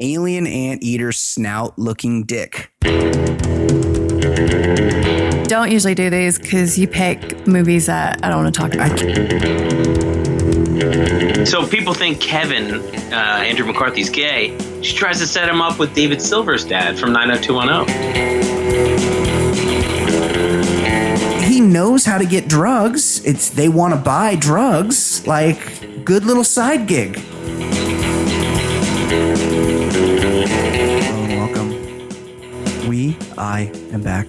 alien anteater snout looking dick. Don't usually do these because you pick movies that I don't want to talk about. So people think Kevin, uh, Andrew McCarthy's gay. She tries to set him up with David Silver's dad from 90210. He knows how to get drugs. It's they want to buy drugs. Like good little side gig. Welcome. We, I am back.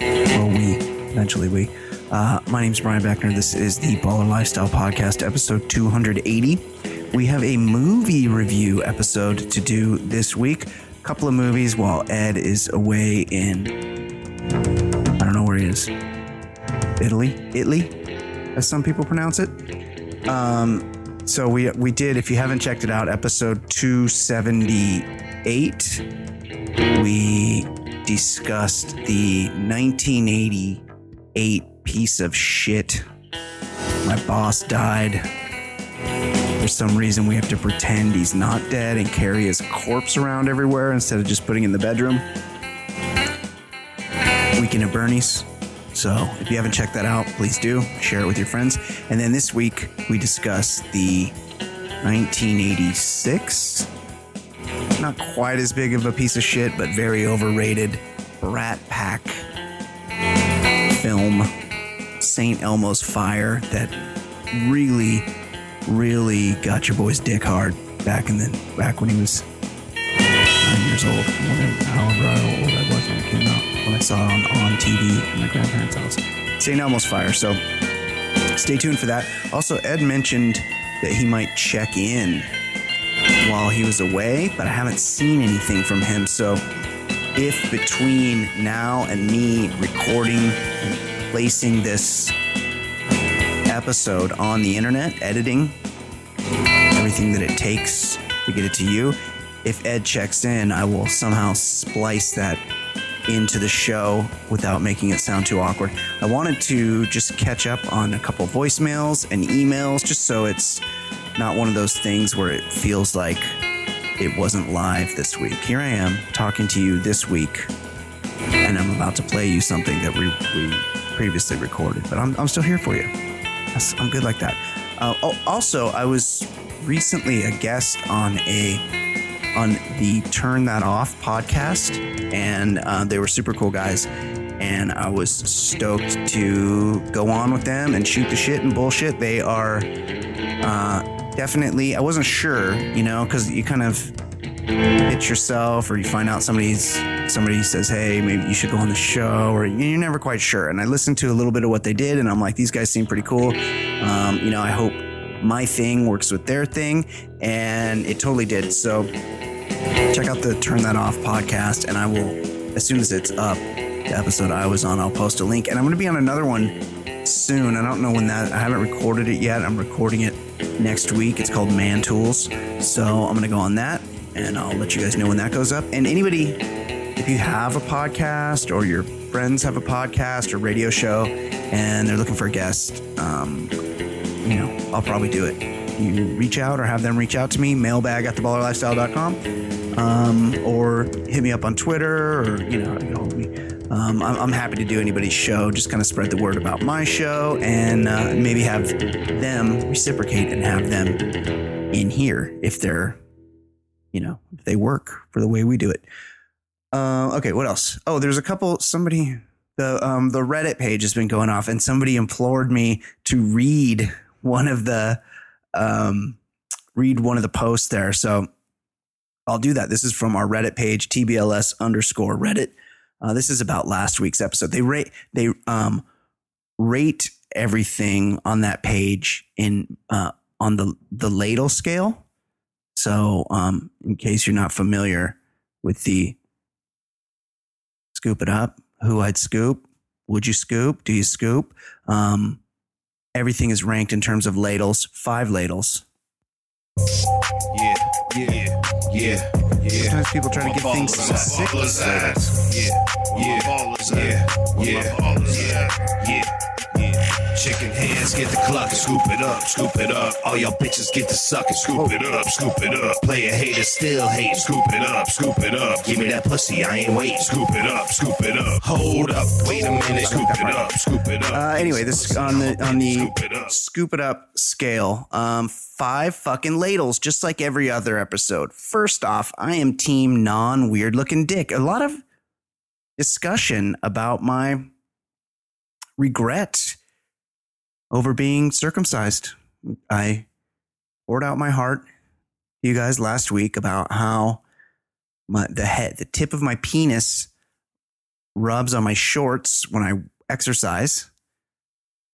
Well, we, eventually we. Uh, my name's Brian Beckner. This is the Baller Lifestyle Podcast, episode 280. We have a movie review episode to do this week. A couple of movies while Ed is away in, I don't know where he is. Italy? Italy, as some people pronounce it. Um, so we we did. If you haven't checked it out, episode 278, we discussed the 1988 piece of shit. My boss died. For some reason, we have to pretend he's not dead and carry his corpse around everywhere instead of just putting in the bedroom. Weekend at Bernie's. So if you haven't checked that out, please do share it with your friends. And then this week, we discuss the 1986 not quite as big of a piece of shit, but very overrated Rat Pack film, St. Elmo's Fire, that really, really got your boy's dick hard back in the back when he was nine years old, however old I was when it came out, when I saw it on, on TV at my grandparents' house. St. Elmo's Fire. So stay tuned for that. Also, Ed mentioned that he might check in while he was away, but I haven't seen anything from him. So if between now and me recording and placing this episode on the internet, editing everything that it takes to get it to you, if Ed checks in, I will somehow splice that into the show without making it sound too awkward. I wanted to just catch up on a couple voicemails and emails just so it's not one of those things where it feels like it wasn't live this week. Here I am talking to you this week, and I'm about to play you something that we, we previously recorded, but I'm, I'm still here for you. I'm good like that. Uh, oh, also, I was recently a guest on a on the Turn That Off podcast, and uh, they were super cool guys. And I was stoked to go on with them and shoot the shit and bullshit. They are uh, definitely, I wasn't sure, you know, because you kind of pitch yourself or you find out somebody's somebody says hey maybe you should go on the show or you're never quite sure. And i listened to a little bit of what they did and i'm like these guys seem pretty cool. Um, you know i hope my thing works with their thing and it totally did. So check out the turn that off podcast and i will as soon as it's up the episode i was on i'll post a link. And i'm going to be on another one soon. I don't know when that i haven't recorded it yet. I'm recording it next week. It's called man tools. So i'm to go on that and i'll let you guys know when that goes up. And anybody if you have a podcast or your friends have a podcast or radio show and they're looking for a guest um, you know i'll probably do it. You reach out or have them reach out to me mailbag at theballerlifestyle.com um, or hit me up on twitter or you know of me um, I'm, I'm happy to do anybody's show just kind of spread the word about my show and uh, maybe have them reciprocate and have them in here if they're you know if they work for the way we do it uh, okay, what else? Oh, there's a couple. Somebody the um the Reddit page has been going off, and somebody implored me to read one of the um read one of the posts there. So I'll do that. This is from our Reddit page, TBLS underscore Reddit. Uh, this is about last week's episode. They rate they um rate everything on that page in uh on the the ladle scale. So um in case you're not familiar with the scoop it up, who I'd scoop, would you scoop, do you scoop? Um, everything is ranked in terms of ladles, five ladles. Yeah, yeah, yeah, yeah. Sometimes people try to give things six Yeah, yeah, yeah, yeah, yeah, yeah. chicken hands, get the cluck, scoop it up, scoop it up. All y'all bitches get the sucking, scoop it up, scoop it up. Player hater still hate, scoop it up, scoop it up. Give me that pussy, I ain't waiting, scoop it up, scoop it up. Hold up, wait a minute, scoop it up, scoop it up. Uh, anyway, this on the on the Scoop it up. scoop it up scale. Um, five fucking ladles, just like every other episode. First off, I am team non weird looking dick. A lot of discussion about my regret over being circumcised. I poured out my heart to you guys last week about how my the head, the tip of my penis rubs on my shorts when I exercise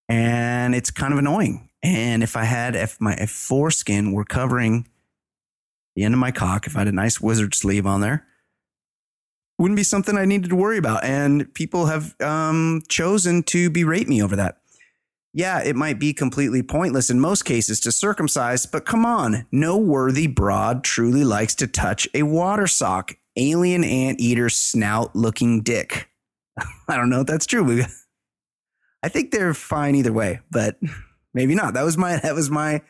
and it's kind of annoying. And if I had, if my if foreskin were covering the end of my cock, if I had a nice wizard sleeve on there, wouldn't be something I needed to worry about. And people have um, chosen to berate me over that. Yeah, it might be completely pointless in most cases to circumcise, but come on, no worthy broad truly likes to touch a water sock, alien anteater snout looking dick. I don't know if that's true. I think they're fine either way, but maybe not. That was my that was my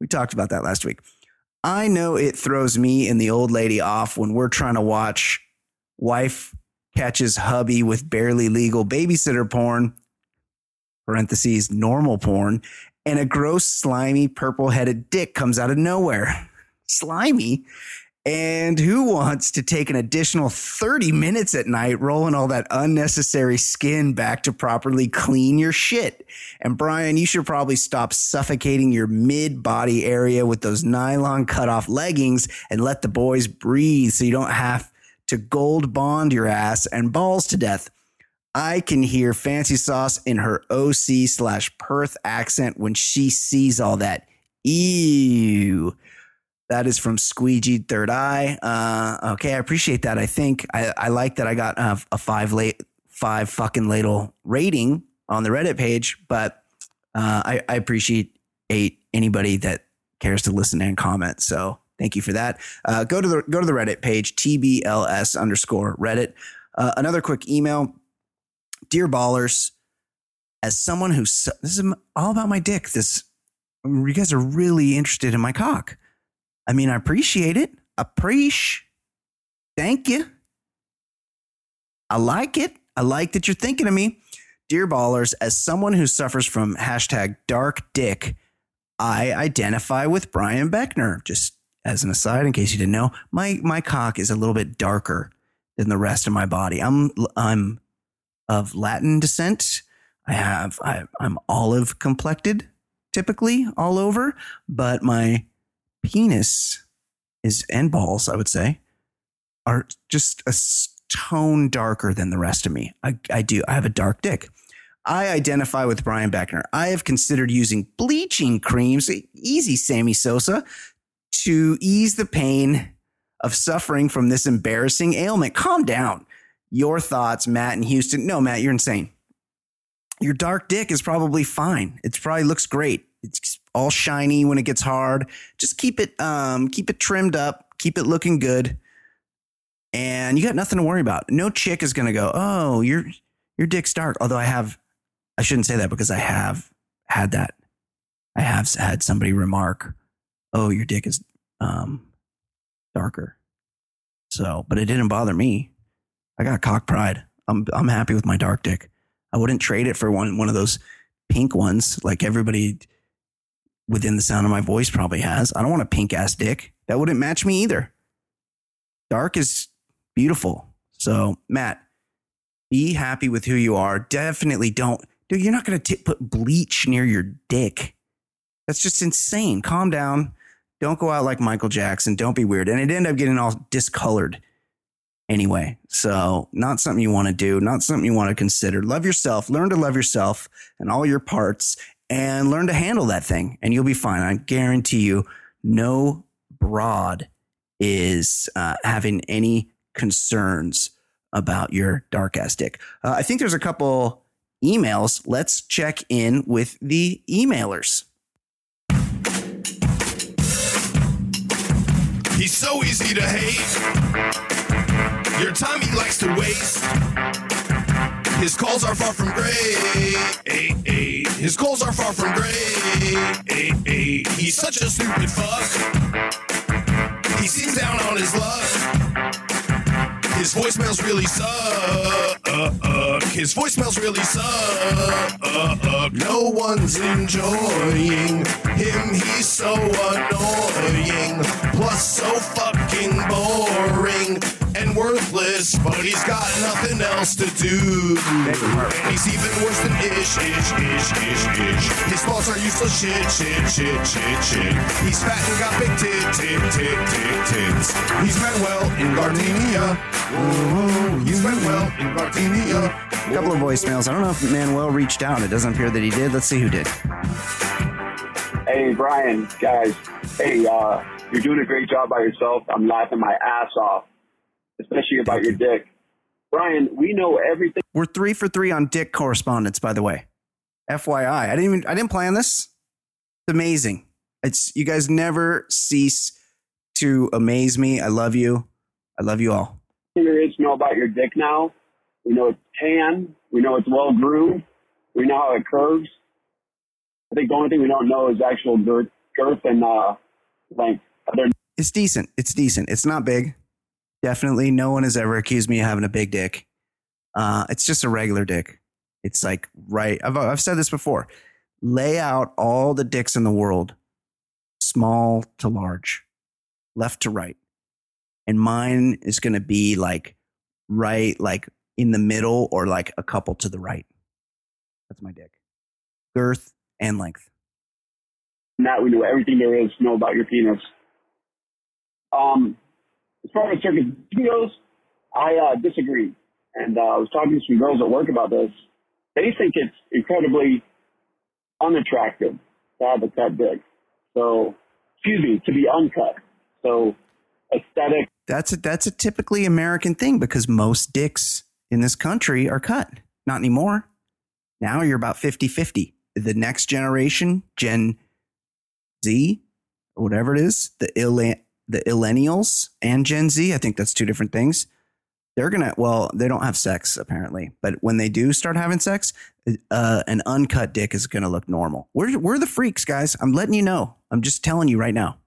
we talked about that last week. I know it throws me and the old lady off when we're trying to watch wife catches hubby with barely legal babysitter porn, parentheses, normal porn, and a gross, slimy, purple headed dick comes out of nowhere. Slimy. And who wants to take an additional 30 minutes at night rolling all that unnecessary skin back to properly clean your shit? And Brian, you should probably stop suffocating your mid body area with those nylon cut off leggings and let the boys breathe so you don't have to gold bond your ass and balls to death. I can hear FanceeSauce in her OC slash Perth accent when she sees all that. Ew. That is from Squeegee Third Eye. Uh, okay, I appreciate that. I think I, I like that I got a, a five late five fucking ladle rating on the Reddit page, but uh, I, I appreciate eight anybody that cares to listen and comment. So thank you for that. Uh, go to the go to the Reddit page tbls underscore Reddit. Uh, another quick email, dear ballers. As someone who this is all about my dick. This you guys are really interested in my cock. I mean, I appreciate it. Appreciate. Thank you. I like it. I like that you're thinking of me. Dear ballers, as someone who suffers from hashtag dark dick, I identify with Brian Beckner. Just as an aside, in case you didn't know, my my cock is a little bit darker than the rest of my body. I'm I'm of Latin descent. I have I, I'm olive complected, typically all over, but my penis is and balls, I would say, are just a tone darker than the rest of me. I, I do. I have a dark dick. I identify with Brian Beckner. I have considered using bleaching creams, easy Sammy Sosa, to ease the pain of suffering from this embarrassing ailment. Calm down. Your thoughts, Matt in Houston. No, Matt, you're insane. Your dark dick is probably fine. It probably looks great. It's all shiny when it gets hard. Just keep it, um, keep it trimmed up, keep it looking good, and you got nothing to worry about. No chick is gonna go, oh, your your dick's dark. Although I have, I shouldn't say that because I have had that. I have had somebody remark, oh, your dick is um darker. So, but it didn't bother me. I got cock pride. I'm I'm happy with my dark dick. I wouldn't trade it for one one of those pink ones like everybody within the sound of my voice probably has. I don't want a pink ass dick. That wouldn't match me either. Dark is beautiful. So, Matt, be happy with who you are. Definitely don't. Dude, you're not going to put bleach near your dick. That's just insane. Calm down. Don't go out like Michael Jackson. Don't be weird. And it ended up getting all discolored anyway. So, not something you want to do, not something you want to consider. Love yourself, learn to love yourself and all your parts, and learn to handle that thing, and you'll be fine. I guarantee you, no broad is uh, having any concerns about your dark ass dick. Uh, I think there's a couple emails. Let's check in with the emailers. He's so easy to hate. Your time he likes to waste. His calls are far from great. His goals are far from great. He's such a stupid fuck. He seems down on his luck. His voicemails really suck. His voicemails really suck. No one's enjoying him. He's so annoying. Plus, so fucking boring and worthless. But he's got nothing else to do. And he's even worse than ish, ish, ish, ish, ish. His thoughts are useless shit, shit, shit, shit, shit. He's fat and got big tit, tit, tit, tit, tits. He's Manuel in Gardenia. Ooh, he's Manuel in Gardenia. A couple of voicemails. I don't know if Manuel reached out. It doesn't appear that he did. Let's see who did. Hey, Brian, guys. Hey, uh, you're doing a great job by yourself. I'm laughing my ass off, especially about your dick. Brian, we know everything. We're three for three on dick correspondence, by the way. FYI, I didn't even I didn't plan this. It's amazing. It's you guys never cease to amaze me. I love you. I love you all. there is know about your dick now. We know it's tan. We know it's well groomed. We know how it curves. I think the only thing we don't know is actual girth, girth and uh, length. Other It's decent. It's decent. It's not big. Definitely, no one has ever accused me of having a big dick. Uh, it's just a regular dick. It's like right. I've I've said this before. Lay out all the dicks in the world, small to large, left to right, and mine is going to be like right, like in the middle, or like a couple to the right. That's my dick, girth and length. that, we know everything there is to know about your penis. Um, as far as circumcision goes, I uh, disagree. And uh, I was talking to some girls at work about this. They think it's incredibly unattractive to have a cut dick. So, excuse me, to be uncut. So, aesthetic. That's a, that's a typically American thing because most dicks in this country are cut. Not anymore. Now you're about 50 50. The next generation, Gen Z, whatever it is, the ill the millennials and Gen Z, I think that's two different things. They're gonna well, they don't have sex apparently, but when they do start having sex, uh, an uncut dick is gonna look normal. We're we're the freaks, guys. I'm letting you know. I'm just telling you right now.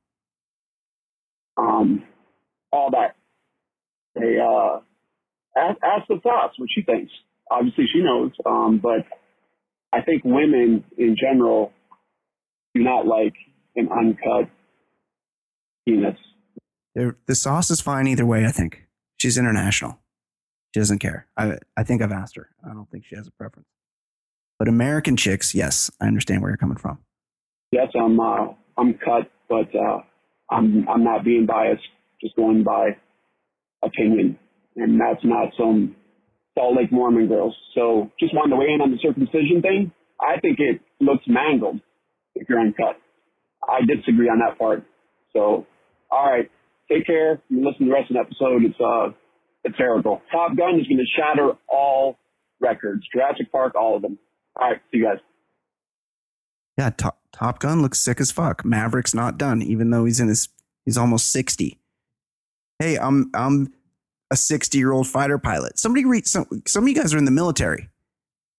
um, all that. They uh, ask, ask the thoughts what she thinks. Obviously, she knows, um, but I think women in general do not like an uncut penis. They're, the sauce is fine either way. I think she's international. She doesn't care. I I think I've asked her. I don't think she has a preference. But American chicks, yes, I understand where you're coming from. Yes, I'm uh, I'm cut, but uh, I'm I'm not being biased. Just going by opinion, and that's not some Salt Lake Mormon girls. So just wanted to weigh in on the circumcision thing. I think it looks mangled if you're uncut. I disagree on that part. So, all right, take care. You listen to the rest of the episode. It's uh, it's terrible. Top Gun is going to shatter all records. Jurassic Park, all of them. All right, see you guys. Yeah, Top, Top Gun looks sick as fuck. Maverick's not done, even though he's in his he's almost sixty. Hey, I'm I'm a sixty year old fighter pilot. Somebody read some some of you guys are in the military.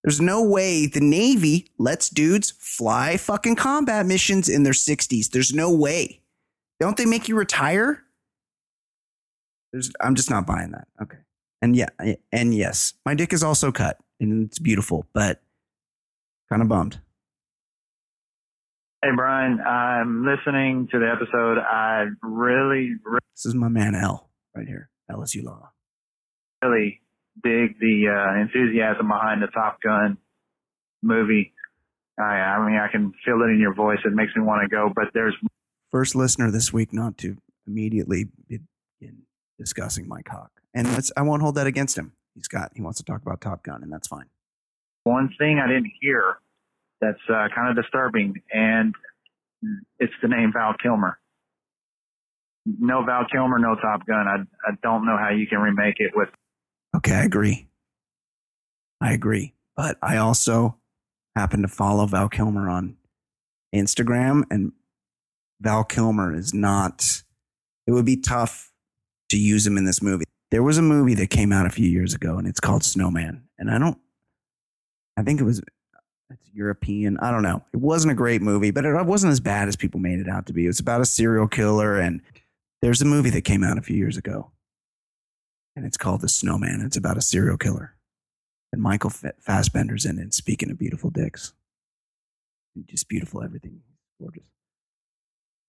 There's no way the Navy lets dudes fly fucking combat missions in their sixties. There's no way. Don't they make you retire? There's I'm just not buying that. Okay. And yeah, and yes, my dick is also cut and it's beautiful, but kind of bummed. Hey, Brian, I'm listening to the episode. I really, really This is my man L right here, LSU Law. really dig the uh, enthusiasm behind the Top Gun movie. I, I mean, I can feel it in your voice. It makes me want to go, but there's First listener this week not to immediately begin discussing Mike cock, and let's, I won't hold that against him. He's got he wants to talk about Top Gun, and that's fine. one thing I didn't hear that's uh, kind of disturbing, and it's the name Val Kilmer. No Val Kilmer, no Top Gun. I, I don't know how you can remake it with Okay, I agree. I agree, but I also happen to follow Val Kilmer on Instagram, and Val Kilmer is not. It would be tough to use him in this movie. There was a movie that came out a few years ago, and it's called Snowman, and I don't. I think it was It's European. I don't know. It wasn't a great movie, but it wasn't as bad as people made it out to be. It was about a serial killer, and there's a movie that came out a few years ago, and it's called The Snowman. It's about a serial killer, and Michael Fassbender's in it. Speaking of beautiful dicks, just beautiful everything, gorgeous.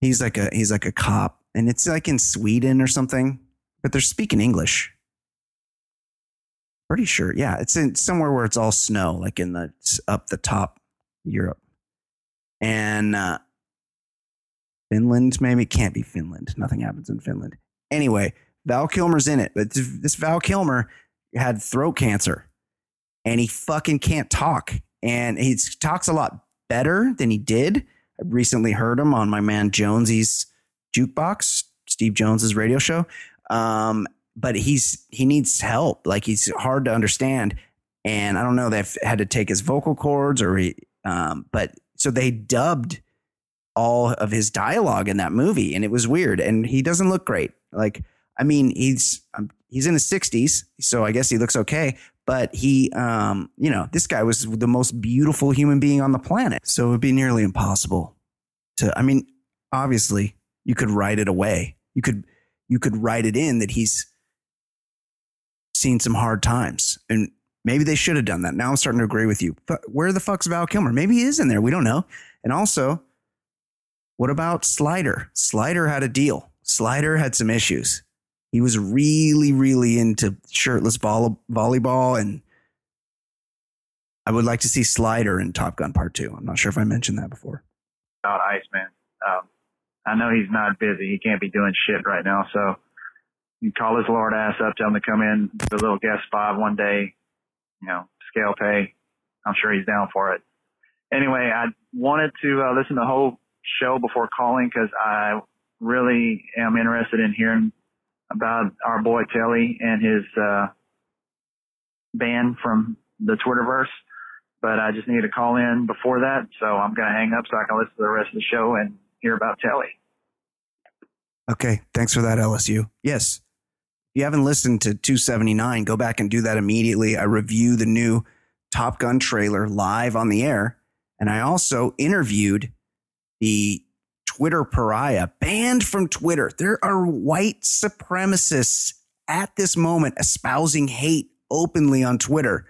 He's like a he's like a cop, and it's like in Sweden or something, but they're speaking English. Pretty sure, yeah, it's in somewhere where it's all snow, like in the up the top Europe, and uh, Finland. Maybe can't be Finland. Nothing happens in Finland. Anyway, Val Kilmer's in it, but this, this Val Kilmer had throat cancer, and he fucking can't talk, and he talks a lot better than he did. I recently heard him on my man Jonesy's jukebox, Steve Jones's radio show. Um, but he's he needs help. Like he's hard to understand, and I don't know. They've had to take his vocal cords, or he, um, but so they dubbed all of his dialogue in that movie, and it was weird. And he doesn't look great. Like I mean, he's um, he's in his sixties, so I guess he looks okay. But he, um, you know, this guy was the most beautiful human being on the planet. So it would be nearly impossible to. I mean, obviously, you could write it away. You could you could write it in that he's seen some hard times. And maybe they should have done that. Now I'm starting to agree with you. But where the fuck's Val Kilmer? Maybe he is in there. We don't know. And also, what about Slider? Slider had a deal. Slider had some issues. He was really, really into shirtless volley- volleyball. And I would like to see Slider in Top Gun Part 2. I'm not sure if I mentioned that before. About Iceman. I know he's not busy. He can't be doing shit right now. So you call his lord ass up, tell him to come in, do a little guest spot one day, you know, scale pay. I'm sure he's down for it. Anyway, I wanted to uh, listen to the whole show before calling because I really am interested in hearing about our boy Telly and his uh, from the Twitterverse. But I just need to call in before that, so I'm going to hang up so I can listen to the rest of the show and hear about Telly. Okay. Thanks for that, LSU. Yes. If you haven't listened to 279, go back and do that immediately. I review the new Top Gun trailer live on the air. And I also interviewed the Twitter pariah banned from Twitter. There are white supremacists at this moment espousing hate openly on Twitter.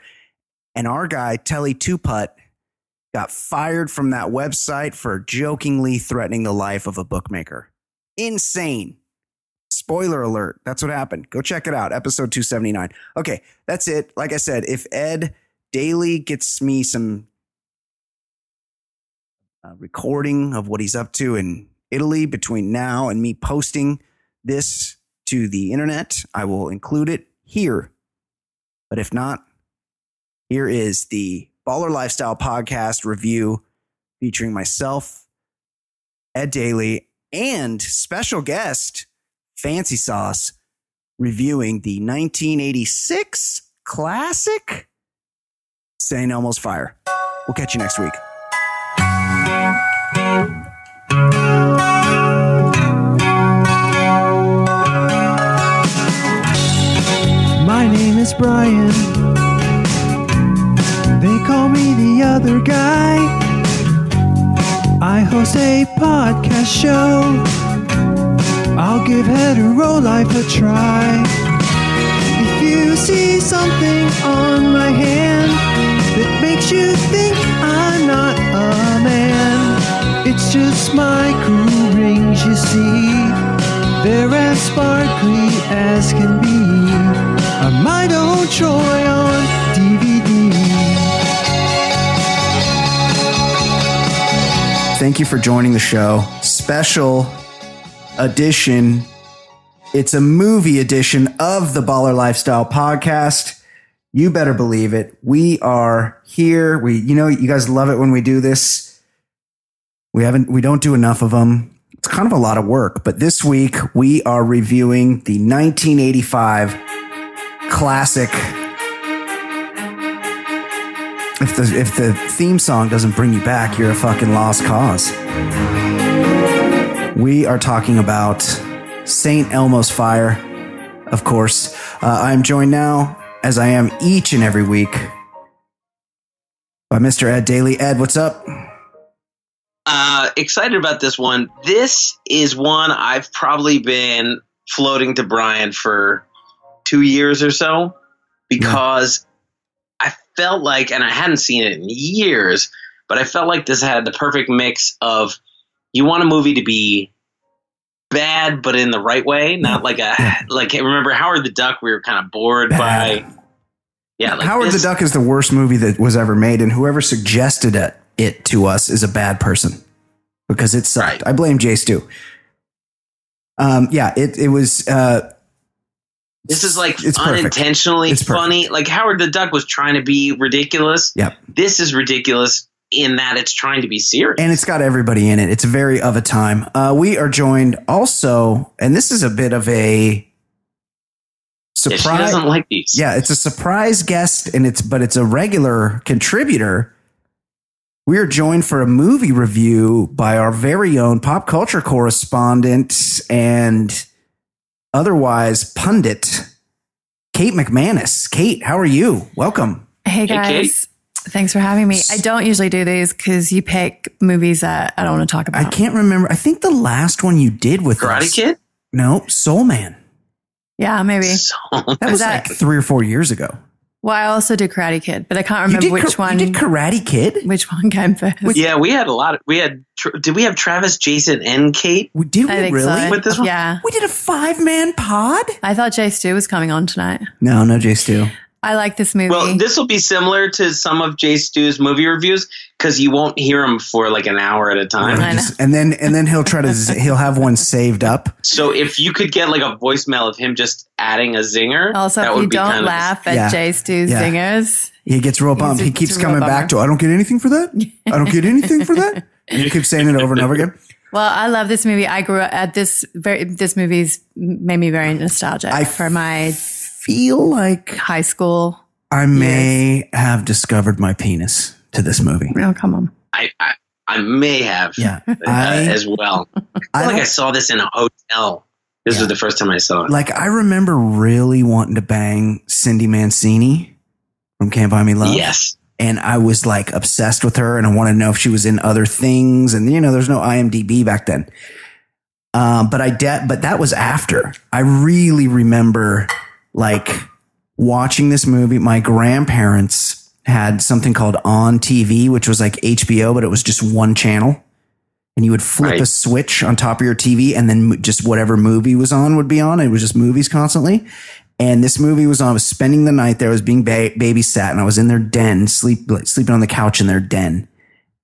And our guy, Telly Tuput, got fired from that website for jokingly threatening the life of a bookmaker. Insane. Spoiler alert. That's what happened. Go check it out. Episode 279. Okay, that's it. Like I said, if Ed Daly gets me some uh, recording of what he's up to in Italy between now and me posting this to the internet, I will include it here. But if not, here is the Baller Lifestyle Podcast review featuring myself, Ed Daly, and special guest FanceeSauce reviewing the 1986 classic St. Elmo's Fire. We'll catch you next week. My name is Brian. They call me the other guy. I host a podcast show. I'll give hetero life a try. If you see something on my hand that makes you think I'm not a man, it's just my cool rings, you see. They're as sparkly as can be. A my own Troy on Thank you for joining the show. Special edition. It's a movie edition of the Baller Lifestyle podcast. You better believe it. We are here. We, you know, you guys love it when we do this. We haven't, we don't do enough of them. It's kind of a lot of work, but this week we are reviewing the 1985 classic. If the if the theme song doesn't bring you back, you're a fucking lost cause. We are talking about St. Elmo's Fire, of course. Uh, I'm joined now, as I am each and every week, by Mr. Ed Daly. Ed, what's up? Uh, excited about this one. This is one I've probably been floating to Brian for two years or so because I felt like, and I hadn't seen it in years, but I felt like this had the perfect mix of you want a movie to be bad, but in the right way, not like a like. Remember Howard the Duck? We were kind of bored Bad. by. Yeah, like Howard this- the Duck is the worst movie that was ever made, and whoever suggested it, it to us is a bad person because it sucked. Right. I blame Jay Stu. Um, yeah, it it was. Uh, This is like it's unintentionally It's perfect. funny. Like Howard the Duck was trying to be ridiculous. Yep. This is ridiculous in that it's trying to be serious. and it's got everybody in it. It's very of a time. Uh, we are joined also, and this is a bit of a Yeah, she surprise. doesn't like these. yeah, it's a surprise guest, and it's but it's a regular contributor. We are joined for a movie review by our very own pop culture correspondent and otherwise pundit, Kate McManus. Kate, how are you? Welcome. Hey Hey, guys. Kate. Thanks for having me. I don't usually do these because you pick movies that I don't want to talk about. I can't remember. I think the last one you did with Karate us- Kid. No, Soul Man. Yeah, maybe. So, That was like three or four years ago. Well, I also did Karate Kid, but I can't You remember did, which Ka- one. You did Karate Kid. which one came first? yeah, we had a lot. Of, we had. Tr- Did we have Travis, Jason, and Kate? We- Did we I think really? so. With this one? Yeah. We did a five man pod. I thought Jay Stu was coming on tonight. No, no, Jay Stu. I like this movie. Well, this will be similar to some of Jay Stu's movie reviews because you won't hear him for like an hour at a time. I know. Just- and then and then he'll try to z- he'll have one saved up. So if you could get like a voicemail of him just adding a zinger, also, that if would you be don't kind laugh at Yeah. Jay Stu's Yeah. singers, He gets real bummed. He keeps it's a coming back to. I don't get anything for that. I don't get anything for that. And he keeps saying it over and over again. well, I love this movie. I grew up at this very. This movie's made me very nostalgic I for my Feel like high school. I may have discovered my penis to this movie. Oh, come on. I, I, I may have Yeah, uh, I as well. I I feel like I saw this in a hotel. This Yeah. was the first time I saw it. like I remember really wanting to bang Cindy Mancini from Can't Buy Me Love. yes. and I was like obsessed with her, and I wanted to know if she was in other things. And you know, there's no IMDb back then. Um, but I de- but that was after. I really remember like watching this movie. My grandparents had something called On TV, which was like HBO, but it was just one channel. And you would flip Right. a switch on top of your TV, and then just whatever movie was on would be on. It was just movies constantly. And this movie was on. I was spending the night there. I was being ba- babysat, and I was in their den, sleep like, sleeping on the couch in their den.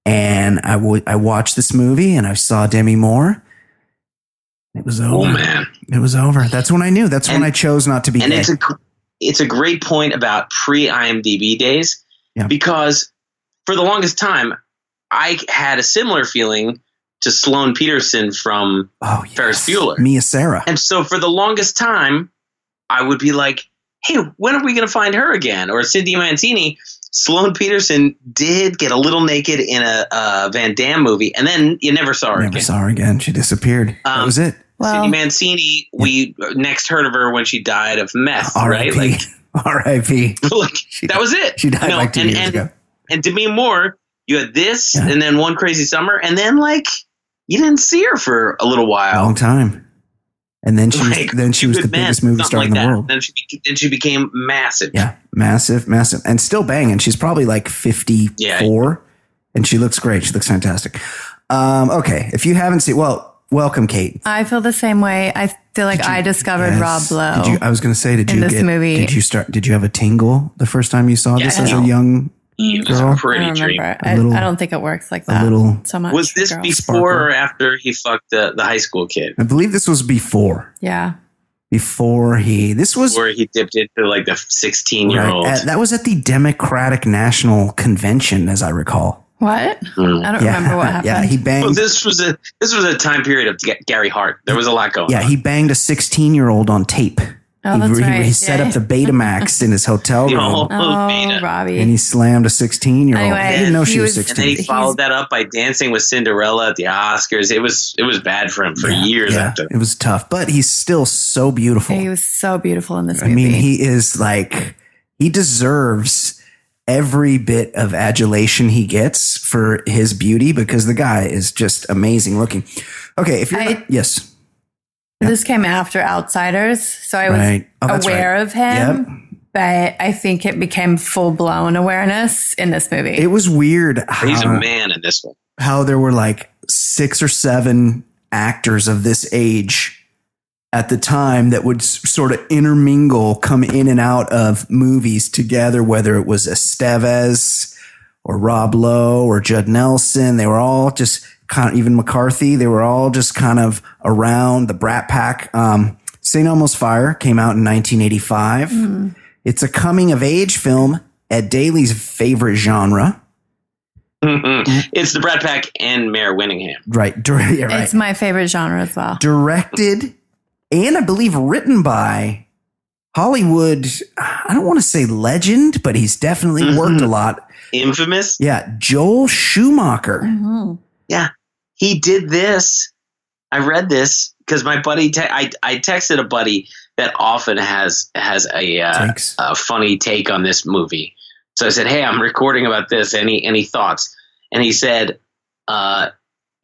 And I I watched this movie, and I saw Demi Moore. It was over. Oh man. It was over. That's when I knew. That's when I chose not to be and gay. it's a it's a great point about pre IMDb days Yeah. because for the longest time I had a similar feeling to Sloane Peterson from oh, Ferris Bueller. Mia Sara. and so for the longest time I would be like hey when are we going to find her again or Cindy Mancini Sloane Peterson did get a little naked in a, a Van Damme movie and then you never saw her Never again saw her again. She disappeared. that Um, was it. Well, Cindy Mancini we next heard of her when she died of meth right R.I.P. like R.I.P. like that was it. She died No, like two and, years and, ago. And Demi Moore, you had this, Yeah. and then one crazy summer, and then like you didn't see her for a little while. Long time. And then she was, Like, then she was the Man, biggest movie star like in the that. world. Then she, then she became massive. Yeah, massive, massive, and still banging. She's probably like fifty four, Yeah. and she looks great. She looks fantastic. Um, okay, if you haven't seen, well, welcome, Kate. I feel the same way. I feel like I discovered Yes. Rob Lowe. Did you, I was going to say, did in you this get? movie. Did you start? Did you have a tingle the first time you saw Yeah, this I as a know. young? It was Girl. a I pretty don't dream. remember. A I, little- I don't think it works like A that. little. so much. Was this girl. before Sparkle. or after he fucked the, the high school kid? I believe this was before. Yeah. Before he, this was Where he dipped into like the 16 year right, old. at- that was at the Democratic National Convention, as I recall. What? Mm. I don't Yeah, remember what happened. yeah, he banged. Well, this was a this was a time period of Gary Hart. There was a lot going on. Yeah, on. he banged a 16 year old on tape. Oh, he, that's he- right. he set Yeah. up the Betamax in his hotel room Oh, oh, Robbie. and he slammed a 16 year old. Anyway, I didn't know she he was was- and then 16. he followed that up by dancing with Cinderella at the Oscars. It was it was bad for him for Yeah, years yeah, after. It was tough, but he's still so beautiful. he was so beautiful in this I mean, he is like, he deserves every bit of adulation he gets for his beauty because the guy is just amazing looking. Okay, if you're I- not- yes, This came after Outsiders, so I was Right. Oh, aware right. of him, but I think it became full blown awareness in this movie. it was weird He's a man in this one. how there were like six or seven actors of this age at the time that would sort of intermingle, come in and out of movies together, whether it was Estevez or Rob Lowe or Judd Nelson. They were all just kind of, even McCarthy, they were all just kind of around the Brat Pack. Um, St. Elmo's Fire came out in 1985. It's a coming of age film, Ed Daly's favorite genre. it's the Brat Pack and Mare Winningham. Right. dir- yeah, right. It's my favorite genre as well. directed and I believe written by Hollywood. I don't want to say legend, but he's definitely Mhm. worked a lot. Infamous. Yeah, Joel Schumacher. Mhm. Yeah, he did this. I read this because my buddy. Te- I I texted a buddy that often has has a uh, a funny take on this movie. So I said, "Hey, I'm recording about this. Any any thoughts?" And he said, uh,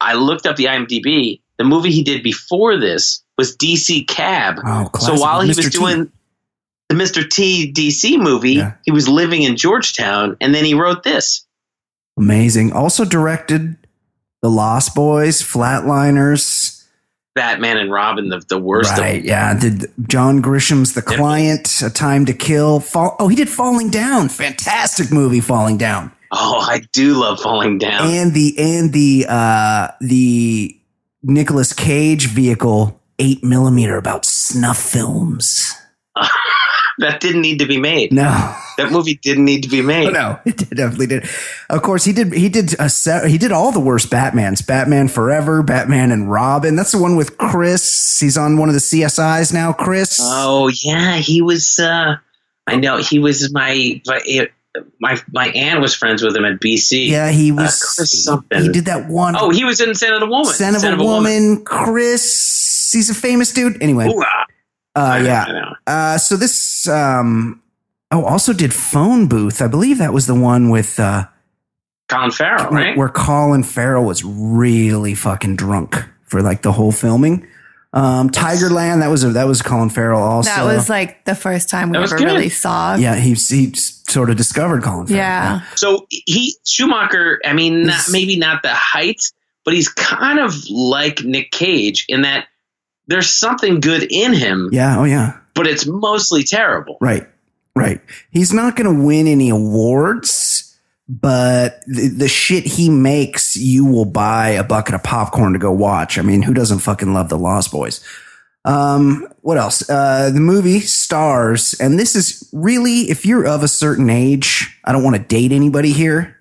"I looked up the IMDb. The movie he did before this was DC Cab. Oh, so while he Mr. was T. doing the Mr. T DC movie, Yeah. he was living in Georgetown, and then he wrote this. Amazing. Also directed The Lost Boys, Flatliners. Batman and Robin, the, the worst of Right. Yeah. Did John Grisham's The Client, A Time to Kill. Fall, oh, he did Falling Down. Fantastic movie, Falling Down. Oh, I do love falling down. and the and the uh the Nicolas Cage vehicle eight millimeter about snuff films. that didn't need to be made. No, That movie didn't need to be made. Oh, no, it definitely did. Of course, he did. He did a he did all the worst Batmans: Batman Forever, Batman and Robin. That's the one with Chris. He's on one of the CSIs now. Chris. Oh yeah, he was. uh I know he was my my my, my aunt was friends with him at BC. yeah, he uh, was. Chris he, something. he did that one. Oh, he was in Scent of a Woman. Scent of a woman, Chris. He's a famous dude. Anyway, Ooh, ah. uh, yeah. Uh, so this, um, oh, also did phone booth. I believe that was the one with, uh, Colin Farrell, right? where Colin Farrell was really fucking drunk for like the whole filming. Um, Tigerland, that was a, that was Colin Farrell also. That was like the first time we ever good. really saw. yeah, he, he sort of discovered Colin Farrell. Yeah. So he Schumacher. I mean, not, maybe not the height, but he's kind of like Nick Cage in that there's something good in him, Yeah. Oh yeah. but it's mostly terrible. Right. Right. He's not going to win any awards, but the, the shit he makes, you will buy a bucket of popcorn to go watch. I mean, who doesn't fucking love the Lost Boys? Um, what else? Uh, the movie stars, and this is really, if you're of a certain age, I don't want to date anybody here,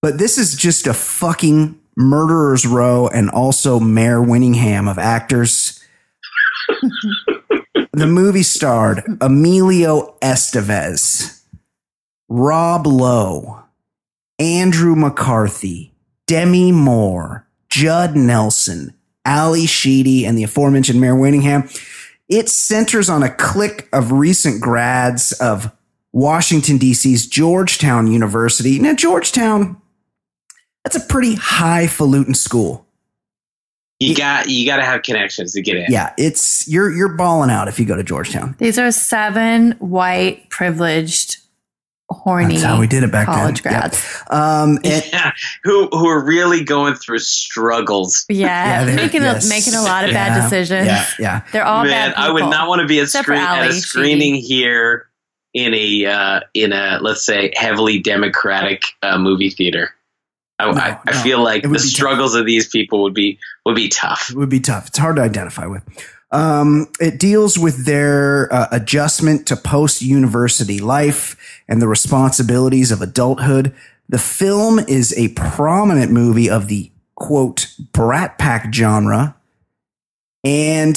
but this is just a fucking murderer's row and also Mare Winningham of actors. the movie starred Emilio Estevez, Rob Lowe, Andrew McCarthy, Demi Moore, Judd Nelson, Ali Sheedy, and the aforementioned Mare Winningham. It centers on a clique of recent grads of Washington, D.C.'s Georgetown University. Now, Georgetown, that's a pretty highfalutin school. You got you got to have connections to get in. Yeah, it's you're you're balling out if you go to Georgetown. These are seven white, privileged, horny That's how we did it back college then. Yeah. grads. Um, and- Yeah, who who are really going through struggles. Yeah, Yeah, making yes. a, making a lot of Yeah, bad decisions. Yeah, yeah. They're all Man, bad I would not want to be a screen at a Sheedy. screening here in a uh, in a let's say heavily democratic uh, movie theater. I, No, I, I no, feel like the be tough. struggles of these people would be would be tough. It would be tough. It's hard to identify with. Um, it deals with their uh, adjustment to post university life and the responsibilities of adulthood. The film is a prominent movie of the quote Brat Pack genre, and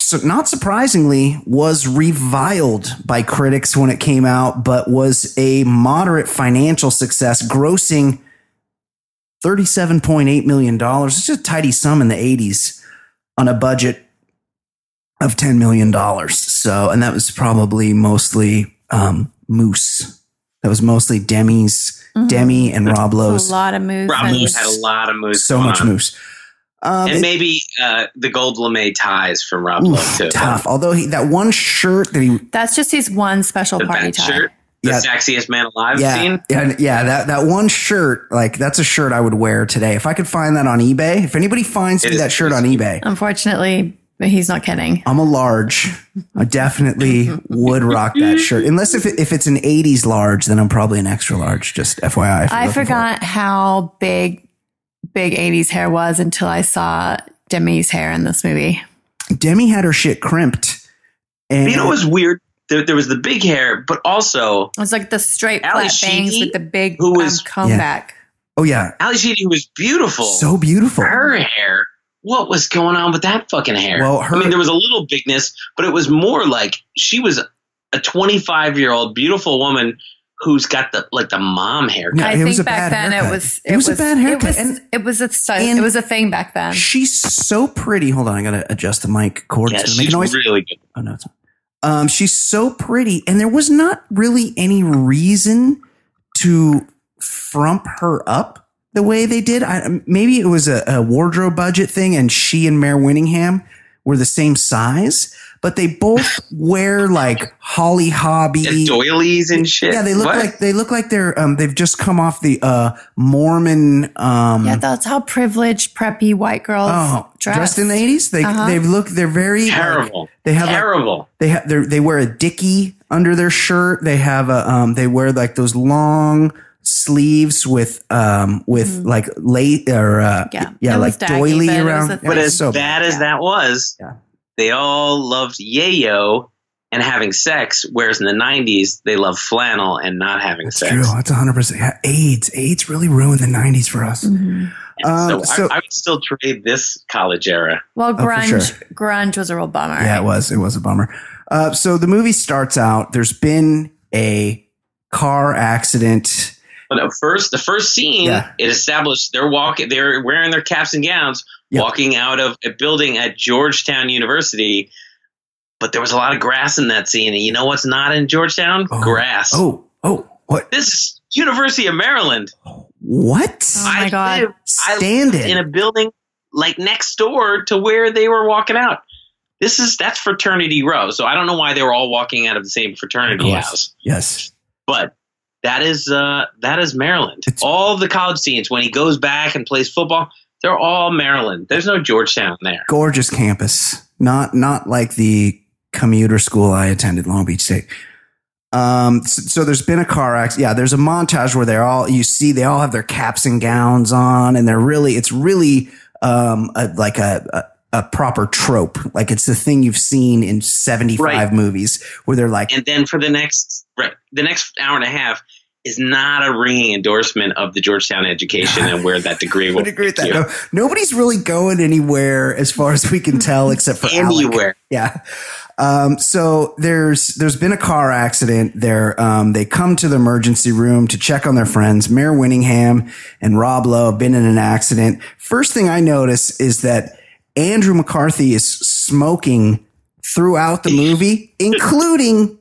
so not surprisingly was reviled by critics when it came out, but was a moderate financial success, grossing $37.8 million. It's just a tidy sum in the 80s on a budget of $10 million. So, and that was probably mostly um, Moose that was mostly Demi's, Demi and Rob Lowe's. A lot of moves. Rob and- Moose had a lot of moves. So much on. moves. Um, And it- maybe uh, the gold lame ties from Rob oof, Lowe too. tough. Although he, that one shirt that he, That's just his one special party tie. shirt, the Yeah. sexiest man alive yeah, scene. yeah, yeah, that that one shirt, like that's a shirt I would wear today if I could find that on eBay. If anybody finds It me is- that shirt on eBay, Unfortunately, he's not kidding. I'm a large. I definitely would rock that shirt. Unless if it, if it's an 80s large, then I'm probably an extra large. Just FYI. I looking for forgot how big big 80s hair was until I saw Demi's hair in this movie. Demi had her shit crimped. And You know what was weird? There, there was the big hair, but also It was like the straight Ally flat bangs Sheedy, with the big who um, was- comb Yeah. oh yeah, Ally Sheedy was beautiful. so beautiful. her hair. What was going on with that fucking hair? Well, her- I mean, there was a little bigness, but it was more like she was a 25 year old beautiful woman who's got the like the mom hair. No, I it think was a back bad then haircut. it was It was a bad haircut, It was, and- it was a style, and- it was a thing back then. She's so pretty. Hold on, I gotta adjust the mic cord. Yeah, It's gonna make she's a noise. really good. Oh no, it's not. Um, she's so pretty, and there was not really any reason to frump her up the way they did. I, maybe it was a, a wardrobe budget thing, and she and Mare Winningham were the same size, but they both wear like Holly Hobbie. And doilies and shit. Yeah, they look What? like they look like they're um they've just come off the uh Mormon um yeah, that's how privileged preppy white girls oh dress. dressed in the eighties. They Uh-huh. they look they're very like, terrible. they have like, terrible. they have they they wear a dicky under their shirt. They have a um they wear like those long sleeves with um with like late or uh. Yeah. yeah like doily but around. a Yeah, but as so bad as Yeah. that was, Yeah. They all loved yayo and having sex, whereas in the 90s, they loved flannel and not having That's sex. true. That's hundred percent. Yeah, AIDS. AIDS really ruined the nineties for us. Mhm. Uh, so, so- I, I would still trade this college era. Well, for grunge, sure. grunge was a real bummer. Yeah, it was. It was a bummer. Uh, so the movie starts out. There's been a car accident. But at first, the first scene, Yeah. it established they're walking, they're wearing their caps and gowns, Yep. walking out of a building at Georgetown University. But there was a lot of grass in that scene, and you know what's not in Georgetown? Oh. Grass. Oh, oh, what? This is University of Maryland. What? Oh my I God. lived- I Stand lived it. in a building like next door to where they were walking out. This is that's fraternity row. So I don't know why they were all walking out of the same fraternity house. Yes. But that is uh that is Maryland. It's- all the college scenes when he goes back and plays football, they're all Maryland. There's no Georgetown there. Gorgeous campus. Not not like the commuter school I attended, Long Beach State. Um, so, so there's been a car accident. Yeah, there's a montage where they're all you see they all have their caps and gowns on, and they're really it's really um a, like a, a a proper trope. Like it's the thing you've seen in 75 Right. movies where they're like, And then for the next right, the next hour and a half is not a ringing endorsement of the Georgetown education and where that degree I will would agree with that. No, nobody's really going anywhere as far as we can tell, except for Alec. anywhere. Yeah. Um, so there's there's been a car accident. There, um, they come to the emergency room to check on their friends. Mare Winningham and Rob Lowe have been in an accident. First thing I notice is that Andrew McCarthy is smoking throughout the movie, including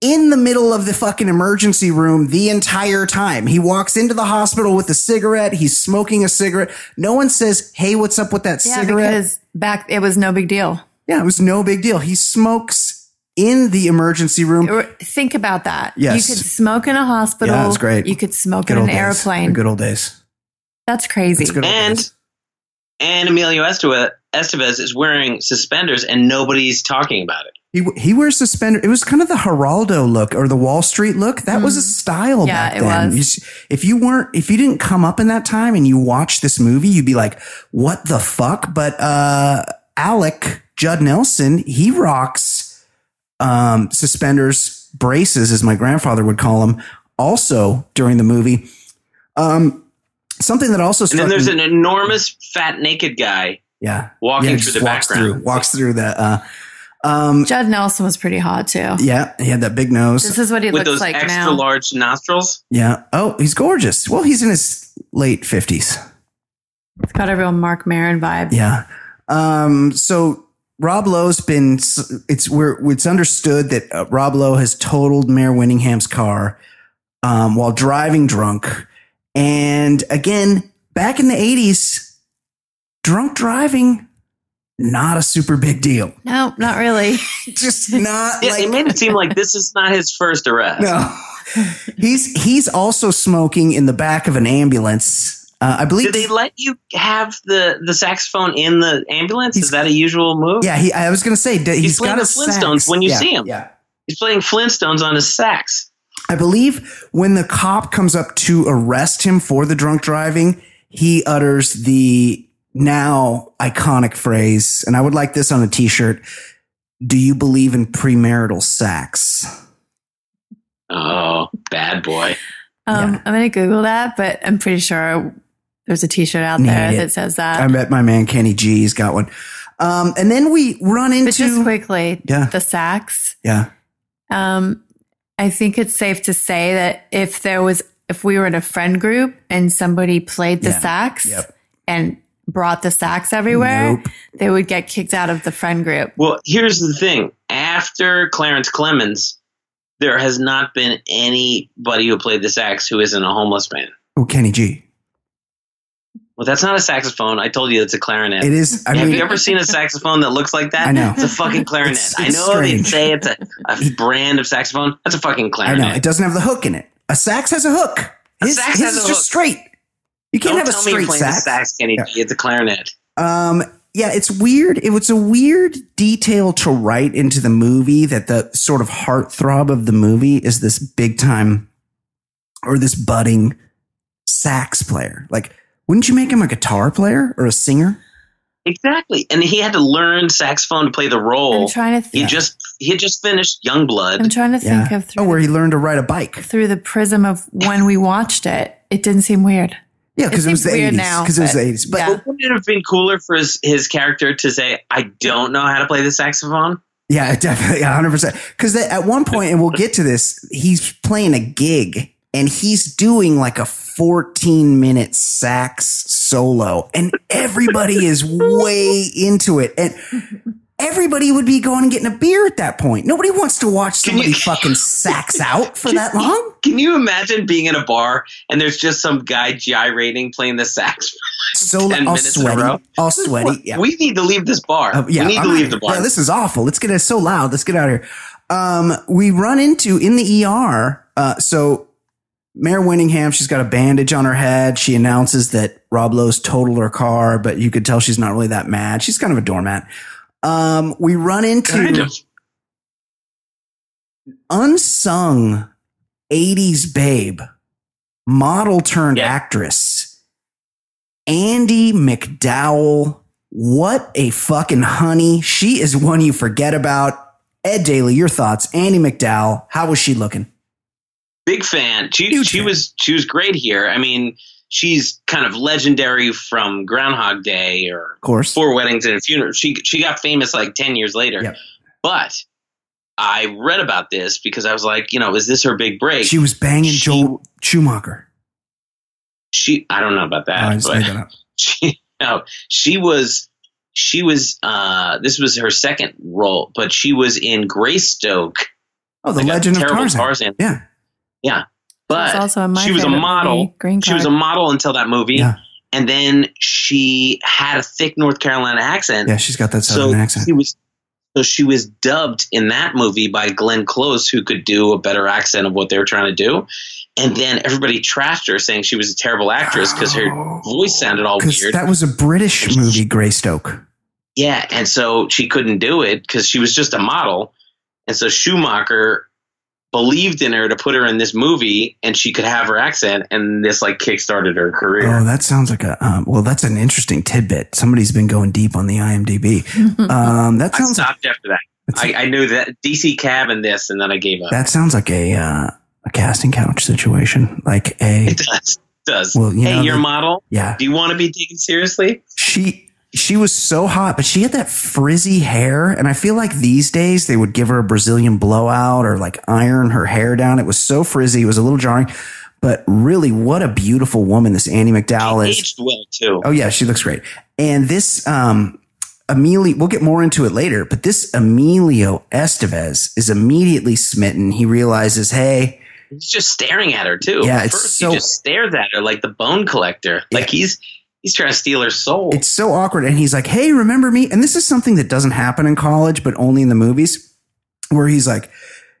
in the middle of the fucking emergency room the entire time. He walks into the hospital with a cigarette. He's smoking a cigarette. No one says, Hey, what's up with that Yeah, cigarette? because back it was no big deal. Yeah, it was no big deal. He smokes in the emergency room. Think about that. Yes. You could smoke in a hospital. Yeah, it's great. You could smoke Good in an days. airplane. The good old days. That's crazy. It's good old And- days. And Emilio Estevez, Estevez is wearing suspenders and nobody's talking about it. He, he wears suspender. It was kind of the Geraldo look or the Wall Street look. That was a style Mm. Yeah, back it then. was. You if you weren't, if you didn't come up in that time and you watched this movie, you'd be like, what the fuck? But, uh, Alec Judd Nelson, he rocks, um, suspenders, braces, as my grandfather would call them, also during the movie. Um, something that also And struck then there's me, an enormous fat naked guy yeah, walking yeah, through the walks background. through, walks through the, uh, um, Judd Nelson was pretty hot too. yeah, he had that big nose. This is what he with looks those like extra now. large nostrils. Yeah. Oh, he's gorgeous. Well, he's in his late fifties. It's got a real Marc Maron vibe. Yeah. Um. So Rob Lowe's been. It's where it's understood that uh, Rob Lowe has totaled Mare Winningham's car um, while driving drunk. And again, back in the 80s, drunk driving, not a super big deal. No, not really. Just not Yeah, like they made it seem like this is not his first arrest. no. he's he's also smoking in the back of an ambulance. Uh, I believe. Did they let you have the, the saxophone in the ambulance? Is that a usual move? yeah, he, I was going to say d- he's playing got the a Flintstones sax. when you Yeah, see him. Yeah, He's playing Flintstones on his sax. I believe when the cop comes up to arrest him for the drunk driving, he utters the now iconic phrase, and I would like this on a t-shirt. Do you believe in premarital sex? Oh, bad boy. Um, Yeah. I'm going to Google that, but I'm pretty sure there's a t shirt out Need there it. that says that. I bet my man Kenny G's got one. Um, and then we run into but just quickly, Yeah. the sax. yeah, Um, I think it's safe to say that if there was, if we were in a friend group and somebody played the Yeah. sax Yep. and brought the sax everywhere, Nope. they would get kicked out of the friend group. Well, here's the thing. After Clarence Clemons, there has not been anybody who played the sax who isn't a homeless man. oh Kenny G. Well, that's not a saxophone. I told you it's a clarinet. It is. I Have mean, you ever seen a saxophone that looks like that? I know. It's a fucking clarinet. It's- I it's know they say it's a, a brand of saxophone. That's a fucking I clarinet. know it doesn't have the hook in it. A sax has a hook. A His, sax his has is a just hook. straight. You can't Don't have a tell me you're straight playing the sax. sax, Kenny Yeah. It's a clarinet. Um, yeah, it's weird. It was a weird detail to write into the movie that the sort of heartthrob of the movie is this big time or this budding sax player. Like, wouldn't you make him a guitar player or a singer? Exactly. And he had to learn saxophone to play the role. I'm trying to He think. just he had just finished Youngblood. I'm trying to think Yeah. of through, Oh, where the, he learned to ride a bike. through the prism of when we watched it. It didn't seem weird. Yeah, because It it, was the weird 80s. now, Because it was the 80s. But yeah. Wouldn't it have been cooler for his, his character to say, I don't know how to play the saxophone? Yeah, definitely, hundred percent. Because at one point, and we'll get to this, he's playing a gig and he's doing like a fourteen minute sax solo, and everybody is way into it, and everybody would be going and getting a beer at that point. Nobody wants to watch somebody you- fucking sax out for that long. Can you imagine being in a bar and there's just some guy gyrating playing the sax? So 10 all minutes sweaty, all sweaty. Yeah. We need to leave this bar. Uh, yeah, we need I'm to leave the bar. Yeah, this is awful. Let's get it so loud. Let's get out of here. Um, we run into in the ER. Uh, so Mare Winningham, she's got a bandage on her head. She announces that Rob Lowe's totaled her car, but you could tell she's not really that mad. She's kind of a doormat. Um, we run into kind of. unsung 80s babe, model turned Yeah. actress, Andie MacDowell. What a fucking honey. She is one you forget about. Ed Daly, your thoughts. Andie MacDowell, how was she looking? Big fan. She Huge she fan. was she was great here. I mean, she's kind of legendary from Groundhog Day or Of course. Four Weddings and a Funeral. She she got famous like ten years later. Yep. But I read about this because I was like, you know, is this her big break? She was banging She- Joel Schumacher. She I don't know about that, just but she no, she was she was uh this was her second role, but she was in Greystoke. Oh, the like legend of Tarzan. Tarzan. Yeah. But It's also my she was a model. Green she was a model until that movie. Yeah. And then she had a thick North Carolina accent. Yeah, she's got that so southern accent. she was so she was dubbed in that movie by Glenn Close, who could do a better accent of what they were trying to do. And then everybody trashed her, saying she was a terrible actress because her oh. voice sounded all weird. that was a British movie, Greystoke. yeah, and so she couldn't do it because she was just a model. And so Schumacher believed in her to put her in this movie, and she could have her accent, and this like kickstarted her career. Oh, that sounds like a um, well. That's an interesting tidbit. Somebody's been going deep on the IMDb. Um, that I sounds like, stopped after that. I, I knew that DC Cab and this, and then I gave up. that sounds like a uh, a casting couch situation. Like a It does. It does. Well, you hey, know, you're the- model. yeah. Do you want to be taken seriously? She she was so hot, but she had that frizzy hair, and I feel like these days they would give her a Brazilian blowout or like iron her hair down. It was so frizzy, it was a little jarring. But really, what a beautiful woman this Annie McDowell is. Aged well too. Oh yeah, she looks great. And this um Emilio, we'll get more into it later, but this Emilio Estevez is immediately smitten. He realizes, hey, he's just staring at her too. Yeah, it's First, so- he just stares at her like the bone collector. Like he's he's trying to steal her soul. It's so awkward. And he's like, Hey, remember me? And this is something that doesn't happen in college, but only in the movies, where he's like,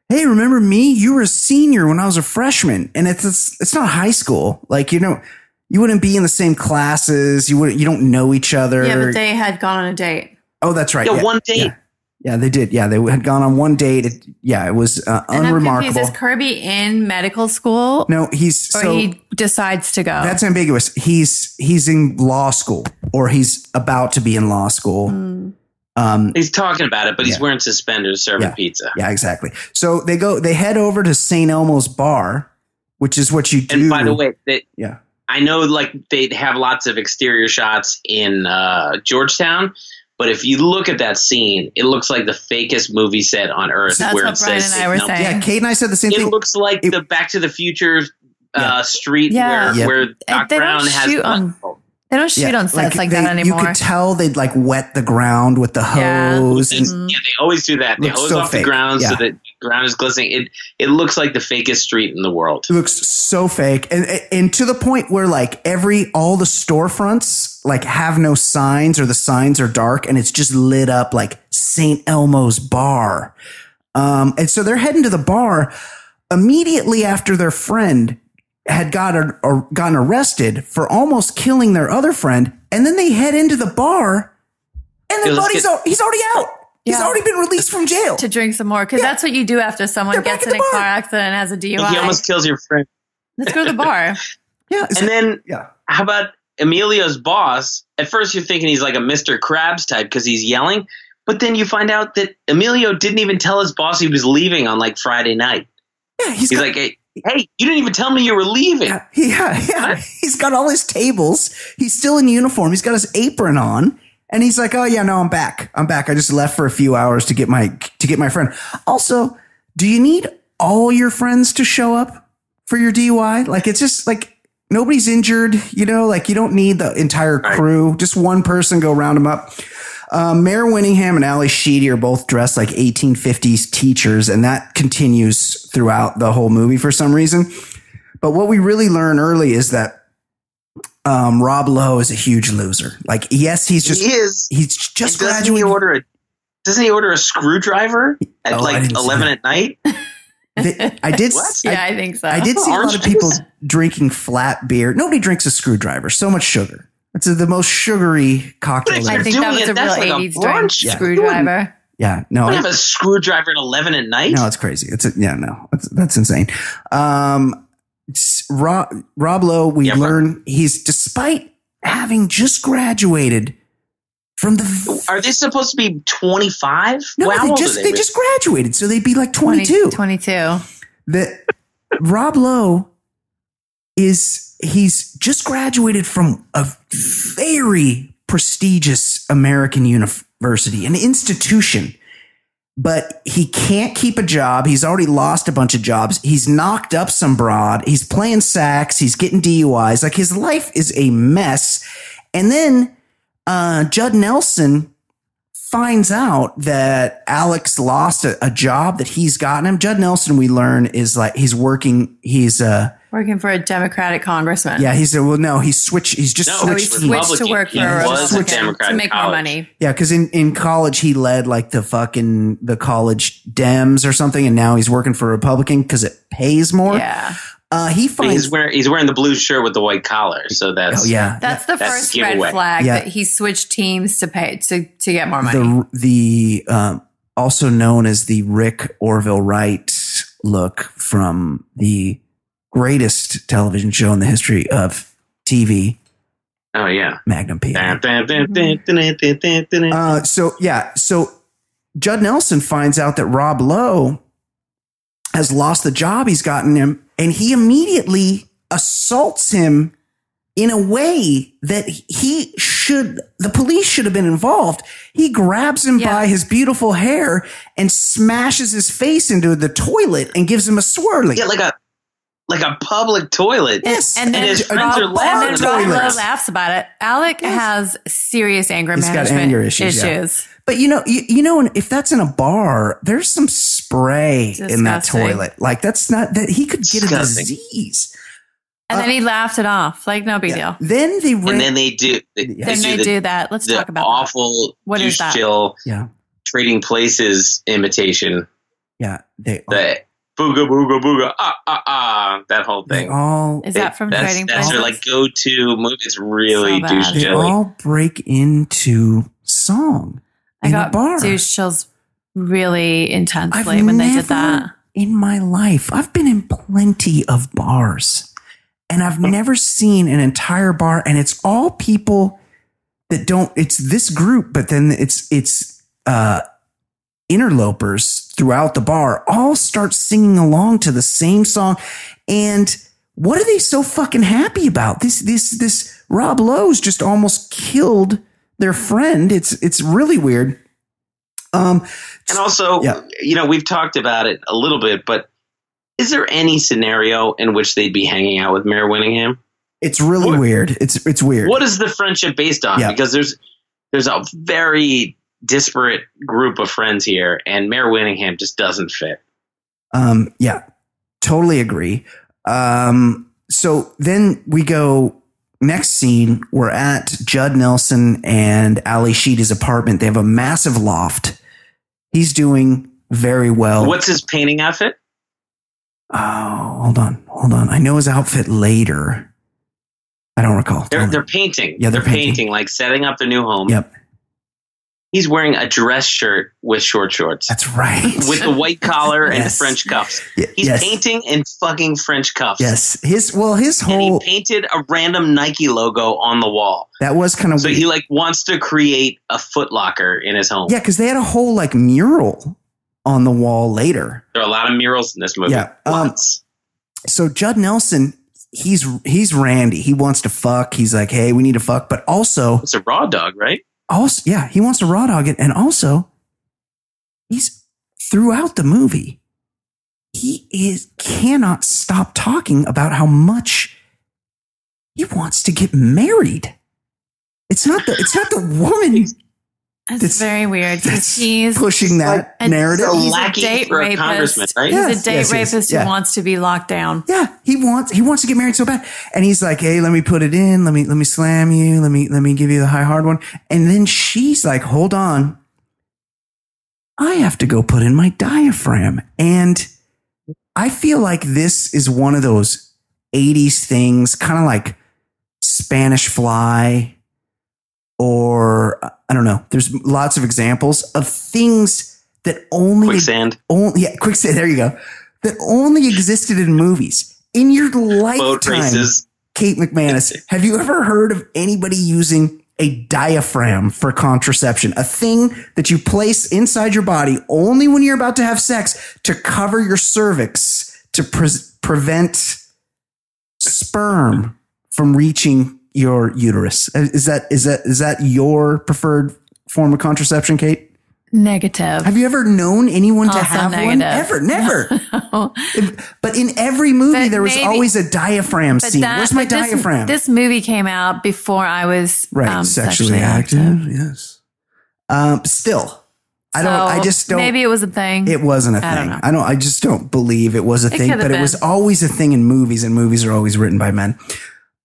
Hey, remember me? You were a senior when I was a freshman. And it's, it's, it's not high school. Like, you know, you wouldn't be in the same classes. You wouldn't, you don't know each other. Yeah, but they had gone on a date. oh, that's right. yeah, one date. Yeah. Yeah, they did. Yeah, they had gone on one date. It, yeah, it was uh, And I'm confused. unremarkable. Is Kirby in medical school No, he's or so he decides to go? that's ambiguous. He's he's in law school or he's about to be in law school. Hmm. Um, He's talking about it, but he's Yeah. wearing suspenders serving Yeah. pizza. yeah, exactly. So they go, they head over to St. Elmo's bar, which is what you do. And by the way, they, yeah, I know like they have lots of exterior shots in uh, Georgetown, but if you look at that scene, it looks like the fakest movie set on earth. That's where what it Brian says and I were saying. yeah. Kate and I said the same It thing. It looks like It- the Back to the Future uh, Yeah. street Yeah. where Yep. where Doc they Brown has. shoot on- they don't shoot Yeah, on sets like, they- that anymore. You could tell they'd like wet the ground with the Yeah. hose. It's- and- yeah, they always do that. They Looks hose so off fake. the ground so that the ground is glistening. It it looks like the fakest street in the world. It looks so fake, and and to the point where like every all the storefronts like have no signs or the signs are dark, and it's just lit up like Saint Elmo's bar. Um, and so they're heading to the bar immediately after their friend had got a, or gotten arrested for almost killing their other friend, and then they head into the bar, and Yeah, their buddy's get- al- he's already out. He's Yeah. already been released from jail. to drink some more because that's what you do after someone They're gets in a bar. car accident and has a DUI. He almost kills your friend. Let's go to the bar. yeah, And then yeah. how about Emilio's boss? At first, you're thinking he's like a Mr. Krabs type because he's yelling, but then you find out that Emilio didn't even tell his boss he was leaving on like Friday night. yeah, he's He's got- like, hey, hey, you didn't even tell me you were leaving. Yeah, yeah, yeah. He's got all his tables. He's still in uniform. He's got his apron on, and he's like, "Oh yeah, no, I'm back. I'm back. I just left for a few hours to get my to get my friend." Also, do you need all your friends to show up for your DUI? Like, it's just like nobody's injured. You know, like you don't need the entire crew. Just one person go round them up. Um, Mare Winningham and Ally Sheedy are both dressed like 1850s teachers, and that continues throughout the whole movie for some reason. But what we really learn early is that um, Rob Lowe is a huge loser. Like, yes, he's just he is. he's just And doesn't he order a doesn't he order a screwdriver at Oh, like eleven at night? Th- I did. What? yeah, I, think so. I did see a lot of people juice? drinking flat beer. Nobody drinks a screwdriver. So much sugar. It's the most sugary cocktail. But I think that was a real that's like a 80s drink brunch. Yeah. screwdriver. Yeah, no, I I- don't have a screwdriver at eleven at night. No, it's crazy. It's a, yeah, no, that's, that's insane. Um, Rob, Rob Lowe, we Yeah, but- learn he's despite having just graduated from the. Are they supposed to be twenty five? No, well, they just they, they? just graduated, so they'd be like 20 22. 22. That Rob Lowe is he's just graduated from a very prestigious American university, an institution. But he can't keep a job. He's already lost a bunch of jobs. He's knocked up some broad. He's playing sax. He's getting DUIs. Like his life is a mess. And then uh, Judd Nelson finds out that Alex lost a, a job that he's gotten him. Judd Nelson, we learn, is like he's working. He's uh Working for a Democratic congressman. yeah. He's a, well, no, he's switched. He's just No, So he switched. Republican. switched to work for He a was a Republican to make in more money. Yeah, because in, in college he led like the fucking the college Dems or something, and now he's working for a Republican because it pays more. Yeah. Uh, he finds he's, he's wearing the blue shirt with the white collar, so oh, that's oh, yeah. That's the that's first red flag yeah. that he switched teams to pay to to get more money. The, the uh, also known as the Rick Orville Wright look from the greatest television show in the history of TV. Oh yeah, Magnum P. uh, so yeah, so Judd Nelson finds out that Rob Lowe has lost the job he's gotten him, and he immediately assaults him in a way that he should, the police should have been involved. He grabs him Yeah. by his beautiful hair and smashes his face into the toilet and gives him a swirly. Yeah, like a like a public toilet. Yes. and then, And his friends Rob, are laughing and then Rob Lowe laughs about it. Alec has serious anger He's got management anger issues, yeah. But you know, you, you know, if that's in a bar, there's some spray in that toilet. Like that's not that he could get a disease. And then he laughed it off. Like, no big Uh, Yeah. deal. Then they ran, and then they do. They, Yeah. Then they the, do that. Let's the talk about that. awful What is douche that? chill yeah, trading places imitation. yeah. They The booga booga booga ah ah ah that whole they thing. all Is that from that's, Trading that's Places? their like go to move. It's really So bad. douche they all break into song I got bar. douche chills really intensely I've when they did that. in my life. I've been in plenty of bars and I've never seen an entire bar and it's all people that don't it's this group but then it's it's uh interlopers throughout the bar all start singing along to the same song and what are they so fucking happy about this this this Rob Lowe's just almost killed their friend it's it's really weird um And also, Yeah. you know, we've talked about it a little bit, but is there any scenario in which they'd be hanging out with Mare Winningham? It's really What- weird. It's it's weird. What is the friendship based on? Yeah. Because there's there's a very disparate group of friends here, and Mare Winningham just doesn't fit. Um, yeah, totally agree. Um, so then we go next scene. We're at Judd Nelson and Ally Sheedy's apartment. They have a massive loft. He's doing very well. What's his painting outfit? Oh, hold on, hold on. I know his outfit later. I don't recall. They're they're painting. Yeah, they're painting. painting. like setting up their new home. Yep, He's wearing a dress shirt with short shorts, that's right. with the white collar and French cuffs. He's yes, painting in fucking French cuffs. yes. His well, his And he painted a random Nike logo on the wall. that was kind of So weird. he like wants to create a Foot Locker in his home. Yeah, because they had a whole like mural on the wall later. There are a lot of murals in this movie. Yeah, um, So Judd Nelson, he's he's Randy. He wants to fuck. He's like, hey, we need to fuck, but also it's a raw dog, right? Also yeah, he wants to raw dog it, and also he's throughout the movie. He is cannot stop talking about how much he wants to get married. It's not the it's not the woman It's That's- very weird because that's he's pushing that a- narrative. So he's a date for rapist. congressman, right? He's Yes, a date yes, yes, rapist yeah. who wants to be locked down. Yeah, he wants he wants to get married so bad, and he's like, "Hey, let me put it in. Let me let me slam you. Let me let me give you the high hard one." And then she's like, "Hold on, I have to go put in my diaphragm." And I feel like this is one of those '80s things, kind of like Spanish Fly, or I don't know. There's lots of examples of things that only Quicksand, only yeah, quicksand. There you go. That only existed in movies. In your lifetime. Kate McManus, have you ever heard of anybody using a diaphragm for contraception? A thing that you place inside your body only when you're about to have sex to cover your cervix to pre- prevent sperm from reaching your uterus. Is that is that is that your preferred form of contraception, Kate? Negative. Have you ever known anyone to Also have one? Ever, never. Oh, But in every movie, But there was maybe- always a diaphragm scene. that- Where's my but this- diaphragm? This, movie came out before I was right, um, sexually, active. Yes. Um, still, I don't. I just don't. Maybe it was a thing. it wasn't a I don't thing. know. I don't. I just don't believe it was a It thing. But have it was always a thing in movies, and movies are always written by men.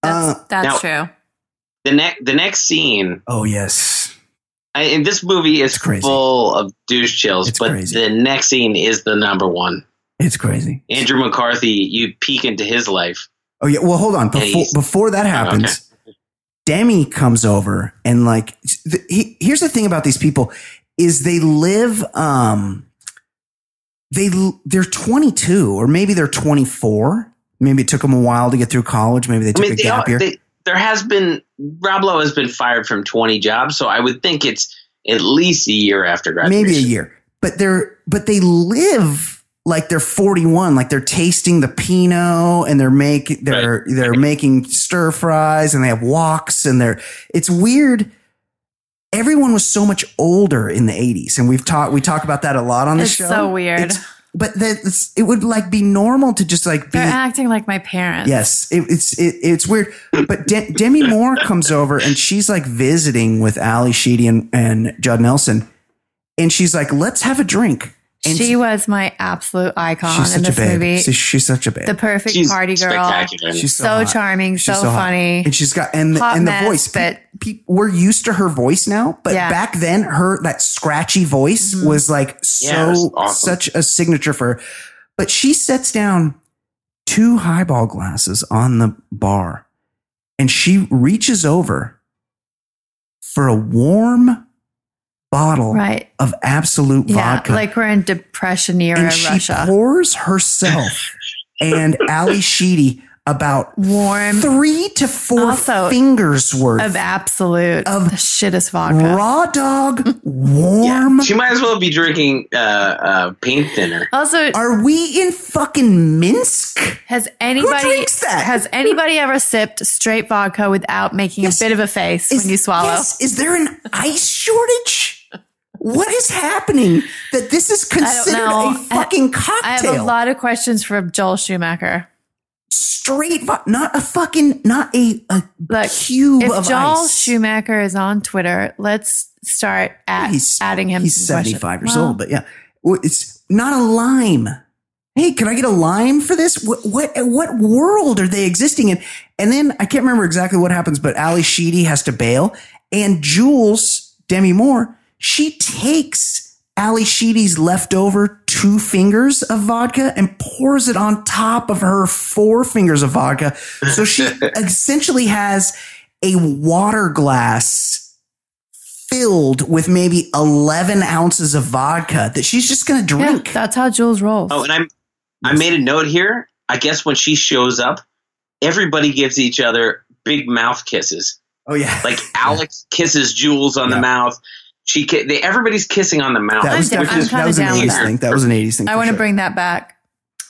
Uh, that's that's Now- true. The next the next scene, oh yes, I, and this movie is It's crazy. full of douche chills, It's but crazy. the next scene is the number one. it's crazy. Andrew McCarthy, you peek into his life. Oh yeah. Well, hold on. Before before that happens, Demi comes over and like th- he, here's the thing about these people is they live um they they're 22 or maybe they're 24. Maybe it took them a while to get through college. Maybe they I took mean, a they gap all, year. they, there has been Rob Lowe has been fired from twenty jobs, so I would think it's at least a year after graduation. maybe a year. But they're but they live like they're 41, like they're tasting the Pinot and they're making they're they're making stir fries and they have walks and they're it's weird. Everyone was so much older in the 80s, and we've talked we talk about that a lot on the show. so weird. It's- but that it would like be normal to just like be They're acting like my parents. Yes, it, it's it, it's weird. But De- Demi Moore comes over and she's like visiting with Ally Sheedy and, and Judd Nelson, and she's like, "Let's have a drink." And she was my absolute icon she's in such a this babe. movie. She's, she's such a babe. the perfect She's party girl. she's so, so hot. charming, She's so, hot. funny. and she's got and the, Hot and the mess, voice. but- Pe- pe- we're used to her voice now, but Yeah. back then, her that scratchy voice Mhm. was like Yeah, was so awesome. such a signature for her. But she sets down two highball glasses on the bar, and she reaches over for a warm bottle right. of Absolut Yeah. vodka Like we're in Depression era and she Russia. pours herself and Ally Sheedy about Warm three to four fingers worth of Absolut Of the shittest vodka. raw dog warm. She might as well be drinking uh, uh, paint thinner. Also, Are we in fucking Minsk? has anybody drinks that? has anybody ever sipped straight vodka without making Yes. a bit of a face Is- when you swallow? yes, is there an ice shortage? What is happening that this is considered a fucking cocktail? I have a lot of questions for Joel Schumacher. Straight, not a fucking, not a, a Look, cube if of Joel ice. Schumacher is on Twitter, let's start at he's adding him. He's 75 years Well, old, but yeah, it's not a lime. Hey, can I get a lime for this? What, what, what world are they existing in? And then I can't remember exactly what happens, but Ally Sheedy has to bail and Jules, Demi Moore, she takes Ally Sheedy's leftover two fingers of vodka and pours it on top of her four fingers of vodka. So she essentially has a water glass filled with maybe 11 ounces of vodka that she's just going to Yeah, drink. that's how Jules rolls. Oh, and I'm I made a note here. I guess when she shows up, everybody gives each other big mouth kisses. Oh, yeah. Like Alex kisses Jules on Yeah. the mouth. She ki- they, everybody's kissing on the mouth. that was I'm which down- is I'm that was an kinda down with 80s thing. That was an 80s thing. I want to sure. bring that back.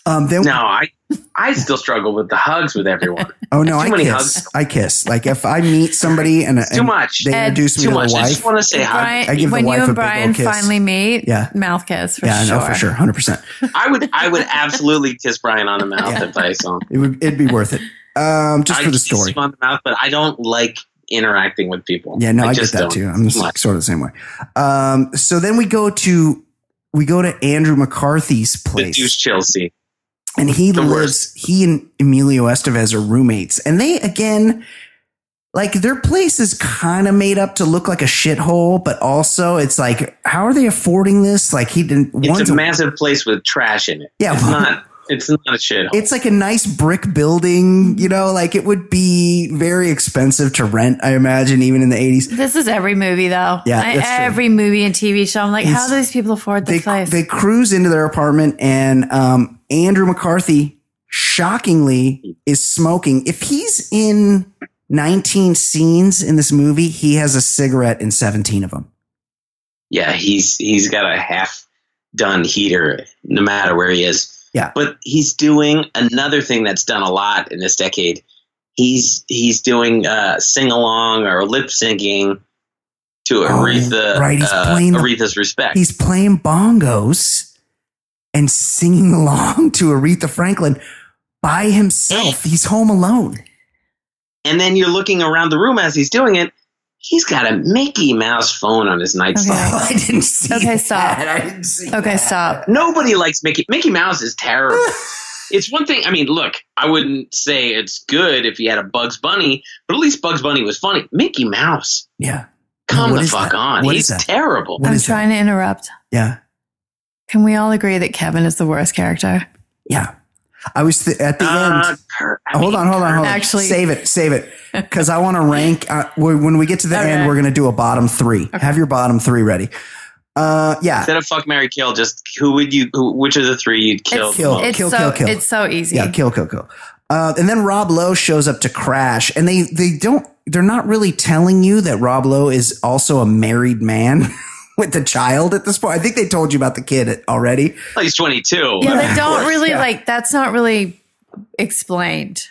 Um, then, no, I I still struggle with the hugs with everyone. oh, no, too I many kiss. hugs. I kiss. Like if I meet somebody and, It's too much. they Ed, introduce me Too to much. the I just want to say hi. Brian, I give the when wife you and big old Brian kiss. finally meet, Yeah. mouth kiss for yeah, sure. no, for sure. 100%. I would I would absolutely kiss Brian on the mouth Yeah. if I saw him. It would, it'd be worth it. Um, just I for the kiss story. him on the mouth, but I don't like interacting with people. Yeah, no, I, get that don't. too. I'm just much. sort of the same way. Um, so then we go to we go to Andrew McCarthy's the place, douche Chelsea. and he the lives. He and Emilio Estevez are roommates, and they again, like their place is kind of made up to look like a shithole, but also it's like, how are they affording this? Like he didn't. It's a- massive place with trash in it. Yeah, it's well- not. It's not a shit. it's like a nice brick building, you know, like it would be very expensive to rent, I imagine, even in the 80s. This is every movie though. Yeah, I- that's true. every movie and TV show. I'm like, how do these people afford they place? they cruise into their apartment and um, Andrew McCarthy shockingly is smoking. If he's in 19 scenes in this movie, he has a cigarette in 17 of them. yeah, he's he's got a half done heater no matter where he is. Yeah. But he's doing another thing that's done a lot in this decade. He's he's doing uh, sing along or lip syncing to Oh, Aretha right, he's uh, playing the- Aretha's respect. He's playing bongos and singing along to Aretha Franklin by himself. He's home alone. and then you're looking around the room as he's doing it. He's got a Mickey Mouse phone on his nightstand. Okay. I didn't see Okay, that. stop. I didn't see okay, that. stop. Nobody likes Mickey. Mickey Mouse is terrible. it's one thing. I mean, look, I wouldn't say it's good if you had a Bugs Bunny, but at least Bugs Bunny was funny. Mickey Mouse, Yeah. come what the fuck that? on. What He's terrible. What I'm is that? trying to interrupt. Yeah. Can we all agree that Kevin is the worst character? Yeah. I was th- at the Uh, end. Kurt, I hold mean, on, hold on, hold on. Actually- save it, save it, because I want to rank. Uh, when when we get to the Okay. end, we're going to do a bottom three. Have your bottom three ready. Uh, yeah, Instead of fuck Mary Kill, just who would you? Who, which of the three you'd kill? It's, Kill. it's kill, so kill, kill. it's so easy. yeah, kill, kill, kill. Uh, and then Rob Lowe shows up to crash, and they they don't. They're not really telling you that Rob Lowe is also a married man with the child at this point. I think they told you about the kid already. Well, he's 22. Yeah, they don't course. really yeah. like. That's not really explained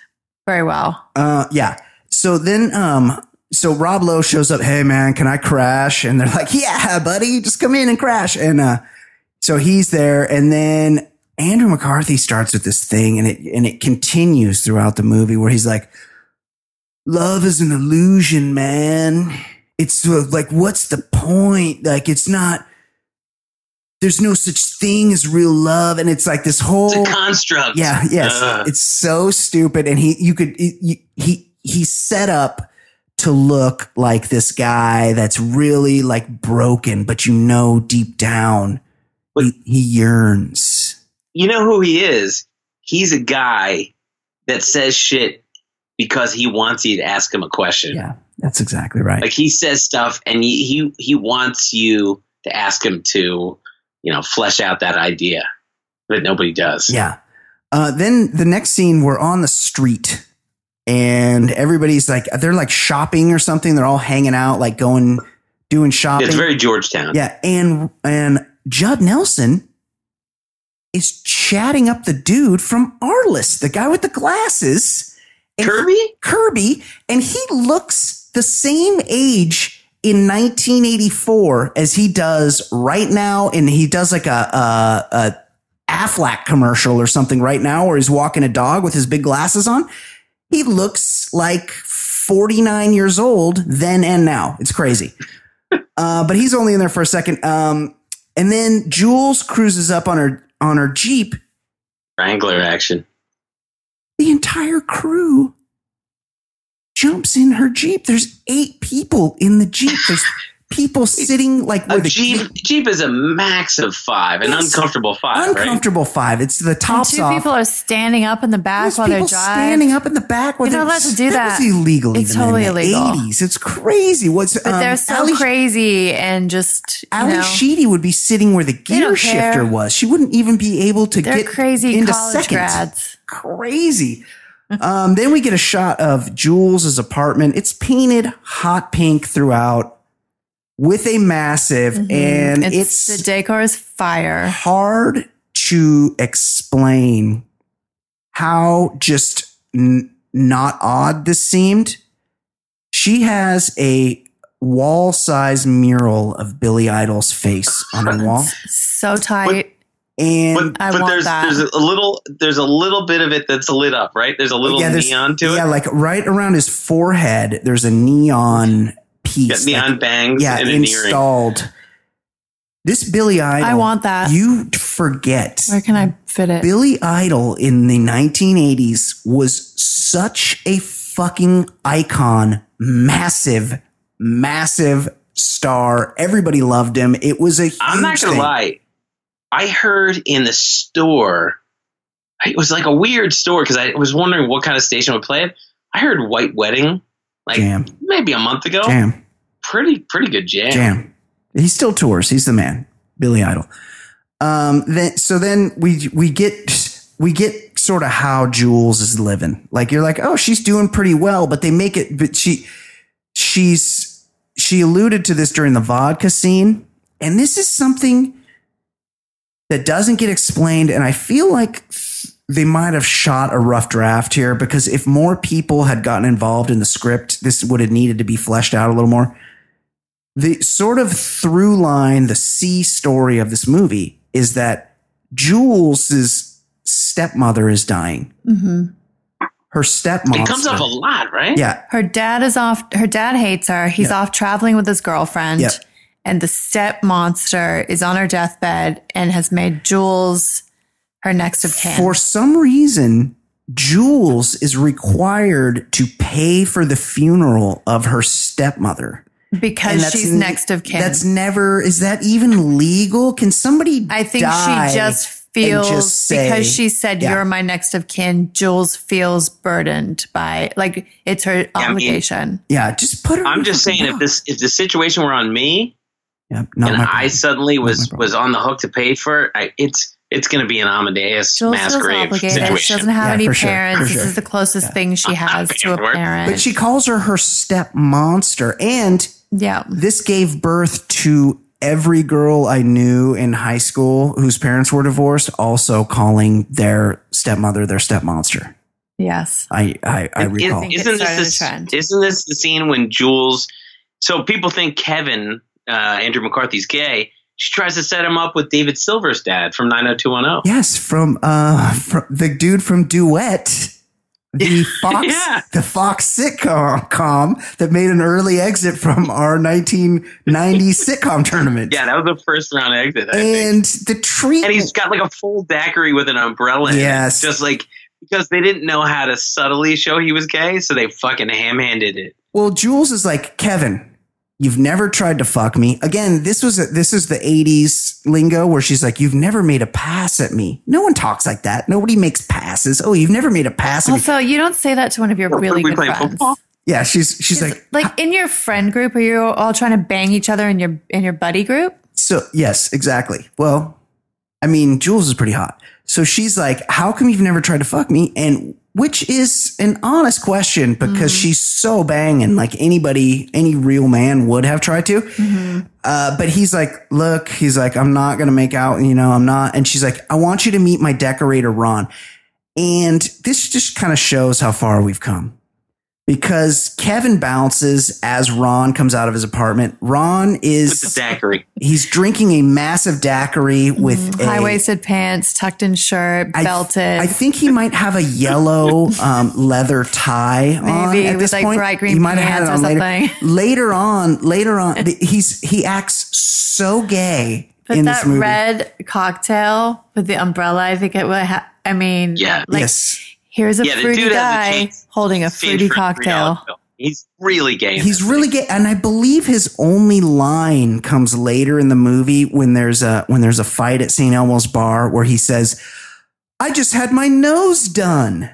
very well. Uh, yeah. So then, um, so Rob Lowe shows up. Hey man, can I crash? And they're like, yeah, buddy, just come in and crash. And, uh, so he's there. And then Andrew McCarthy starts with this thing and it, and it continues throughout the movie where he's like, love is an illusion, man. It's like, what's the point? Like, it's not, there's no such thing as real love, and it's like this whole It's a construct. yeah, yes, Ugh. it's so stupid, and he you could he he he's set up to look like this guy that's really like broken, but you know deep down But- he, he yearns. you know who he is? He's a guy that says shit because he wants you to ask him a question. Yeah, that's exactly right. Like he says stuff and he, he he wants you to ask him to, you know, flesh out that idea. But nobody does. Yeah. Uh, then the next scene, we're on the street and everybody's like, they're like shopping or something. They're all hanging out, like going, doing shopping. It's very Georgetown. yeah. And, and Judd Nelson is chatting up the dude from Arliss, the guy with the glasses. And Kirby? Kirby, and he looks the same age in 1984 as he does right now. And he does like a, a, a Aflac commercial or something right now where he's walking a dog with his big glasses on. He looks like 49 years old then and now. It's crazy. uh, but he's only in there for a second. Um, and then Jules cruises up on her, on her Jeep. Wrangler action. The entire crew jumps in her Jeep. There's eight people in the Jeep. There's people sitting like where A the Jeep Jeep is a max of five, an Yes. uncomfortable five, right? uncomfortable five. It's the And tops two off. people are standing up in the back There's while they're driving. standing up in the back. While You're not they're- allowed to do that. that. was illegal. It's even totally in the illegal. 80s. It's crazy. What's But um, they're so Ally, crazy and just you Ally know, Sheedy would be sitting where the gear don't care. shifter was. She wouldn't even be able to they're get crazy into college seconds. grads. crazy. Um, then we get a shot of Jules's apartment. It's painted hot pink throughout with a massive, and Mm-hmm. it's, It's, the decor is fire. hard to explain how just n- not odd this seemed. She has a wall size mural of Billy Idol's face on her wall. So tight. And But, I but want there's that. there's a little there's a little bit of it that's lit up, right? There's a little there's- neon to yeah, it. Yeah, like right around his forehead, there's a neon piece. Got neon like, bangs yeah, and an installed. This Billy Idol. I want that. You forget. Where can I fit it? Billy Idol in the 1980s was such a fucking icon, massive, massive star. Everybody loved him. It was a huge I'm not gonna thing. lie. I heard in the store, it was like a weird store because I was wondering what kind of station would play it. I heard White Wedding, like Jam. maybe a month ago. Jam, Pretty pretty good jam. jam. He still tours. He's the man, Billy Idol. Um, then so then we we get we get sort of how Jules is living. Like you're like, oh, she's doing pretty well, but they make it. But she she's she alluded to this during the vodka scene, and this is something that doesn't get explained. And I feel like they might have shot a rough draft here because if more people had gotten involved in the script, this would have needed to be fleshed out a little more. The sort of through line, the C story of this movie is that Jules's stepmother is dying. hmm Her stepmom. It comes up a lot, right? Yeah. Her dad is off. Her dad hates her. He's Yeah. off traveling with his girlfriend. Yep. And the step monster is on her deathbed and has made Jules her next of kin. For some reason, Jules is required to pay for the funeral of her stepmother. Because she's n- next of kin. That's never, is that even legal? Can somebody I think die she just feels just say- because she said Yeah. you're my next of kin. Jules feels burdened by like it's her I mean- obligation. Yeah, just put her. I'm just saying if this if the situation were on me Yeah, not and my I suddenly was was on the hook to pay for it, I, it's it's going to be an Amadeus Jules mass feels grave obligated. She situation. doesn't have Yeah, any for sure, parents. This sure. is the closest thing she has to a Paperwork. parent. But she calls her her step monster. And yeah. this gave birth to every girl I knew in high school whose parents were divorced, also calling their stepmother their step monster. Yes. I, I, I Is- recall. think it isn't started a this trend. the, isn't this the scene when Jules? So people think Kevin uh, Andrew McCarthy's gay. She tries to set him up with David Silver's dad from 90210. Yes, from uh from the dude from Duet. the Fox, Yeah. the Fox sitcom that made an early exit from our 1990 sitcom tournament. Yeah, that was the first round exit. I think. and the tree, And he's got like a full daiquiri with an umbrella. in. Yes. Just like because they didn't know how to subtly show he was gay, so they fucking ham handed it. Well, Jules is like Kevin. You've never tried to fuck me. Again, this was a, this is the '80s lingo where she's like, "You've never made a pass at me." No one talks like that. Nobody makes passes. Oh, you've never made a pass at me. Also, you don't say that to one of your really good friends. football? Yeah, she's she's like, like in your friend group, are you all trying to bang each other in your in your buddy group? So yes, exactly. Well, I mean, Jules is pretty hot. So she's like, "How come you've never tried to fuck me?" And which is an honest question because she's so banging, like anybody, any real man would have tried to. Uh, but he's like, "Look," he's like, "I'm not gonna make out," you know, I'm not. And she's like, "I want you to meet my decorator, Ron." And this just kind of shows how far we've come because Kevin bounces as Ron comes out of his apartment. Ron With is the daiquiri. he's drinking a massive daiquiri with a- High waisted pants, tucked in shirt, I- belted. I think he might have a yellow um, leather tie on at this like, point. bright green he might have had it pants on or later. something. Later on, later on, he's he acts so gay but in that this movie. red cocktail with the umbrella, I think it would. Ha- I mean, Yeah. like yes, here's a Yeah, fruity has a guy holding a fruity for a $3 cocktail. He's really gay. he's really thing. gay, and I believe his only line comes later in the movie when there's a when there's a fight at St. Elmo's bar where he says, "I just had my nose done."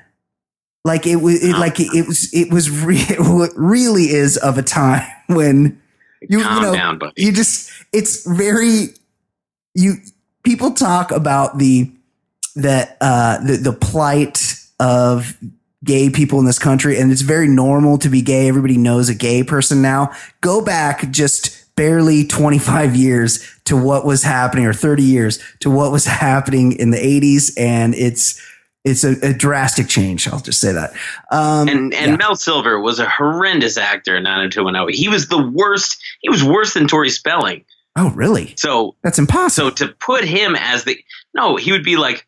Like it was, it, like it, was, it was re- it really is of a time when you, you know, down, you just it's very you people talk about the that uh the, the plight of gay people in this country and it's very normal to be gay everybody knows a gay person now go back just barely 25 years to what was happening or 30 years to what was happening in the 80s and it's it's a, a drastic change i'll just say that um And and yeah. Mel Silver was a horrendous actor in 90210. He was the worst. He was worse than Tori Spelling. oh really So that's impossible so to put him as the no, he would be like,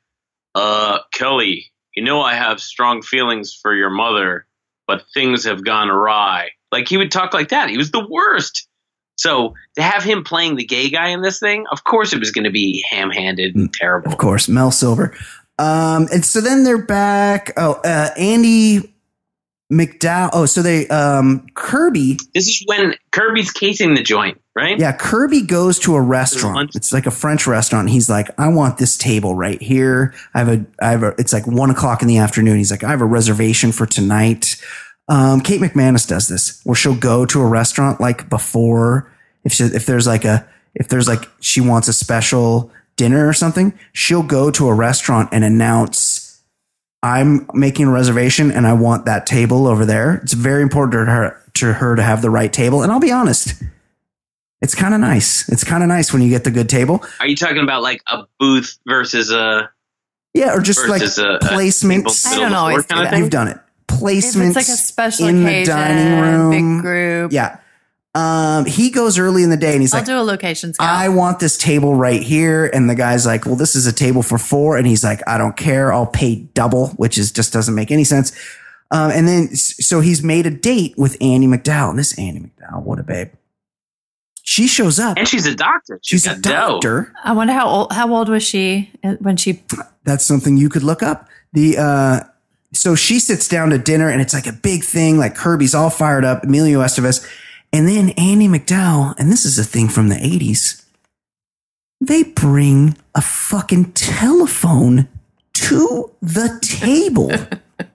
uh, Kelly, you know I have strong feelings for your mother, but things have gone awry. Like he would talk like that. He was the worst. So to have him playing the gay guy in this thing, of course it was going to be ham-handed and terrible. Of course, Mel Silver. Um, and so then they're back. Oh, uh, Andie MacDowell. Oh, so they um, Kirby. This is when Kirby's casing the joint, right? Yeah, Kirby goes to a restaurant. It's like a French restaurant. He's like, I want this table right here. I have a, I have a. It's like one o'clock in the afternoon. He's like, I have a reservation for tonight. Um, Kate McManus does this, where she'll go to a restaurant like before, if she, if there's like a, if there's like she wants a special dinner or something, she'll go to a restaurant and announce, I'm making a reservation and I want that table over there. It's very important to her to her to have the right table. And I'll be honest, it's kind of nice. It's kind of nice when you get the good table. Are you talking about like a booth versus a Yeah, or just like a, a placements. table I don't middle of the always floor do kind of that. thing? You've done it. If it's like a special in occasion, the dining room. big group, Yeah. Um, he goes early in the day and he's I'll like, do a location scout. I want this table right here. And the guy's like, well, this is a table for four. And he's like, I don't care. I'll pay double, which is just doesn't make any sense. Um, and then, so he's made a date with Andie MacDowell. And this Andie MacDowell, what a babe. She shows up. And she's a doctor. She's a got dough. doctor. I wonder how old how old was she when she That's something you could look up. The, uh, so she sits down to dinner and it's like a big thing. Like Kirby's all fired up, Emilio Estevez. And then Andie MacDowell, and this is a thing from the 80s, they bring a fucking telephone to the table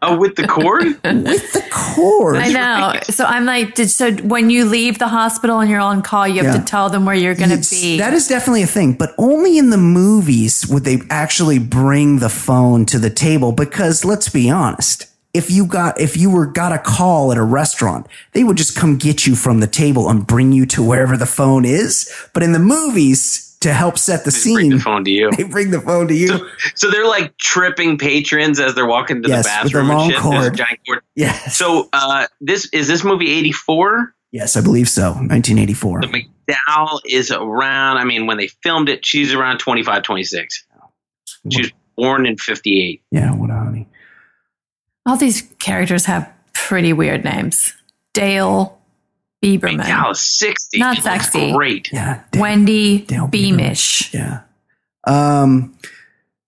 Oh, with the cord? with the cord. I know. So I'm like, did so when you leave the hospital and you're on call, you have Yeah. to tell them where you're going to be. That is definitely a thing, but only in the movies would they actually bring the phone to the table because let's be honest. If you got if you were got a call at a restaurant, they would just come get you from the table and bring you to wherever the phone is. But in the movies, to help set the bring scene, the phone to you. they bring the phone to you. So they're like tripping patrons as they're walking to Yes, the with a bathroom long and shit. There's a cord. giant cord. Yes. So uh, this is this movie 84? yes, I believe so. 1984. The MacDowell is around, I mean, when they filmed it, she's around 25, 26. She was born in 58. Yeah, what a honey. All these characters have pretty weird names. Dale Biberman. Gal is 60. Not She looks sexy. Great. Yeah. Dale- Wendy Dale Biberman. Beamish. Yeah. Um.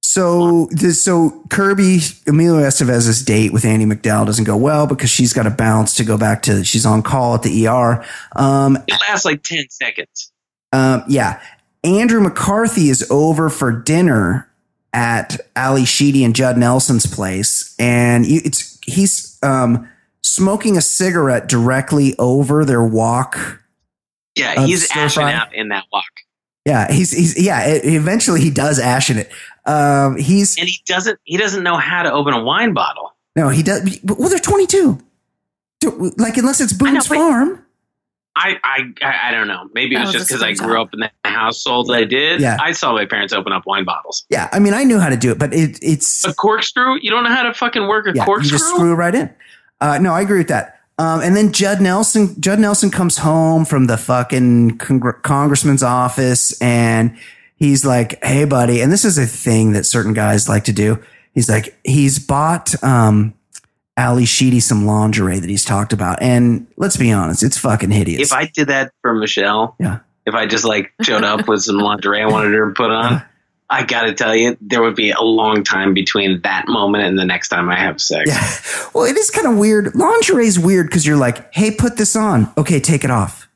So this, so Kirby Emilio Estevez's date with Andie MacDowell doesn't go well because she's got to bounce to go back to she's on call at the ER. Um. It lasts like 10 seconds. Um. Yeah. Andrew McCarthy is over for dinner at Ally Sheedy and Judd Nelson's place, and you, it's he's um smoking a cigarette directly over their wok Yeah, he's ashing out in that wok. Yeah, he's he's yeah. It, eventually, he does ash in it. Um, he's And he doesn't he doesn't know how to open a wine bottle. no, he does. Well, they're twenty two. Like unless it's Boone's but- Farm. I, I I I don't know. Maybe it was was just because I grew up in the household that I did. Yeah. I saw my parents open up wine bottles. Yeah, I mean, I knew how to do it, but it, it's A corkscrew? You don't know how to fucking work a yeah, you corkscrew? just screw right in. Uh, no, I agree with that. Um, and then Judd Nelson, Judd Nelson comes home from the fucking congr- congressman's office, and he's like, "Hey, buddy," and this is a thing that certain guys like to do. He's like, he's bought um, Ally Sheedy some lingerie that he's talked about, and let's be honest, it's fucking hideous. if I did that for Michelle, Yeah. if I just like showed up with some lingerie I wanted her to put on, I gotta tell you, there would be a long time between that moment and the next time I have sex. Yeah. Well, it is kind of weird. Lingerie is weird because you're like, hey, put this on. Okay, take it off.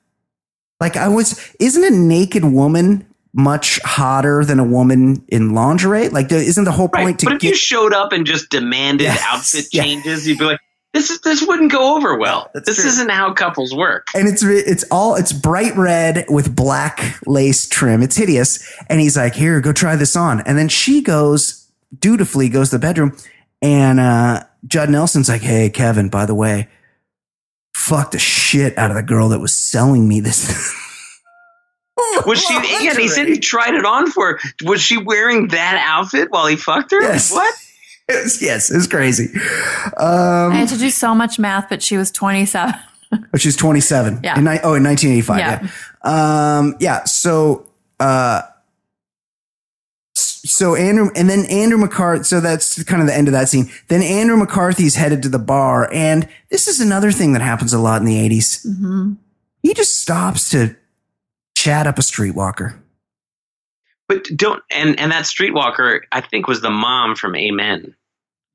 Like I was, isn't a naked woman much hotter than a woman in lingerie? Like, isn't the whole Right. point to But if get? you showed up and just demanded Yes. outfit Yeah. changes, you'd be like, this is this wouldn't go over well. That's this true. isn't how couples work. and it's it's all it's bright red with black lace trim. It's hideous. And he's like, "Here, go try this on." And then she goes dutifully goes to the bedroom, and uh, Judd Nelson's like, "Hey, Kevin, by the way, fuck the shit out of the girl that was selling me this." Was she? Yeah, he said he tried it on for. her. Was she wearing that outfit while he fucked her? Yes. What? Yes, yes, it's crazy. I Um, had to do so much math, but she was 27. but she's 27. Yeah. In, oh, in 1985. Yeah. Yeah. Um, yeah. So, uh, so Andrew, and then Andrew McCarthy. So that's kind of the end of that scene. Then Andrew McCarthy's headed to the bar. And this is another thing that happens a lot in the 80s. hmm He just stops to chat up a streetwalker. But don't and and that streetwalker, I think, was the mom from Amen.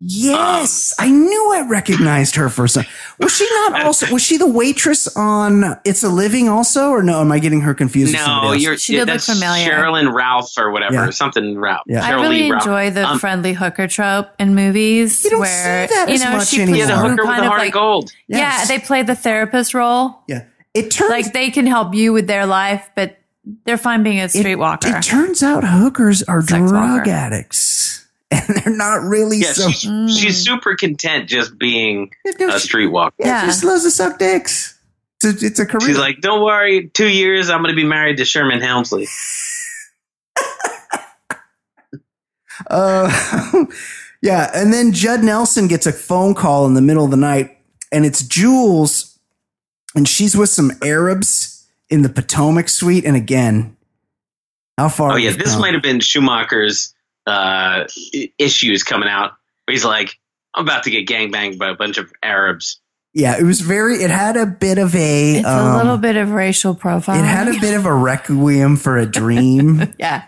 Yes, I knew I recognized her for some. Was she not also? Was she the waitress on It's a Living also, or no? Am I getting her confused? with No, somebody you're She did look that's familiar. Sherilyn Ralph or whatever, Yeah. something Ralph. Yeah. I really Ralph. enjoy the Um, friendly hooker trope in movies You don't where see that you know much she anymore. Yeah, the hooker with kind the of heart like of gold. yeah, they play the therapist role. Yeah, it turns Like they can help you with their life, but they're fine being a it- streetwalker. It, turns out hookers are Sex drug walker. addicts, and they're not really Yeah, so. she's, Mm. she's super content just being No, a she- streetwalker. yeah, Yeah. she just loves to suck dicks. It's a, it's a career. She's like, "Don't worry, two years, I'm going to be married to Sherman Hemsley." Uh, yeah, and then Judd Nelson gets a phone call in the middle of the night, and it's Jules, and she's with some Arabs in the Potomac suite. And again, how far? Oh yeah, this might have been Schumacher's uh, issues coming out. Where he's like, "I'm about to get gangbanged by a bunch of Arabs." Yeah, it was very. It had a bit of a. it's um, a little bit of racial profiling. It had a bit of a requiem for a dream yeah,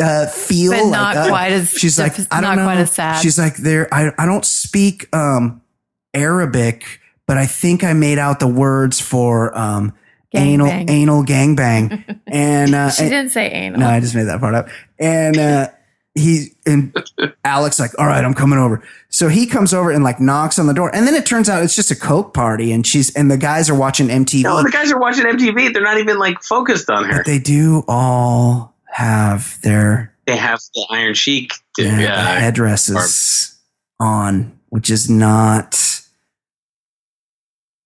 uh, feel, but like, not uh, quite as She's like, I don't not know. quite as sad. She's like, there. I I don't speak um Arabic, but I think I made out the words for um anal Gangbang. anal gangbang, and uh, she and- didn't say anal. no, I just made that part up. And uh, he and Alex like, all right, I'm coming over. So he comes over and like knocks on the door, and then it turns out it's just a coke party, and she's and the guys are watching MTV. No, the guys are watching MTV. They're not even like focused on her. but they do all have their They have the Iron Sheik. To, yeah, the uh, headdresses on, which is not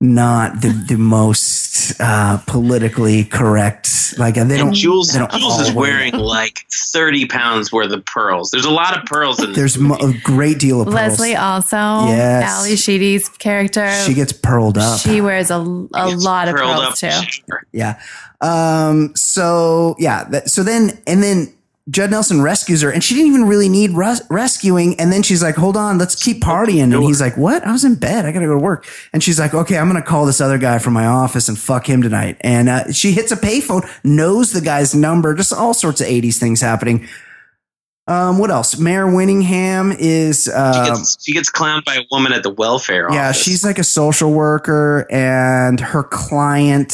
not the the most uh, politically correct. Like they don't. and Jules, they don't Jules is all wear wearing like 30 pounds worth of pearls. There's a lot of pearls in this. There's mo- a great deal of pearls. Leslie also, Yes. Ally Sheedy's character. She gets pearled up. She wears a, a It's lot of pearls up. too. Sure. yeah. Um. So yeah. That, so then and then Judd Nelson rescues her, and she didn't even really need res- rescuing. And then she's like, "Hold on, let's keep partying." And he's like, "What? I was in bed. I gotta go to work." And she's like, "Okay, I'm gonna call this other guy from my office and fuck him tonight." And uh, she hits a payphone, knows the guy's number, just all sorts of '80s things happening. Um, what else? Mare Winningham is. She Um, gets, she gets clowned by a woman at the welfare office. yeah, office. she's like a social worker, and her client.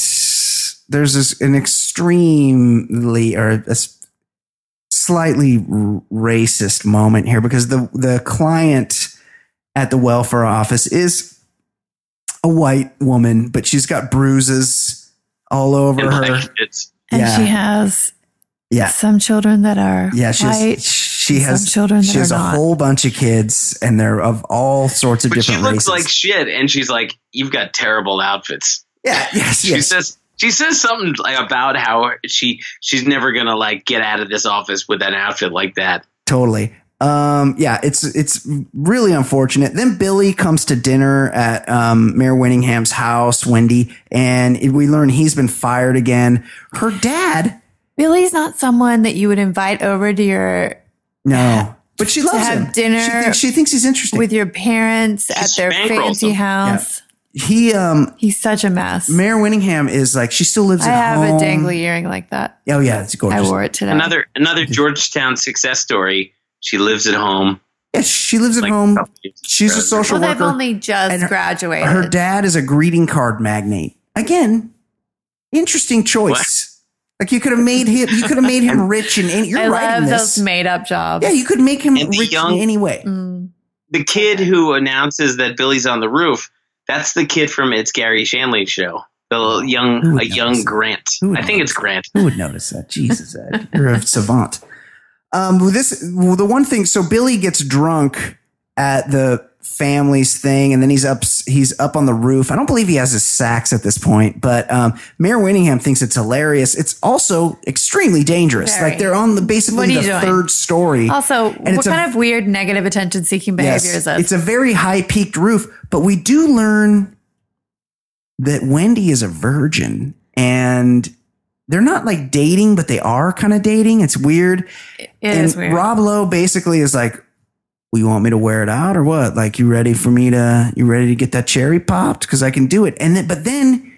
There's this an extremely or a slightly r- racist moment here because the the client at the welfare office is a white woman, but she's got bruises all over And, her. like, And Yeah. she has Yeah, some children that are yeah. She white. has, she some has children that She has are a not. whole bunch of kids, and they're of all sorts of but she looks races. like shit, and she's like, "You've got terrible outfits." yeah, yes, She yes. says she says something like about how she she's never gonna like get out of this office with an outfit like that. Totally. Um, yeah, it's it's really unfortunate. Then Billy comes to dinner at um, Mare Winningham's house, Wendy, and we learn he's been fired again. Her dad, Billy's not someone that you would invite over to your no, but she loves to have him. dinner She thinks, she thinks he's interesting. with your parents at their fancy them. house. He, um, He's such a mess. Mare Winningham is like she still lives I at have home. a dangly earring like that. Oh yeah, it's gorgeous. I wore it today. Another another Georgetown success story. She lives at home. Yeah, she lives at Like, home. She's a social well, they've worker. only just And her- graduated. Her dad is a greeting card magnate. Again, interesting choice. Like you could have made him, you could have made him rich in any. You're I right love in those made up jobs. Yeah, you could make him And the rich young- in any way. Mm. The kid who announces that Billy's on the roof. That's the kid from It's Garry Shandling show. The young would a young notice? Grant. Who would I think it's? Grant. Who would notice that? Jesus, Ed, you're a savant. Um, this well, the one thing. So Billy gets drunk at the family's thing, and then he's up. He's up on the roof. I don't believe he has his sax at this point, but um, Mare Winningham thinks it's hilarious. It's also extremely dangerous. Very. Like they're on the basically the doing? third story. Also, And what it's a- kind of weird negative attention seeking behavior Yes, is this? It's a very high peaked roof, but we do learn that Wendy is a virgin and they're not like dating, but they are kind of dating. It's weird. It and is weird. Rob Lowe basically is like, well, you want me to wear it out or what? Like, you ready for me to, you ready to get that cherry popped? Cause I can do it. And then, but then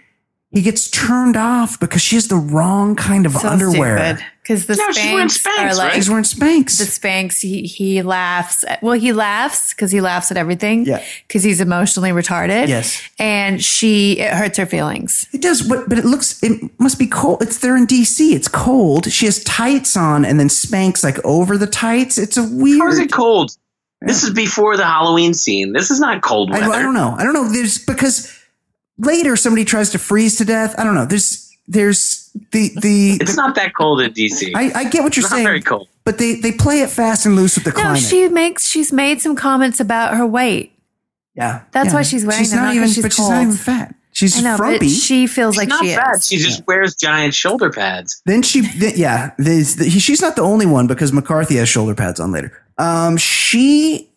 he gets turned off because she has the wrong kind of so underwear. Because the No, she's wearing Spanx, Spanx, are like right? She's wearing Spanx. the Spanx. He he laughs. At, well, he laughs because he laughs at everything. Yeah. Because he's emotionally retarded. Yes. And she it hurts her feelings. It does, but but it looks it must be cold. It's there in DC. It's cold. She has tights on and then Spanx like over the tights. It's a weird. How is it cold? This is before the Halloween scene. This is not cold I, weather. I don't know. I don't know. There's because later somebody tries to freeze to death. I don't know. There's there's the the. It's not that cold in DC. I, I get what you're saying. it's not saying, very cold. but they they play it fast and loose with the No, climate. she makes she's made some comments about her weight. yeah, That's yeah. why she's wearing She's them, not not 'cause even, she's but she's not even fat. She's I know, frumpy. but she feels like She's like not she fat. is. She just wears giant shoulder pads. Then she, th- yeah, there's, the, he- she's not the only one because McCarthy has shoulder pads on later. Um, she,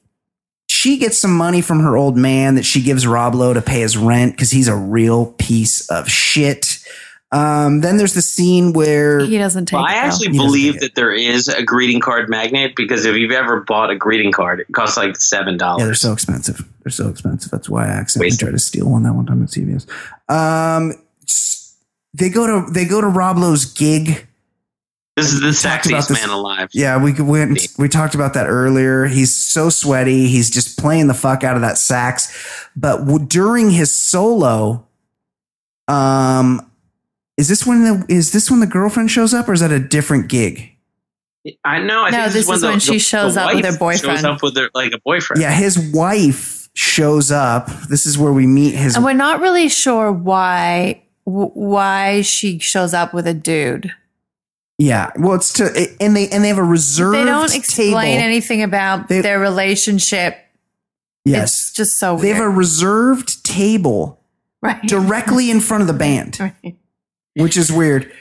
she gets some money from her old man that she gives Rob Lowe to pay his rent because he's a real piece of shit. Um, then there's the scene where He doesn't take Well, I it, though. actually He believe that there is a greeting card magnet because if you've ever bought a greeting card, it costs like seven dollars. yeah, they're so expensive. They're so expensive. That's why I accidentally Wasted. tried to steal one that one time at CVS. Um, they go to they go to Rob Lowe's gig. this is the talked sexiest this- man alive. Yeah, we went. We talked about that earlier. He's so sweaty. He's just playing the fuck out of that sax. But w- during his solo, um, is this when the is this when the girlfriend shows up, or is that a different gig? I know. I No, think this when is the- when she the- shows the up with her boyfriend. Shows up with her like a boyfriend. Yeah, his wife shows up. This is where we meet his. and we're not really sure why why she shows up with a dude. Yeah, well, it's to and they and they have a reserved table. They don't explain table. anything about They- their relationship. Yes, It's just so they have a reserved table right. directly in front of the band, Right. Which is weird.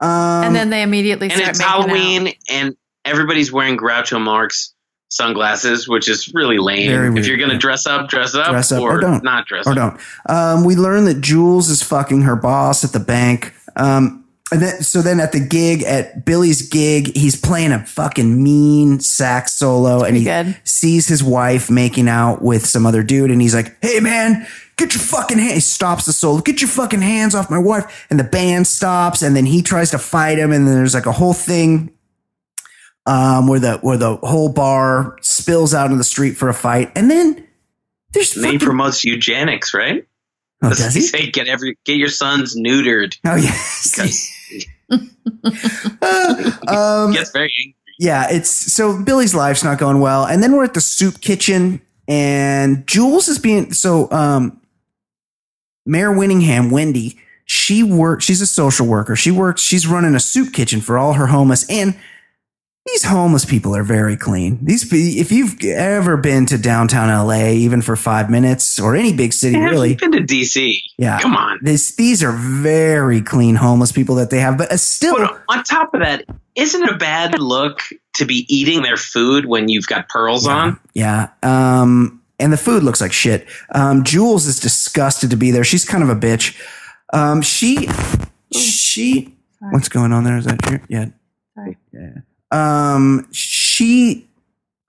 Um, and then they immediately and it's making out. Halloween, and everybody's wearing Groucho Marx sunglasses, which is really lame. Very weird, if you're gonna yeah. dress up, dress up, Dress up or, or don't. not dress or up. don't. Um, we learn that Jules is fucking her boss at the bank. Um, and then so then at the gig at Billy's gig, he's playing a fucking mean sax solo, and he good. sees his wife making out with some other dude, and he's like, "Hey man." Get your fucking hand. He stops the solo. Get your fucking hands off my wife. And the band stops, and then he tries to fight him, and then there's like a whole thing um, where the where the whole bar spills out in the street for a fight, and then there's And he promotes eugenics, right? oh, does he? say get every get your sons neutered? Oh yes. Because um, gets very angry. yeah, it's so Billy's life's not going well, and then we're at the soup kitchen, and Jules is being so. Um, Mare Winningham, Wendy, she works. She's a social worker. She works. She's running a soup kitchen for all her homeless, and these homeless people are very clean. These, if you've ever been to downtown LA, even for five minutes, or any big city, Have really, been to DC? yeah, Come on. This, these are very clean homeless people that they have, but uh, still, But on top of that, isn't it a bad look to be eating their food when you've got pearls on? Yeah. Um, and the food looks like shit. Um, Jules is disgusted to be there. She's kind of a bitch. Um, she, she, what's going on there? Is that your, yeah. Sorry. Yeah. Um, she,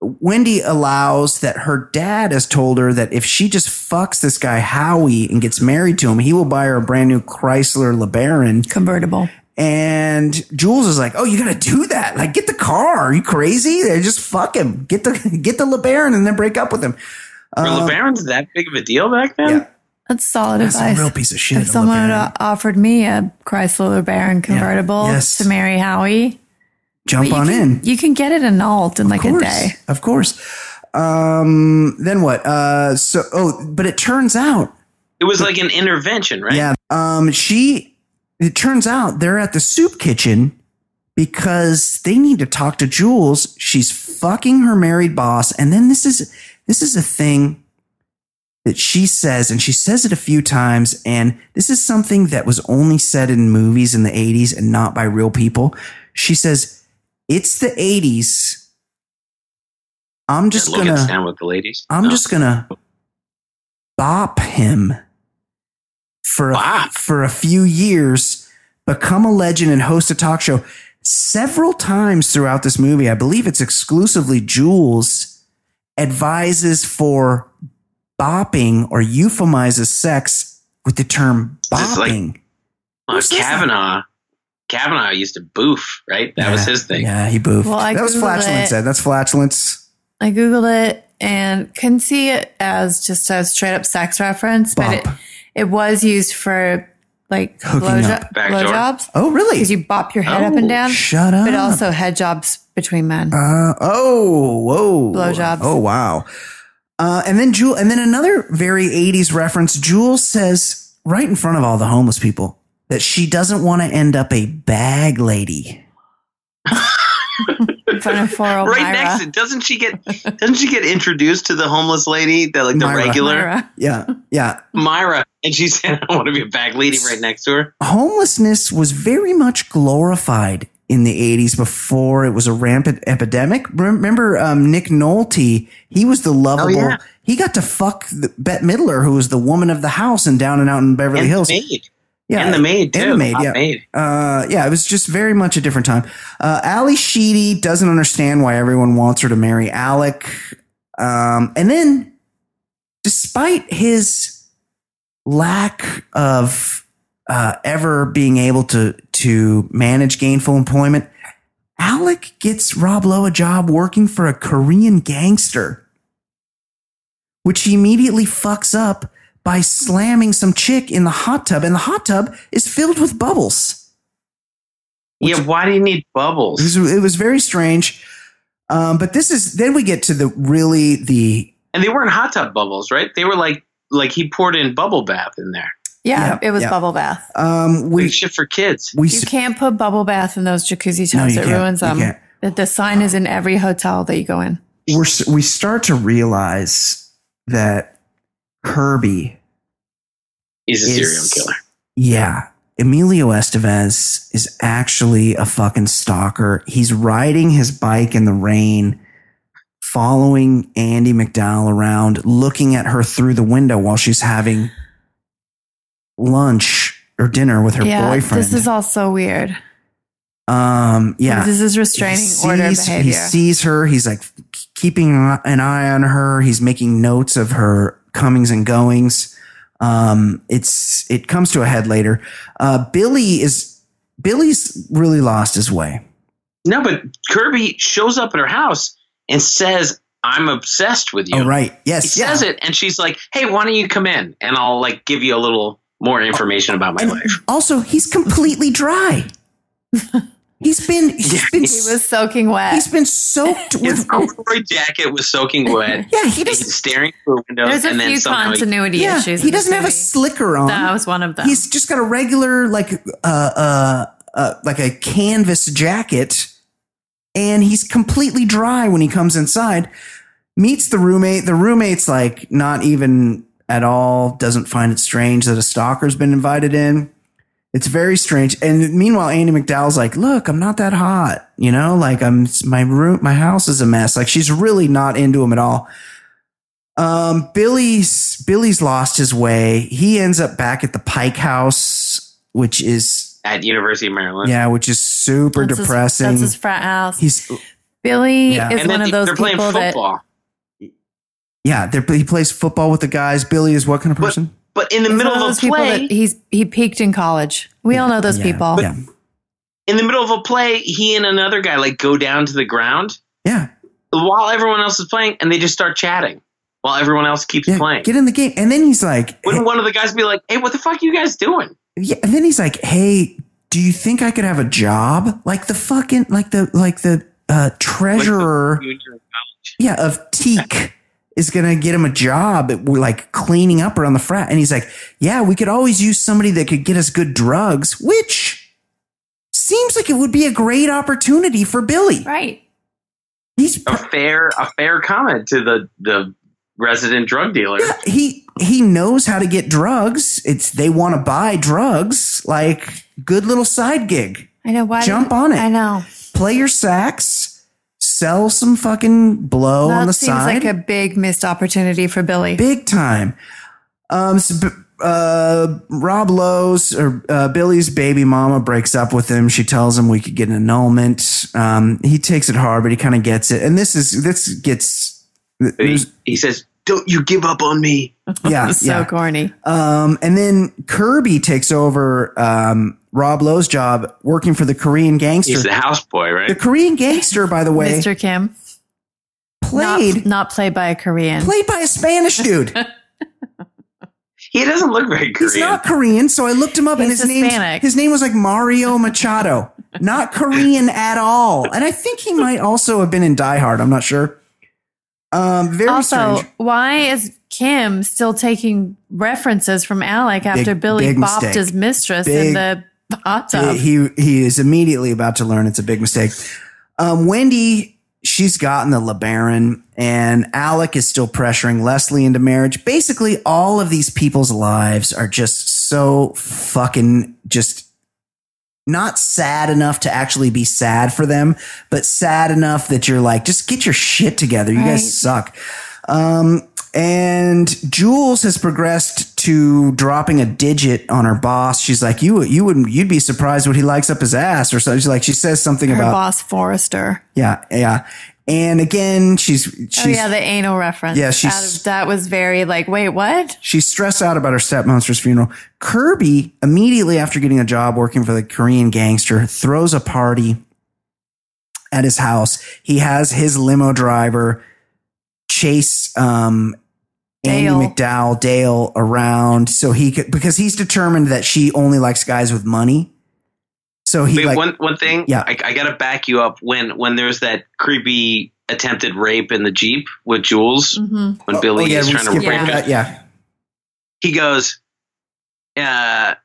Wendy allows that her dad has told her that if she just fucks this guy Howie and gets married to him, he will buy her a brand new Chrysler LeBaron. Convertible. And Jules is like, "Oh, you got to do that! Like, get the car. Are you crazy? They just fuck him. Get the get the LeBaron and then break up with him." Were Um, LeBarons that big of a deal back then? Yeah. That's solid That's a advice. real piece of shit. if someone had offered me a Chrysler LeBaron convertible Yes. to marry Howie, jump on can, in, You can get it annulled in like of a day. of course. Um, then what? Uh, so oh, but it turns out, It was like an intervention, right? yeah. Um, she. It turns out they're at the soup kitchen because they need to talk to Jules. She's fucking her married boss, and then this is this is a thing that she says, and she says it a few times, and this is something that was only said in movies in the 80s and not by real people. She says, It's the 80s. I'm just Look gonna stand with the ladies. I'm No. just gonna bop him for a, Bop? for a few years, become a legend and host a talk show. Several times throughout this movie, I believe it's exclusively Jules advises for bopping or euphemizes sex with the term It's like- bopping. Uh, Who says that? Kavanaugh. Kavanaugh used to boof, right? That was his thing. Yeah, he boofed. Well, I that was Googled flatulence. it. Ed. That's flatulence. I googled it and couldn't see it as just a straight up sex reference, but it, it was used for like Hooking blowjo- up. Backdoor. blowjobs Oh, really? because you bop your head up Oh, and down, Shut up. but also head jobs between men. Uh, oh, whoa. Blowjobs. Oh, wow. Uh, and then Jewel, and then another very 80s reference. Jules says right in front of all the homeless people that she doesn't want to end up a bag lady. in front of poor old Right Myra. next to doesn't she get doesn't she get introduced to the homeless lady, the like the Myra. regular Myra. Yeah. Yeah. Myra, and she said, "I want to be a bag lady right next to her." Homelessness was very much glorified in the 80s before it was a rampant epidemic. Remember um, Nick Nolte? He was the lovable. yeah. He got to fuck the, Bette Midler, who was the woman of the house and down and out in Beverly And Hills. the maid, Yeah, and the maid too. And the maid, yeah. maid. Uh, yeah, it was just very much a different time. Uh, Ally Sheedy doesn't understand why everyone wants her to marry Alec. Um, and then, despite his lack of uh, ever being able to to manage gainful employment, Alec gets Rob Lowe a job working for a Korean gangster, which he immediately fucks up by slamming some chick in the hot tub, and the hot tub is filled with bubbles. Yeah, why do you need bubbles? It was, it was very strange. Um, but this is then we get to the really the And they weren't hot tub bubbles, right? They were like like he poured in bubble bath in there. Yeah, Yeah, it was yeah. bubble bath. um we Like shit for kids. we You can't put bubble bath in those jacuzzi tubs. you it ruins them. can't. The, the sign is in every hotel that you go in. we're we start to realize that Kirby He's a is- serial killer. Yeah. Emilio Estevez is actually a fucking stalker. He's riding his bike in the rain, following Andie MacDowell around, looking at her through the window while she's having lunch or dinner with her yeah, boyfriend. this is all so weird. um, yeah. This is restraining he order behavior. He sees her. He's like keeping an eye on her. He's making notes of her comings and goings. Um, it's it comes to a head later. Uh, Billy is Billy's really lost his way. No, but Kirby shows up at her house and says, "I'm obsessed with you." Oh right, He yes, yeah. says it, and she's like, "Hey, why don't you come in, and I'll like give you a little more information about my And life." also, he's completely dry. He's been he's been he was soaking wet. he's been soaked His with corduroy jacket was soaking wet. yeah. He He's staring through a window, There's a and then few somehow he- continuity yeah. issues. He doesn't have a slicker on. That was one of them. He's just got a regular like uh uh, uh like a canvas jacket and he's completely dry when he comes inside. Meets the roommate. The roommate's like not even at all doesn't find it strange that a stalker's been invited in. It's very strange. And meanwhile, Andie MacDowell's like, "Look, I'm not that hot, you know. Like I'm my room, my house is a mess. Like she's really not into him at all." Um, Billy's Billy's lost his way. He ends up back at the Pike House, which is at University of Maryland. yeah, which is super That's his- depressing. that's his frat house. He's Billy Yeah. is and one of those they're playing people that football. yeah, he plays football with the guys. Billy is what kind of But- person? But in the he's middle of of those a people play, that he's he peaked in college. We all know those Yeah, people. Yeah, in the middle of a play, he and another guy like go down to the ground yeah, while everyone else is playing, and they just start chatting while everyone else keeps yeah. playing. Get in the game, and then he's like, Wouldn't one of the guys be like, "Hey, what the fuck are you guys doing?" yeah, and then he's like, "Hey, do you think I could have a job like the fucking like the like the uh, treasurer?" Like the- yeah, of Teak is gonna get him a job. at- like cleaning up around the frat, and he's like, "Yeah, we could always use somebody that could get us good drugs," which seems like it would be a great opportunity for Billy. Right. He's a fair a fair comment to the the resident drug dealer. yeah, he he knows how to get drugs. It's they want to buy drugs, like good little side gig. I know why Jump on it. I know. Play your sax, sell some fucking blow on the seems side. Seems like a big missed opportunity for Billy. big time. Um, so, uh, Rob Lowe's or uh, Billy's baby mama breaks up with him. She tells him we could get an annulment. Um, he takes it hard, but he kind of gets it. And this is this gets He, he says, "Don't you give up on me." yeah so yeah. corny. Um, and then Kirby takes over um, Rob Lowe's job working for the Korean gangster. He's the houseboy, right? the? Korean gangster, by the way, Mr. Kim. played Not, not played by a Korean. played by a Spanish dude. He doesn't look very Korean. He's not Korean, so I looked him up, and his name his name was like Mario Machado, not Korean at all. And I think he might also have been in Die Hard. I'm not sure. Um, very also, strange. why is Kim still taking references from Alec after Big- Billy big bopped mistake. his mistress Big- in the He he is immediately about to learn it's a big mistake. Um, Wendy, she's gotten the LeBaron, and Alec is still pressuring Leslie into marriage. Basically, all of these people's lives are just so fucking just not sad enough to actually be sad for them, but sad enough that you're like, just get your shit together. You Right. guys suck. Um, and Jules has progressed to dropping a digit on her boss. She's like, you, you wouldn't, you'd be surprised what he likes up his ass or something. She's like, she says something Her about, boss Forrester. yeah, yeah. And again, she's, oh, she's, oh yeah, the anal reference. Yeah, she's- of- that was very like, wait, what? she's stressed out about her stepmonster's funeral. Kirby, immediately after getting a job working for the Korean gangster, throws a party at his house. He has his limo driver chase um, Andie Dale. MacDowell, Dale around so he could, because he's determined that she only likes guys with money. So he Wait, like, one one thing. Yeah. I, I got to back you up when when there's that creepy attempted rape in the jeep with Jules hmm when Oh, Billy oh, yeah, is trying to skipped rape over her. that. Yeah. He goes, uh,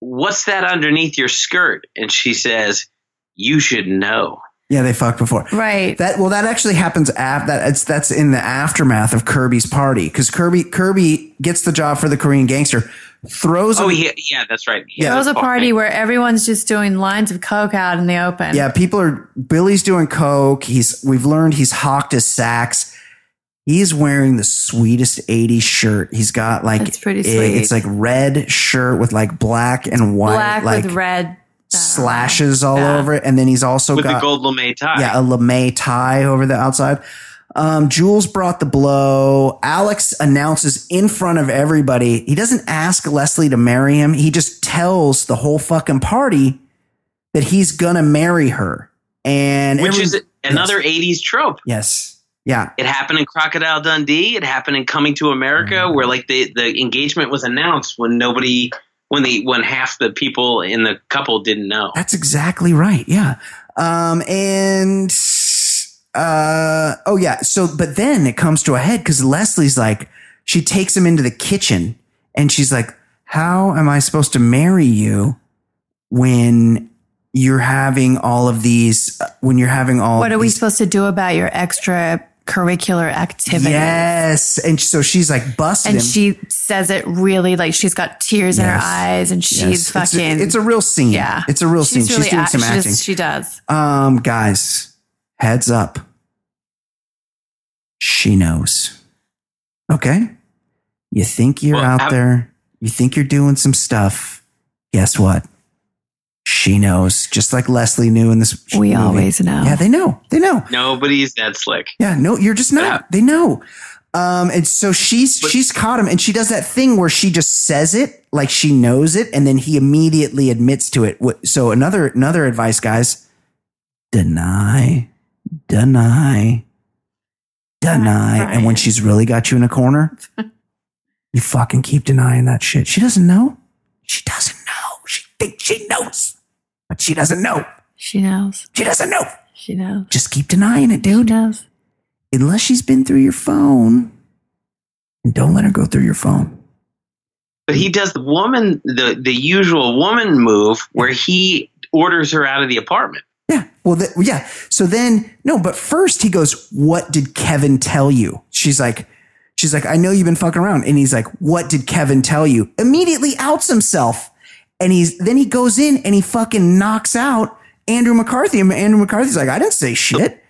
"What's that underneath your skirt?" And she says, "You should know." Yeah. They fucked before. Right. That well, that actually happens. Af- that it's that's in the aftermath of Kirby's party because Kirby Kirby gets the job for the Korean gangster, throws. Oh, a, he, yeah, that's right. He Yeah. Throws a oh, party where everyone's just doing lines of coke out in the open. yeah. People are. Billy's doing coke. He's. We've learned he's hawked his sax. He's wearing the sweetest 80s shirt. He's got like That's pretty it- sweet. it's like red shirt with like black and white Black like with red slashes all yeah. over it. And then he's also with got the gold lame tie. yeah, a lame tie over the outside. Um, Jules brought the blow. Alex announces in front of everybody. He doesn't ask Leslie to marry him. He just tells the whole fucking party that he's gonna marry her. And which every- is another 80s trope. yes, yeah, It happened in Crocodile Dundee. It happened in Coming to America, Mm-hmm. where like the, the engagement was announced when nobody, when the when half the people in the couple didn't know. That's exactly right. Yeah. Um, and, uh, oh yeah. So, but then it comes to a head because Leslie's like, she takes him into the kitchen and she's like, how am I supposed to marry you when you're having all of these, when you're having all What are we these- supposed to do about your extra curricular activity? Yes. And so she's like busting. And him. she says it really like she's got tears in her eyes and she's Yes. It's a- fucking. It's a, real scene. yeah. It's a real scene. She's She's doing act- some she acting. just- she does. Um, guys, heads up. She knows. Okay? You think you're Well, out have- there, you think you're doing some stuff. Guess what? She knows, just like Leslie knew in this. We movie. always know. Yeah, they know. They know. Nobody's that slick. Yeah, no, you're just not. Yeah. They know. Um, and so she's But- she's caught him, and she does that thing where she just says it like she knows it, and then he immediately admits to it. So another another advice, guys: deny, deny, deny. And when she's really got you in a corner, you fucking keep denying that shit. She doesn't know. She doesn't know. She thinks she knows, but she doesn't know. She knows. She doesn't know. She knows. Just keep denying it, She dude knows. unless she's been through your phone. And don't let her go through your phone. But he does the woman, the the usual woman move, where he orders her out of the apartment. Yeah. Well, th- yeah. So then, no, but first he goes, What did Kevin tell you? She's like, She's like, I know you've been fucking around. And he's like, What did Kevin tell you? Immediately outs himself. And he's then he goes in and he fucking knocks out Andrew McCarthy. And Andrew McCarthy's like, I didn't say shit.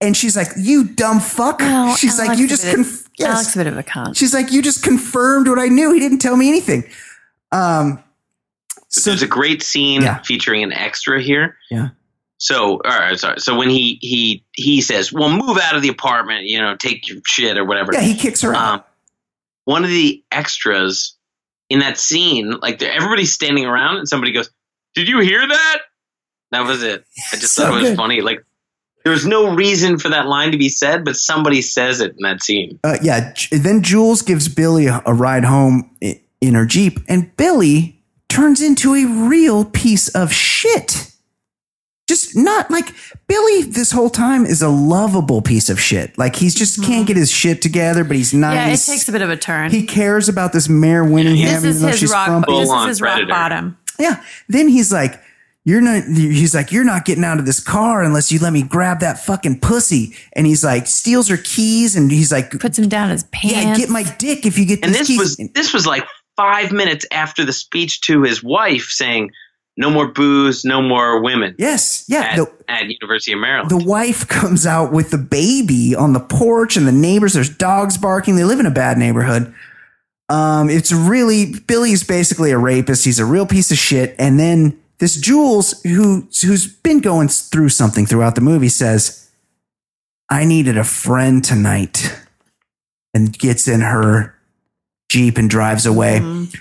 And she's like, You dumb fuck. Well, she's like, You just bit- conf- yes. Alex a bit of a cunt. She's like, You just confirmed what I knew. He didn't tell me anything. Um so There's a great scene Yeah. featuring an extra here. Yeah. So, all right, sorry. So when he he he says, "Well, move out of the apartment," you know, take your shit or whatever. yeah, he kicks her out. um, one of the extras in that scene, like everybody's standing around, and somebody goes, "Did you hear that?" That was it. I just So thought it was good. funny. Like there was no reason for that line to be said, but somebody says it in that scene. Uh, yeah. Then Jules gives Billy a ride home in her Jeep, and Billy turns into a real piece of shit. Just not like Billy this whole time is a lovable piece of shit. Like he's just can't get his shit together, but he's nice. Mm-hmm. yeah, it takes a bit of a turn. he cares about this Mare Winningham, this even is though his she's rock. frumpy. This is Full-on his rock bottom. Yeah. Then he's like, you're not, he's like, you're not getting out of this car unless you let me grab that fucking pussy. And he's like, steals her keys and he's like, Puts him down his pants. yeah, get my dick if you get And these this keys. was this was like five minutes after the speech to his wife saying, "No more booze, no more women." yes. Yeah. At, The, at University of Maryland. the wife comes out with the baby on the porch and the neighbors, there's dogs barking. They live in a bad neighborhood. Um, it's really, Billy's basically a rapist. He's a real piece of shit. And then this Jules, who, who's been going through something throughout the movie says, I needed a friend tonight and gets in her Jeep and drives away. Mhm.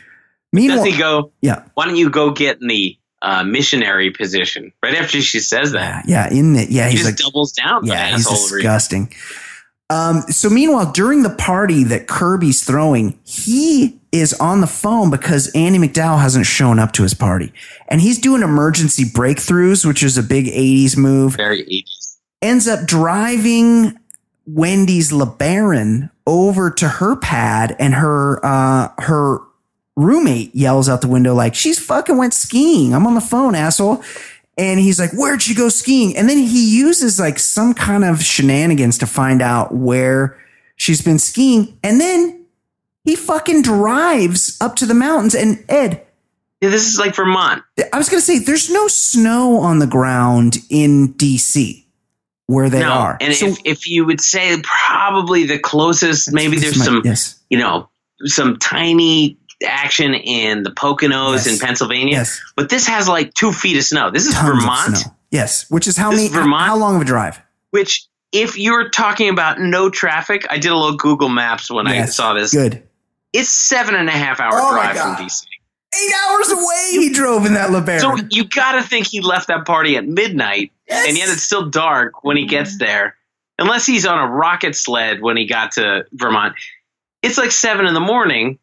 Meanwhile, Does he go? yeah, Why don't you go get in the uh, missionary position? Right after she says that, yeah, in the, yeah, he he's just like, doubles down. Yeah, he's asshole over here. disgusting. Um, so meanwhile, during the party that Kirby's throwing, he is on the phone because Andie MacDowell hasn't shown up to his party. And he's doing emergency breakthroughs, which is a big 80s move. Very 80s. Ends up driving Wendy's LeBaron over to her pad and her uh her roommate yells out the window like she's fucking went skiing. I'm on the phone, asshole. And he's like, Where'd she go skiing? And then he uses like some kind of shenanigans to find out where she's been skiing. And then he fucking drives up to the mountains. And Ed, Yeah, this is like Vermont. I was going to say, there's no snow on the ground in DC. where they no, are. and So- if, if you would say probably the closest, maybe there's some, yes, you know, some tiny action in the Poconos Yes. in Pennsylvania, yes, but this has like two feet of snow. This is tons Vermont. Yes, which is how This many? Vermont. How long of a drive? which if you're talking about no traffic, I did a little Google Maps when I saw this. Good. It's seven and a half hour Oh drive from DC. Eight hours away, he drove in that LeBaron. So you got to think he left that party at midnight, Yes. and yet it's still dark when he gets mm-hmm. there. Unless he's on a rocket sled when he got to Vermont, it's like seven in the morning,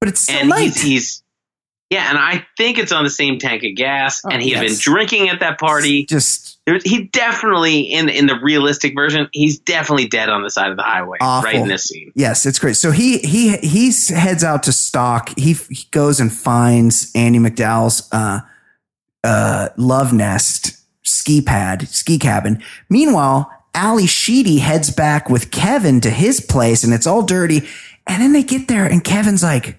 but it's still and night. he's, he's yeah, and I think it's on the same tank of gas, Oh, and he had been drinking at that party. just There, he definitely in in the realistic version, he's definitely dead on the side of the highway, Awful. right in this scene. yes, it's great. So he he he heads out to stalk. He, he goes and finds Andie MacDowell's uh, uh, love nest ski pad ski cabin. Meanwhile, Ally Sheedy heads back with Kevin to his place, and it's all dirty. And then they get there, and Kevin's like,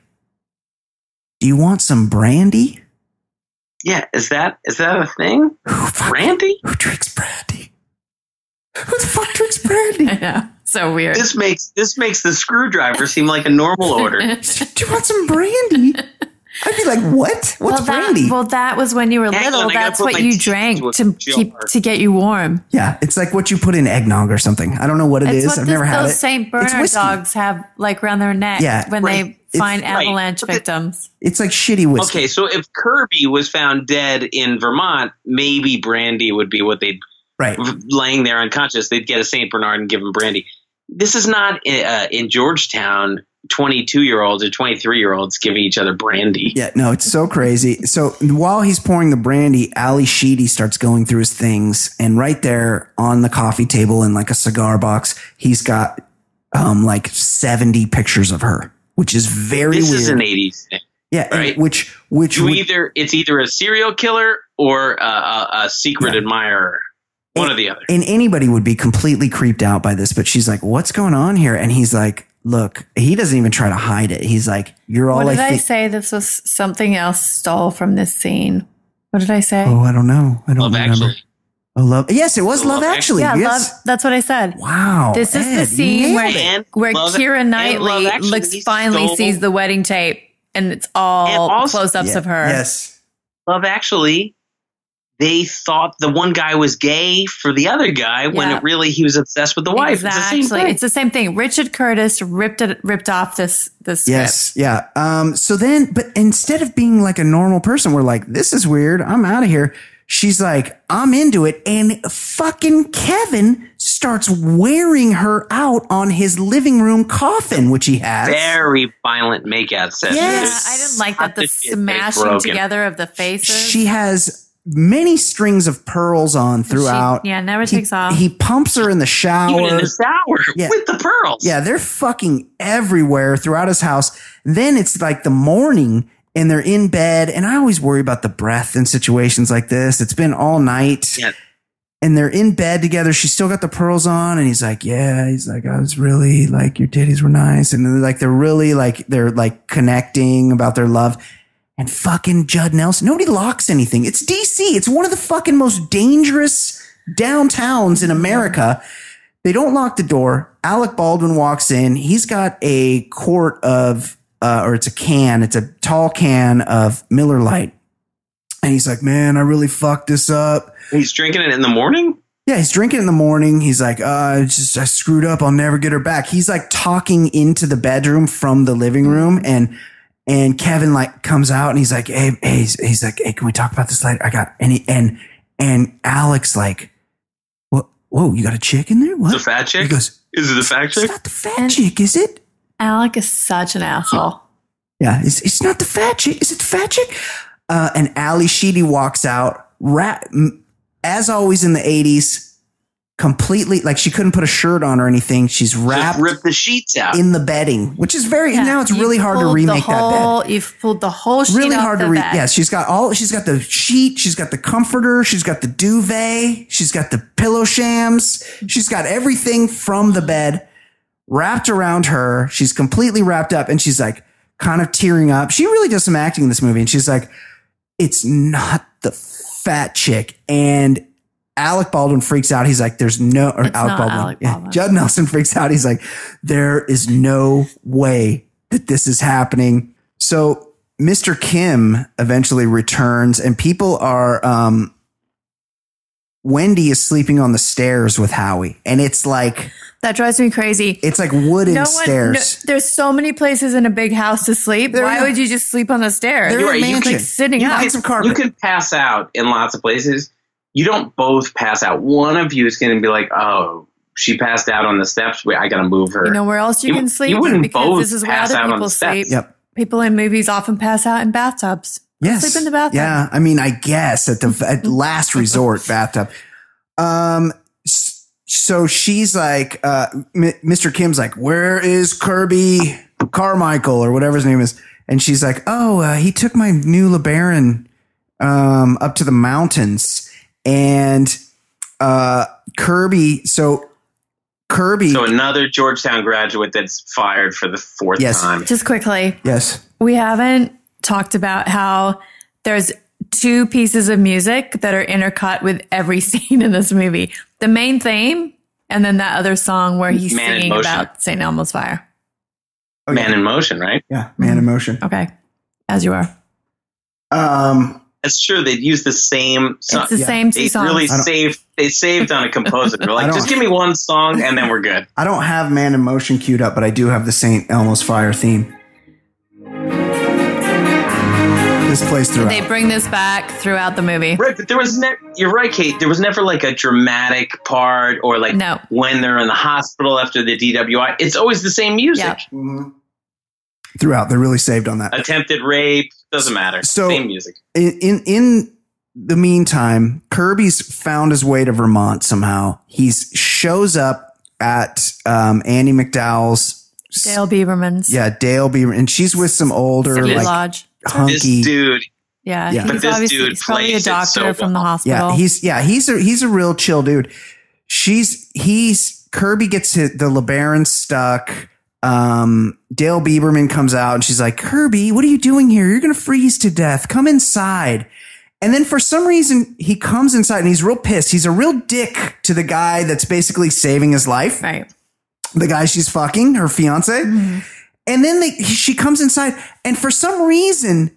"Do you want some brandy?" Yeah, is that is that a thing? Who fuck- Brandy? Who drinks brandy? Who the fuck drinks brandy? I know. So weird. This makes this makes the screwdriver seem like a normal order. Do you want some brandy? I'd be like, what? What's well, brandy? Well, that was when you were Hang little. on, That's what you drank to jar. keep to get you warm. yeah, it's like what you put in eggnog or something. I don't know what it It's is. what I've this- never had those it. St. It's Bernard whiskey. dogs have like around their neck Yeah, when right. they It's- find Right. avalanche But the- victims. It's like shitty whiskey. Okay, so if Kirby was found dead in Vermont, maybe brandy would be what they'd Right. laying there unconscious. They'd get a Saint Bernard and give him brandy. This is not uh, in Georgetown. Twenty-two year olds or twenty-three year olds giving each other brandy. Yeah, no, it's so crazy. So while he's pouring the brandy, Ally Sheedy starts going through his things, and right there on the coffee table in like a cigar box, he's got um like seventy pictures of her, which is very This weird. is an '80s thing. yeah, right? which which You would- either it's either a serial killer or a, a, a secret Yeah. admirer, one or the other. and anybody would be completely creeped out by this, but she's like, "What's going on here?" And he's like, "Look," he doesn't even try to hide it. He's like, "You're all What did I I, say? This was something else stole from this scene. What did I say? Oh, I don't know. I don't Love remember. Actually, Oh, love. Yes, it was Love Love Actually. yeah, yes. love. That's what I said. Wow. This is Ed, the scene where it. Where Love- Keira Knightley Actually looks finally stole- sees the wedding tape, and it's all And also- close-ups Yeah, of her. Yes. Love Actually, they thought the one guy was gay for the other guy when it really he was obsessed with the wife. It's the Exactly. same thing. It's the same thing. Richard Curtis ripped it ripped off this this script. Yes. Yeah. Um, so then, but instead of being like a normal person, we're like, this is weird. I'm out of here. She's like, I'm into it. And fucking Kevin starts wearing her out on his living room coffin, which he has. Very violent makeout session. Yes. Yeah, I didn't like that the Not shit they smashing together of the faces. She has many strings of pearls on throughout. She- yeah, never He, takes off. he pumps her in the shower. Even in the shower Yeah. with the pearls. Yeah, they're fucking everywhere throughout his house. Then it's like the morning and they're in bed. And I always worry about the breath in situations like this. It's been all night. Yeah. And they're in bed together. She's still got the pearls on. And he's like, Yeah, he's like, I was really like, your titties were nice. And they're like, they're really like, they're like connecting about their love. And fucking Judd Nelson, nobody locks anything. It's DC. It's one of the fucking most dangerous downtowns in America. They don't lock the door. Alec Baldwin walks in. He's got a quart of, uh, or it's a can. It's a tall can of Miller Lite. And he's like, man, I really fucked this up. He's drinking it in the morning. Yeah, he's drinking in the morning. He's like, uh, just I screwed up. I'll never get her back. He's like talking into the bedroom from the living room, and and Kevin like comes out and he's like, hey, hey, he's, he's like, hey, can we talk about this later? I got and and and Alex like, what? Whoa, you got a chick in there? What? The fat chick. He goes, Is it the fat it's chick? not the fat And- chick, is it? Alec is such an asshole. Yeah, it's, it's not the fat chick. Is it the fat chick? Uh, and Ally Sheedy walks out, ra- as always in the 80s, completely like she couldn't put a shirt on or anything. She's wrapped rip the sheets out. in the bedding, which is very, Yeah, now it's you've really hard to pulled the remake that bed. whole- You've pulled the whole sheet Really off hard the to read. bed. Yes, she's got all. She's got the sheet. She's got the comforter. She's got the duvet. She's got the pillow shams. She's got everything from the bed wrapped around her. She's completely wrapped up, and she's like kind of tearing up. She really does some acting in this movie, and she's like, "It's not the fat chick," and Alec Baldwin freaks out. He's like, "There's no." Or It's Alec not Baldwin. Alec Yeah. Baldwin. Judd Nelson freaks out. He's like, "There is no way that this is happening." So Mr. Kim eventually returns, and people are. um Wendy is sleeping on the stairs with Howie, and it's like That drives me crazy. it's like wooden no one, stairs. no- there's so many places in a big house to sleep. They're Why a- would you just sleep on the stairs? They're You're a mansion. like sitting you up. find some carpet. You can pass out in lots of places. You don't both pass out. One of you is going to be like, "Oh, she passed out on the steps. Wait, I got to move her." You know where else you, You- can sleep? you wouldn't because both this is where pass other out on people the steps. Yep. People in movies often pass out in bathtubs. Yes. Sleep in the bathtub. Yeah. I mean, I guess at the at last resort bathtub. Um, so she's like, uh, M- Mr. Kim's like, where is Kirby Carmichael or whatever his name is? And she's like, oh, uh, he took my new LeBaron, um, up to the mountains and, uh, Kirby. So Kirby. So another Georgetown graduate that's fired for the fourth Yes. time. Just quickly, yes. we haven't talked about how there's two pieces of music that are intercut with every scene in this movie. The main theme and then that other song where he's Man singing about St. Elmo's fire. Oh, Man yeah. in Motion, right? yeah. Man in motion. Okay. As you are. Um, That's true. They'd use the same. Song. It's the Yeah. same two They songs. really I saved. They saved on a composer. They're like, just give me one song and then we're good. I don't have Man in Motion queued up, but I do have the St. Elmo's Fire theme. This plays throughout. they bring this back throughout the movie. Right, but there was never. You're right, Kate. There was never like a dramatic part or like No. when they're in the hospital after the DWI. It's always the same music. Yeah. Mhm. Throughout, they're really saved on that. Attempted rape doesn't matter. So- same music. In, in in the meantime, Kirby's found his way to Vermont somehow. He shows up at um, Andie MacDowell's. Dale Biberman's. Yeah, Dale Beaver, and she's with some older Ski like Lodge. This hunky. dude, Yeah. Yeah. He's But this obviously dude he's probably a doctor so from the hospital. Yeah, he's yeah, he's a he's a real chill dude. She's he's Kirby gets hit, the LeBaron stuck. Um, Dale Biberman comes out and she's like, Kirby, what are you doing here? You're gonna freeze to death. Come inside. And then for some reason he comes inside and he's real pissed. He's a real dick to the guy that's basically saving his life. right. The guy she's fucking, her fiance. And then they, she comes inside, and for some reason,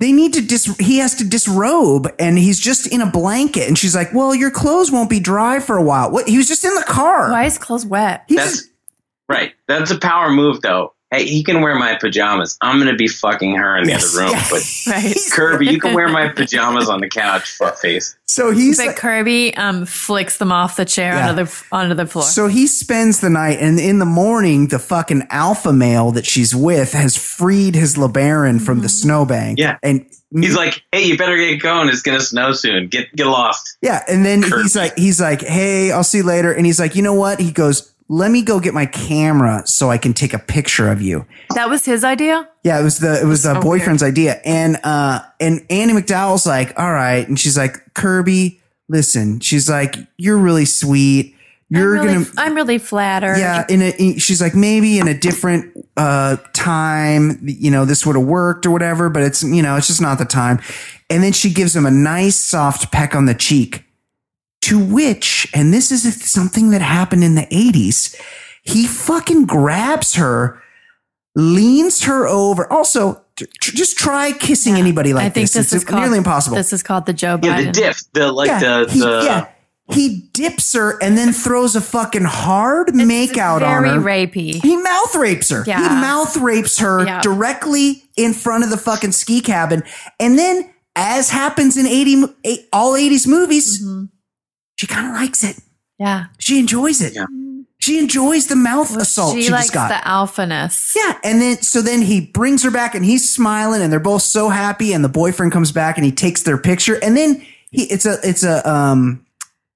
they need to dis. He has to disrobe, and he's just in a blanket. And she's like, "Well, your clothes won't be dry for a while." What? He was just in the car. Why is clothes wet? He's that's just- right. That's a power move, though. Hey, he can wear my pajamas. I'm gonna be fucking her in the Yes, other room. yeah. But Right. Kirby, you can wear my pajamas on the couch, fuck face. so he's But like- Kirby um flicks them off the chair Yeah. onto the onto the floor. so he spends the night, and in the morning, the fucking alpha male that she's with has freed his LeBaron from the snowbank. Yeah. and He's like, "Hey, you better get going. It's gonna snow soon. Get get lost." Yeah, and then Kirby. he's like, he's like, hey, I'll see you later. And he's like, you know what? He goes, let me go get my camera so I can take a picture of you. that was his idea? Yeah, it was the it was the so boyfriend's idea, and uh, and Andie MacDowell's like, all right, and she's like, Kirby, listen, she's like, you're really sweet. You're I'm really, gonna I'm really flattered. yeah, in a, in- she's like maybe in a different uh time, you know, this would have worked or whatever, but it's you know, it's just not the time. And then she gives him a nice soft peck on the cheek. To which, and this is something that happened in the 80s, he fucking grabs her, leans her over. Also, tr- just try kissing anybody like I think this. this, it's is called, nearly impossible. This is called the Joe Biden. Yeah, the diff, the like yeah, the he, the. yeah. He dips her and then throws a fucking hard make out on her. very rapey. He mouth rapes her. Yeah. He mouth rapes her Yeah. directly in front of the fucking ski cabin. And then, as happens in 80, all 80s movies, Mm-hmm. She kind of likes it. Yeah. She enjoys it. Yeah. She enjoys the mouth assault she she, likes just got. the alphaness. Yeah, and then so then he brings her back and he's smiling and they're both so happy and the boyfriend comes back and he takes their picture and then he it's a it's a um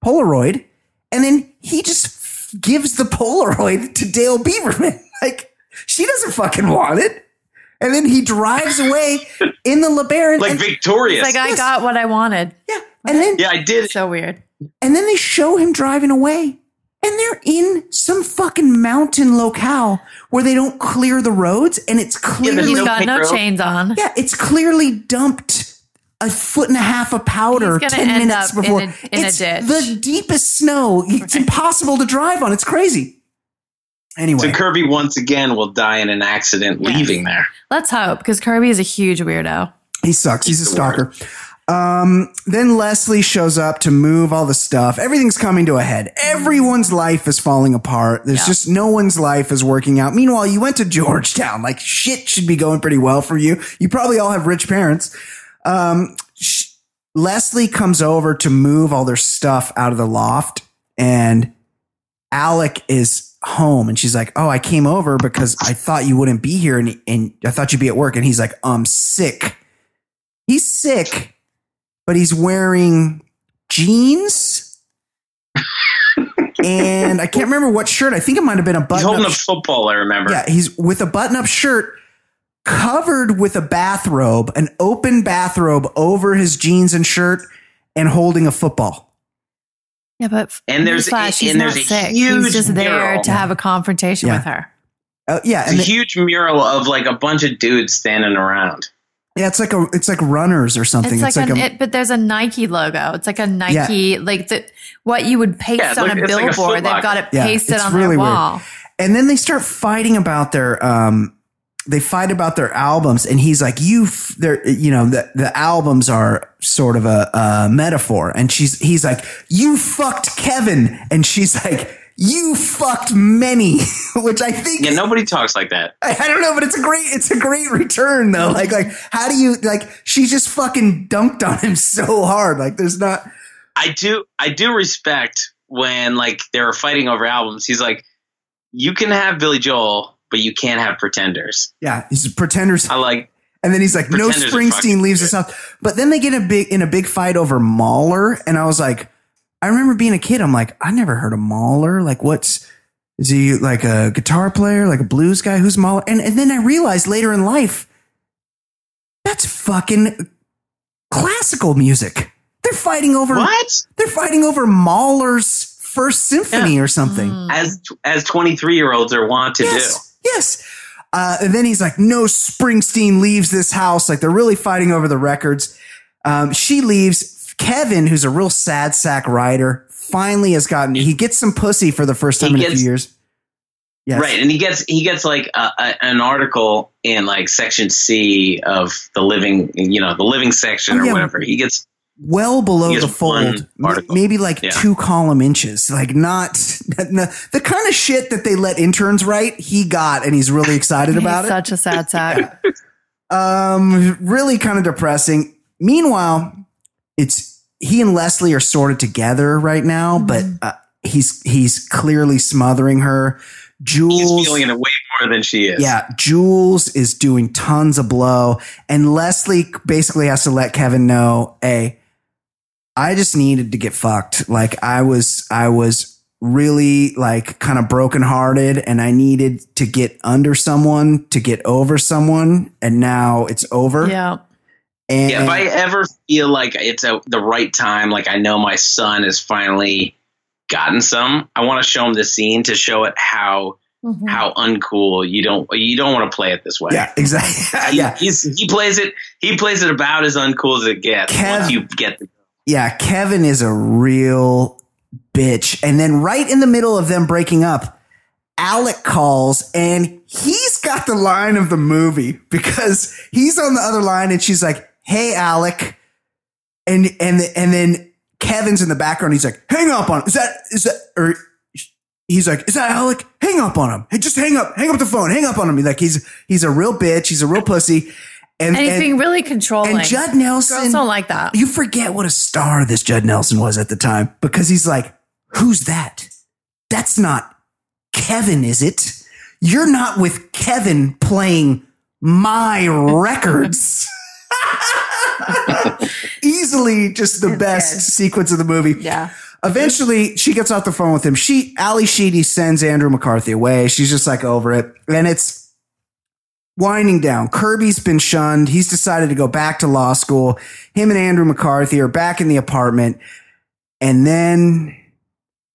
Polaroid and then he just gives the Polaroid to Dale Beaverman. Like she doesn't fucking want it. And then he drives away in the LeBaron. like and, victorious. Like I Yes. got what I wanted. yeah, and then yeah, I did. So weird. And then they show him driving away. And they're in some fucking mountain locale where they don't clear the roads and it's clearly there's He's no got no road. chains on. Yeah, it's clearly dumped a foot and a half of powder 10 end minutes up in before. a- in a it's ditch. the deepest snow. It's impossible to drive on. It's crazy. Anyway, So Kirby once again will die in an accident Yes. leaving there. Let's hope because Kirby is a huge weirdo. he sucks. He's a the stalker. Um, then Leslie shows up to move all the stuff. Everything's coming to a head. Everyone's life is falling apart. There's Yeah. just no one's life is working out. Meanwhile, you went to Georgetown. Like shit should be going pretty well for you. You probably all have rich parents. Um, sh- Leslie comes over to move all their stuff out of the loft and Alec is home and she's like, Oh, I came over because I thought you wouldn't be here and, and I thought you'd be at work. And he's like, I'm sick. He's sick, but he's wearing jeans. and I can't remember what shirt. I think it might have been a He's button holding up a football, I remember. yeah, he's with a button up shirt covered with a bathrobe, an open bathrobe over his jeans and shirt, and holding a football. Yeah, but And there's- newsflash, he's and not there's a sick. huge He's just there mural. to have a confrontation Yeah. with her. Uh, yeah, It's and a the- huge mural of like a bunch of dudes standing around. Yeah, it's like a it's like runners or something. It's like, a an, it, but there's a Nike logo. It's like a Nike, like the what you would paste Yeah, on like- a it's like a billboard. They've got it Yeah, pasted it's on really their weird. wall. and then they start fighting about their um they fight about their albums and he's like you f- they're you know the, the albums are sort of a, a metaphor and she's he's like you fucked kevin and she's like you fucked many which i think Yeah, nobody talks like that. I, I don't know, but it's a great, it's a great return though. Like, like, how do you, like, she just fucking dunked on him so hard. Like, there's not, I do I do respect when like they were fighting over albums. He's like, you can have Billy Joel, but you can't have Pretenders. yeah, he's pretenders. I like And then he's like, no Pretenders Springsteen leaves us out. But then they get a big, in a big fight over Mahler. And I was like, I remember being a kid. I'm like, I never heard of Mahler. Like, what's, is he like a guitar player, like a blues guy? Who's Mahler? And, and then I realized later in life, that's fucking classical music. They're fighting over what? They're fighting over Mahler's First Symphony or something. Mm. As as twenty three year olds are wont to yes, yes. Uh, and then he's like, "No, Springsteen leaves this house." Like they're really fighting over the records. Um, she leaves. Kevin, who's a real sad sack writer, finally has gotten. He gets some pussy for the first time He in a few years. Yes. Right, and he gets he gets like a, a, an article in like section C of the living, you know, the living section Oh, or whatever. He gets well below He the fold, m- maybe like Yeah. two column inches, like not the kind of shit that they let interns write. He got, and he's really excited about He's it. such a sad sack. Um, really kind of depressing. Meanwhile, it's he and Leslie are sort of together right now, but uh, he's he's clearly smothering her. he's Jules, feeling it way more than she is. yeah, Jules is doing tons of blow, and Leslie basically has to let Kevin know, "Hey, I just needed to get fucked. Like I was, I was really like kind of brokenhearted, and I needed to get under someone to get over someone, and now it's over." yeah. And Yeah, if I ever feel like it's a, the right time, like I know my son has finally gotten some, I want to show him the scene to show it how Mhm. how uncool you don't you don't want to play it this way. yeah, exactly. He, yeah, he's he plays it he plays it about as uncool as it gets Kev- once you get the yeah. Kevin is a real bitch. And then right in the middle of them breaking up, Alec calls and he's got the line of the movie because he's on the other line and she's like, "Hey, Alec," and and and then Kevin's in the background. He's like, "Hang up on is that is that or." He's like, is that Alec? Hang up on him. Hey, just hang up, hang up the phone, hang up on him. He's like, he's he's a real bitch. He's a real pussy. And And he's being really controlling. and Judd Nelson, Girls don't like that. you forget what a star this Judd Nelson was at the time because he's like, who's that? That's not Kevin, is it? You're not with Kevin playing my records. Easily just the best good. sequence of the movie. Yeah. Eventually, she gets off the phone with him. She, Ally Sheedy sends Andrew McCarthy away. She's just like over it. And it's winding down. Kirby's been shunned. He's decided to go back to law school. Him and Andrew McCarthy are back in the apartment. And then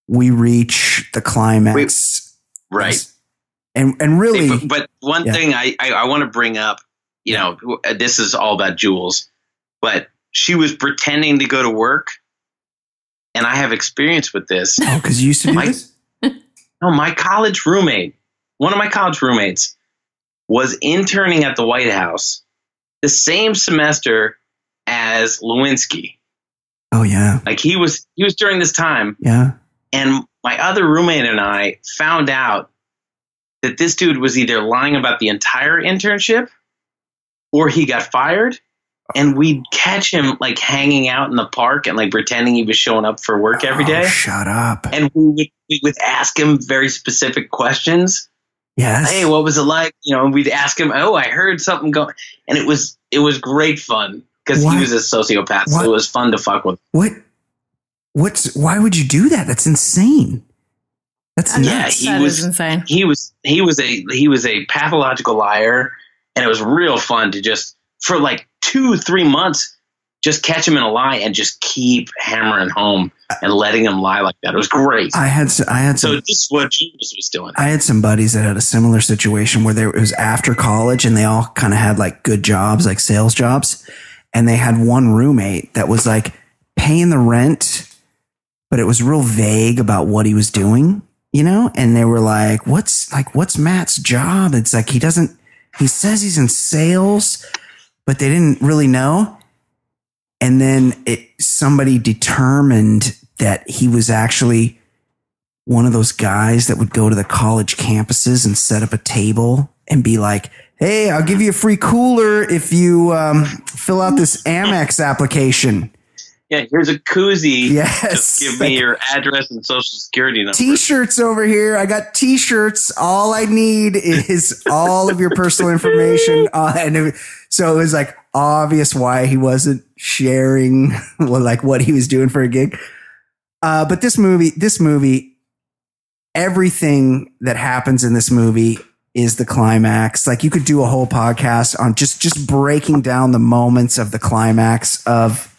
we reach the climax. right. And, and really, Hey, but, but one Yeah. thing I, I, I want to bring up, you know, this is all about Jules, but she was pretending to go to work, and I have experience with this. Oh, because you used to do My- this? No, my college roommate, one of my college roommates, was interning at the White House the same semester as Lewinsky. Oh, yeah. Like he was, he was during this time, Yeah. and my other roommate and I found out that this dude was either lying about the entire internship or he got fired. And we'd catch him like hanging out in the park and like pretending he was showing up for work every oh, day. Oh, shut up. And we would, we would ask him very specific questions. Yes. Hey, what was it like? You know, and we'd ask him, Oh, I heard something go and it was it was great fun because he was a sociopath. So it was fun to fuck with. what? What's? Why would you do that? That's insane. That's Yeah, nuts. he That was- insane. he was he was a he was a pathological liar and it was real fun to just for like two three months just catch him in a lie and just keep hammering home and letting him lie like that it was great I had. I had so some. this is what Jesus was doing I had some buddies that had a similar situation where there it was after college and they all kind of had like good jobs, like sales jobs. And they had one roommate that was like paying the rent, but it was real vague about what he was doing, you know? And they were like, what's like, what's Matt's job? It's like, he doesn't, he says he's in sales, but they didn't really know. And then it, somebody determined that he was actually one of those guys that would go to the college campuses and set up a table and be like, Hey, I'll give you a free cooler if you um, fill out this Amex application. Yeah here's a koozie Yes. just give me your address and social security number T-shirts over here. I got T-shirts. All I need is all of your personal information. Uh, and it, so it was like obvious why he wasn't sharing what, like what he was doing for a gig. Uh, but this movie, this movie, everything that happens in this movie is the climax. Like you could do a whole podcast on just just breaking down the moments of the climax of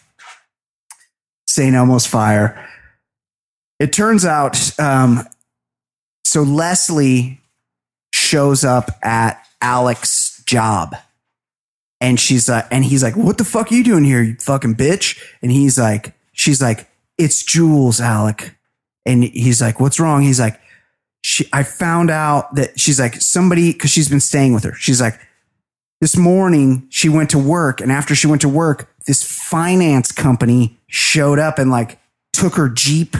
St. Elmo's Fire. It turns out, um, so Leslie shows up at Alex's job, and she's like, and he's like, "What the fuck are you doing here, you fucking bitch?" And he's like, she's like, "It's Jules, Alec," and he's like, "What's wrong?" He's like, she, I found out that she's like somebody because she's been staying with her. She's like, this morning she went to work, and after she went to work, this finance company showed up and like took her Jeep,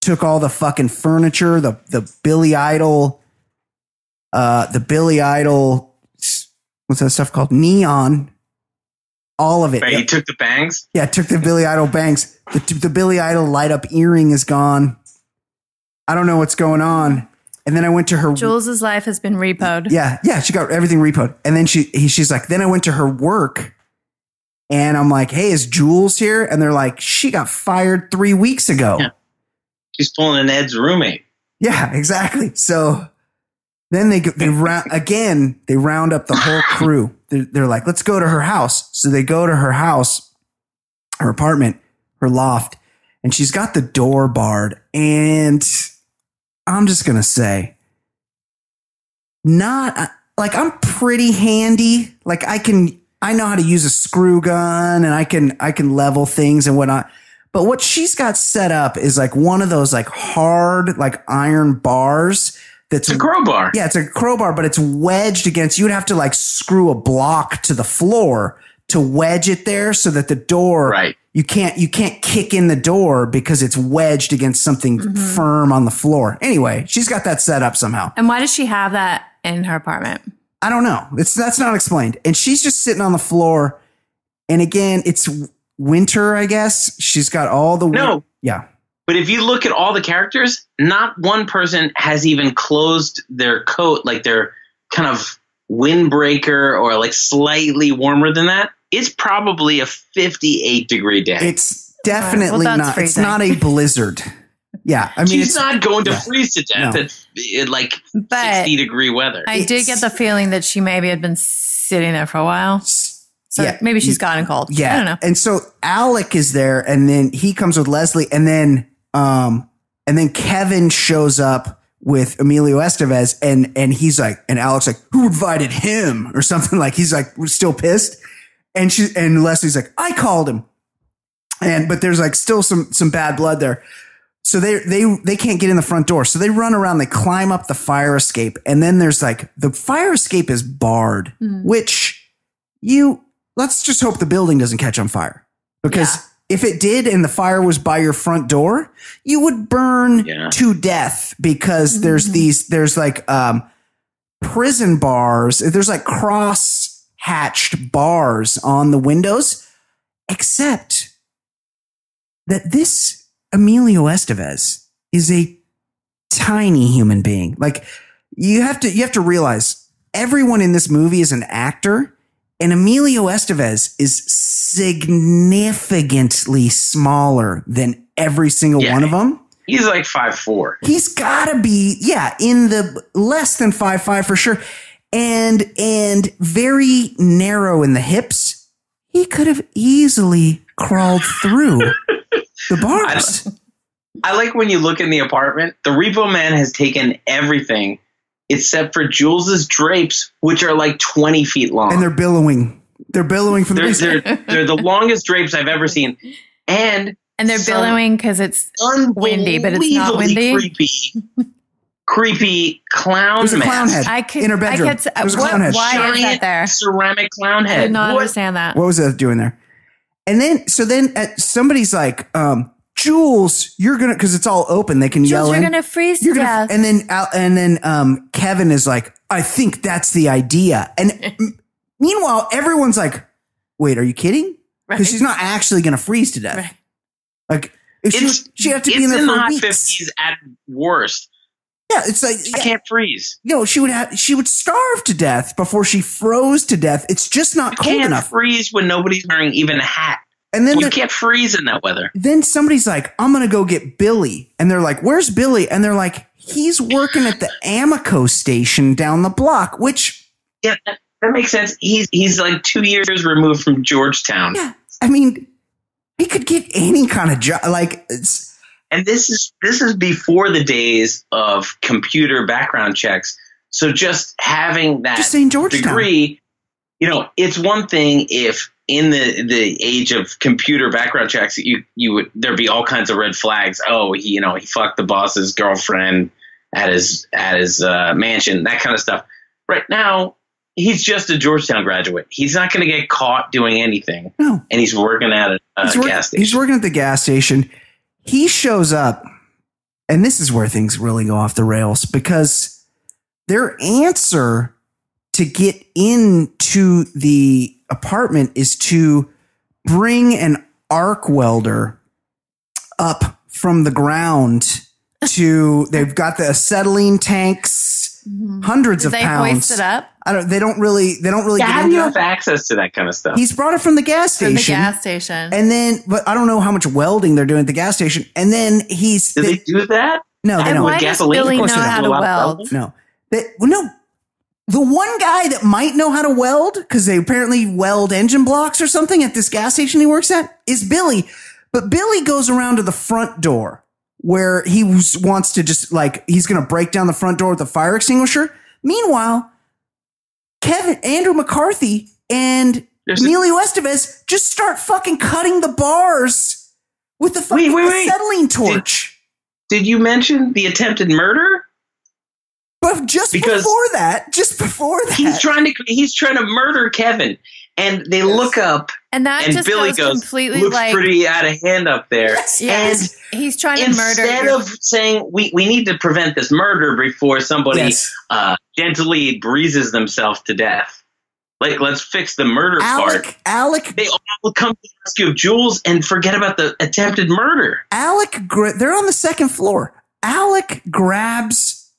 took all the fucking furniture, the the Billy Idol, uh, the Billy Idol, what's that stuff called? Neon, all of it. right he took the bangs Yeah, took the Billy Idol banks. The, the Billy Idol light up earring is gone. I don't know what's going on. And then I went to her. Jules's life has been repoed. Yeah, yeah, she got everything repoed. And then she he, she's like, then I went to her work, and I'm like, hey, is Jules here? And they're like, she got fired three weeks ago. Yeah. she's pulling an Ed's roommate Yeah, exactly. So then they they round again. They round up the whole crew. They're, they're like, let's go to her house. So they go to her house, her apartment, her loft, and she's got the door barred. And I'm just gonna say, not uh, like I'm pretty handy. Like I can, I know how to use a screw gun, and I can I can level things and whatnot. But what she's got set up is like one of those like hard like iron bars that's it's a crowbar yeah, it's a crowbar, but it's wedged against. You would have to like screw a block to the floor to wedge it there, so that the door right you can't you can't kick in the door because it's wedged against something mm-hmm. firm on the floor. Anyway, she's got that set up somehow. And why does she have that in her apartment? I don't know. It's that's not explained. And she's just sitting on the floor. And again, it's winter, I guess. She's got all the win- No. yeah. But if you look at all the characters, not one person has even closed their coat, like their kind of windbreaker or like slightly warmer than that. It's probably a 58 degree day. It's definitely Well, that's not. It's not a blizzard. Yeah, I mean, She's not going to yeah. freeze to death No. at, at like But 60 degree weather. I did get the feeling that she maybe had been sitting there for a while. So Yeah. maybe she's gotten cold. Yeah. I don't know. And so Alec is there and then he comes with Leslie and then um and then Kevin shows up with Emilio Estevez and and he's like and Alec's like who invited him or something like he's like still pissed And she and Leslie's like, I called him. And but there's like still some some bad blood there. So they they they can't get in the front door. So they run around, they climb up the fire escape, and then there's like the fire escape is barred, which you let's just hope the building doesn't catch on fire. Because Yeah. if it did and the fire was by your front door, you would burn Yeah. to death because there's these there's like um prison bars, there's like cross hatched bars on the windows, except that this Emilio Estevez is a tiny human being. Like you have to you have to realize everyone in this movie is an actor and Emilio Estevez is significantly smaller than every single Yeah. one of them. He's like five four. He's got to be, yeah, in the less than five five for sure, and and very narrow in the hips. He could have easily crawled through the bars. I like when you look in the apartment. The Repo Man has taken everything except for Jules's drapes, which are like twenty feet long. and they're billowing. They're billowing from the They're, basement. they're, they're the longest drapes I've ever seen. And And they're billowing because it's windy, but it's not windy. Creepy, creepy clown There's a clown mask. head I could. in her bedroom. I could. There's a what- clown head. Why is that there? ceramic clown head. I head. did not What? understand that. What was that doing there? And then, so then at, somebody's like, um, Jules, you're gonna, cause it's all open. They can yell Jules, in. you're gonna freeze You're to gonna- death. and then, Al- and then, um, Kevin is like, I think that's the idea. And m- meanwhile, everyone's like, wait, are you kidding? Because Right. she's not actually gonna freeze to death. Right. Like, she, It's, she have to it's be in there in the for hot weeks. fifties at worst. Yeah, it's like, I yeah, can't freeze. you know, she would have, she would starve to death before she froze to death. It's just not I cold can't enough. freeze when nobody's wearing even a hat. And then You can't freeze in that weather. then somebody's like, I'm gonna go get Billy. And they're like, Where's Billy? And they're like, He's working at the Amoco station down the block, which, Yeah, that, that makes sense. He's he's like two years removed from Georgetown. yeah, I mean, he could get any kind of job. Like, it's, and this is this is before the days of computer background checks. So just having that Just degree, you know, it's one thing if in the the age of computer background checks, you you would there'd be all kinds of red flags. Oh, he you know he fucked the boss's girlfriend at his at his uh, mansion, that kind of stuff. Right now, he's just a Georgetown graduate. He's not going to get caught doing anything, no. and he's working at a, He's, work- gas station. he's working at the gas station. He shows up, and this is where things really go off the rails because their answer to get into the apartment is to bring an arc welder up from the ground to they've got the acetylene tanks Mm-hmm. hundreds Did of they pounds hoist it up i don't they don't really they don't really yeah, get how do you have access to that kind of stuff? he's brought it from the gas from station the gas station? and then, but I don't know how much welding they're doing at the gas station. And then he's do they- they do that? no, they and don't. why does gasoline? Billy know how to a lot of weld? welding. No, they, well, no. The one guy that might know how to weld because they apparently weld engine blocks or something at this gas station he works at is Billy. But Billy goes around to the front door where he wants to just like he's going to break down the front door with a fire extinguisher. Meanwhile, Kevin Andrew McCarthy and There's a- Emilio Estevez just start fucking cutting the bars with the fucking wait, wait. acetylene torch. Did you mention the attempted murder? But just Because- before that, just before that, He's trying to he's trying to murder Kevin, and they look up, and that and just Billy goes, goes, completely looks like pretty out of hand up there. Yes. yes, he's trying to murder. Instead of saying we, we need to prevent this murder before somebody Yes. uh, gently breezes themselves to death, like let's fix the murder part. Alec, Alec, They all come to the rescue of Jules and forget about the attempted murder. Alec, they're on the second floor. Alec grabs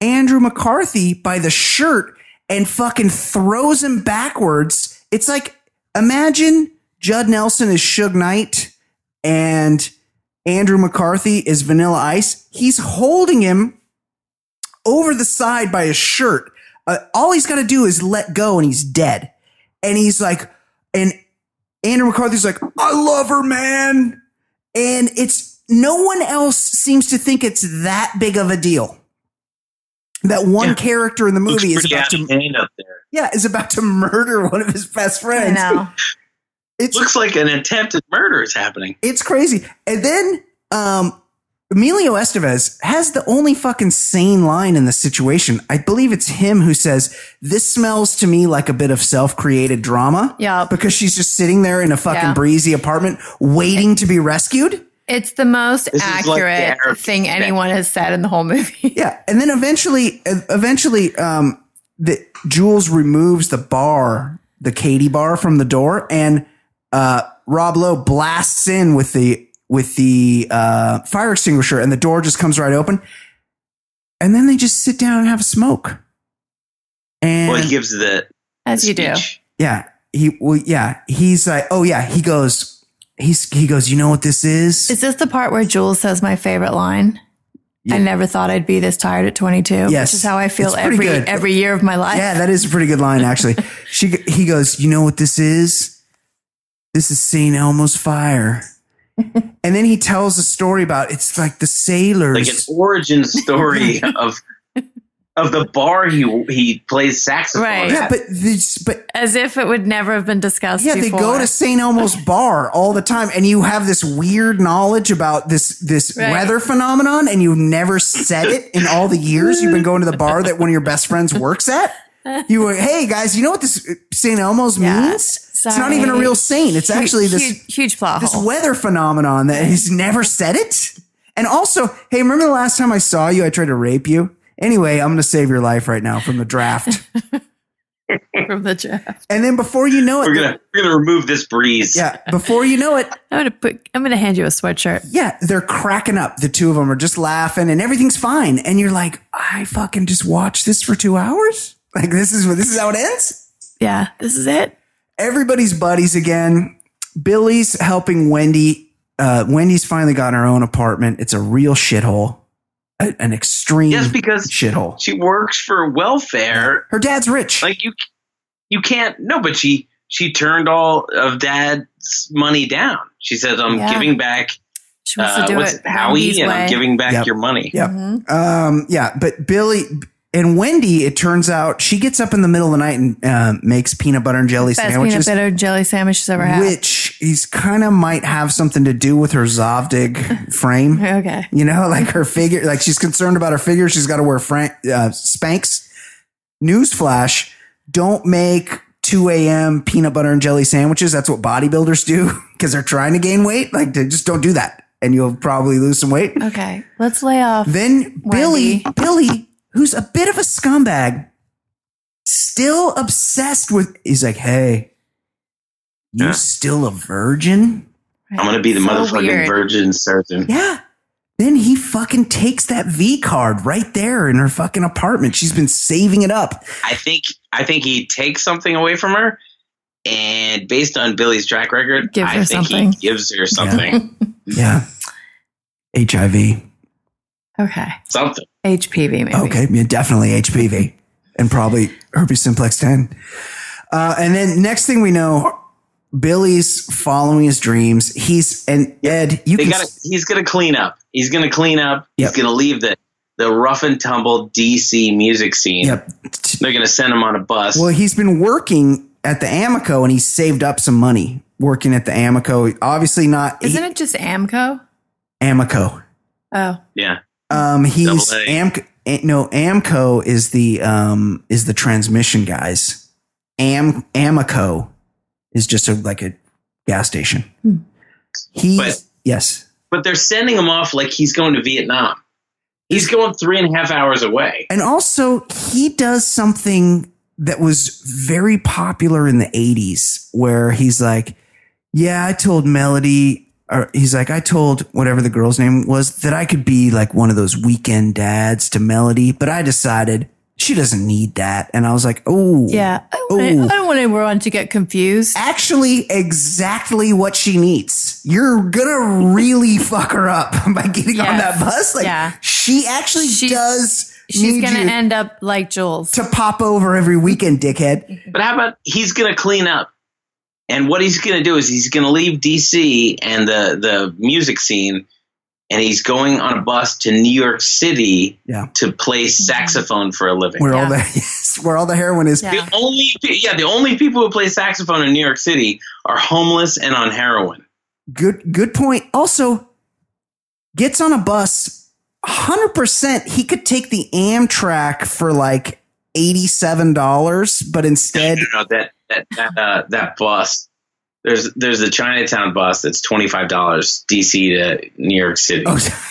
Andrew McCarthy by the shirt and fucking throws him backwards. It's like, imagine Judd Nelson is Suge Knight and Andrew McCarthy is Vanilla Ice. He's holding him over the side by his shirt. Uh, all he's got to do is let go and he's dead. And he's like, and Andrew McCarthy's like, I love her, man. And it's no one else seems to think it's that big of a deal. That one Yeah. character in the Looks movie is about to. hand up there. Yeah, is about to murder one of his best I friends. know. It's Looks like an attempted murder is happening. it's crazy. And then um Emilio Estevez has the only fucking sane line in the situation. I believe it's him who says, This smells to me like a bit of self created drama. Yeah. Because she's just sitting there in a fucking Yeah. breezy apartment waiting to be rescued. It's the most This is like the accurate thing thing. anyone has said in the whole movie. Yeah. And then eventually, eventually, um, the Jules removes the bar, the Katie bar from the door and, uh, Rob Lowe blasts in with the, with the, uh, fire extinguisher and the door just comes right open. And then they just sit down and have a smoke. And Well, he gives the As you do. yeah, he, well, yeah, he's like, oh yeah, he goes, he's, he goes, you know what this is? Is this the part where Jules says my favorite line? I never thought I'd be this tired at 22. Yes. Which is how I feel every good. every year of my life. Yeah, that is a pretty good line, actually. she, he goes, you know what this is? This is St. Elmo's fire. and then he tells a story about it's like the sailors. like an origin story of of the bar he he plays saxophone. Right. yeah, but this, but As if it would never have been discussed yeah, they go to St. Elmo's bar all the time, and you have this weird knowledge about this this Right. weather phenomenon, and you've never said it in all the years you've been going to the bar that one of your best friends works at. You were, hey guys, you know what this St. Elmo's Yeah. means? It's not even a real saint. It's Huge- actually this huge, huge plot this hole. weather phenomenon that he's never said it. And also, hey, remember the last time I saw you? I tried to rape you. Anyway, I'm going to save your life right now from the draft. from the draft. and then before you know it, We're gonna we're gonna remove this breeze. yeah, before you know it, I'm gonna put. I'm gonna hand you a sweatshirt. yeah, they're cracking up. The two of them are just laughing and everything's fine. And you're like, I fucking just watched this for two hours. Like this is this is how it ends. Yeah, this is it. Everybody's buddies again. Billy's helping Wendy. Uh, Wendy's finally got her own apartment. It's a real shithole, a- an extreme Yes, because shithole. she works for welfare. Her dad's rich. Like you, you can't. No, but she she turned all of dad's money down. She says, "I'm Yeah. giving back She wants uh, to do what's it it, Howie, Wendy's and I'm giving back Yep. your money." Yep. Mhm. Um, yeah, but Billy and Wendy, it turns out she gets up in the middle of the night and uh, makes peanut butter and jelly Best peanut sandwiches, butter jelly sandwich she's ever had. which he's kind of might have something to do with her zaftig frame. okay. You know, like her figure, like she's concerned about her figure. She's got to wear frank, uh, Spanx. Newsflash: Don't make 2 a.m. peanut butter and jelly sandwiches. That's what bodybuilders do because they're trying to gain weight. Like, just don't do that, and you'll probably lose some weight. Okay. Let's lay off. Then Billy, Billy, who's a bit of a scumbag, still obsessed with. He's like, "Hey, you Yeah. still a virgin?" I'm gonna be the So motherfucking weird. virgin surgeon. Yeah. Then he fucking takes that V card right there in her fucking apartment. She's been saving it up. I think I think he takes something away from her, and based on Billy's track record, I think something. he gives her something. Yeah. HIV. Okay. something. HPV maybe. Okay. Yeah, definitely HPV and probably herpes simplex 10. Uh, and then next thing we know, Billy's following his dreams. He's, and Ed, you They can, gotta, he's gonna clean up. He's gonna clean up. Yep. He's gonna leave the the rough and tumble DC music scene. yep. They're gonna send him on a bus. Well, he's been working at the Amoco and he saved up some money working at the Amoco. Obviously not Isn't it just Amco? Amoco. Oh. yeah. Um, he's Double A. Am no AAMCO is the um is the transmission guys. Am Amoco is just a like a gas station. Hmm. He's But- yes, But they're sending him off like he's going to Vietnam. He's going three and a half hours away. and also he does something that was very popular in the '80s, where he's like, "Yeah, I told Melody." Or he's like, I told whatever the girl's name was that I could be like one of those weekend dads to Melody, but I decided she doesn't need that. And I was like, oh, Yeah. I don't, want, I don't want anyone to get confused. actually exactly what she needs. You're gonna really fuck her up by getting on that bus. Like Yeah. she actually She's- does She's going to end up like Jules. to pop over every weekend, dickhead. But how about he's going to clean up? And what he's going to do is he's going to leave DC and the, the music scene, and he's going on a bus to New York City Yeah. to play saxophone for a living. Where all Yeah. that yes. Where all the heroin is. Yeah. The only yeah, the only people who play saxophone in New York City are homeless and on heroin. Good good point. Also, gets on a bus. Hundred percent, he could take the Amtrak for like eighty-seven dollars, but instead, No, no, that that that, uh, that bus. There's there's a Chinatown bus that's twenty five dollars DC to New York City. oh,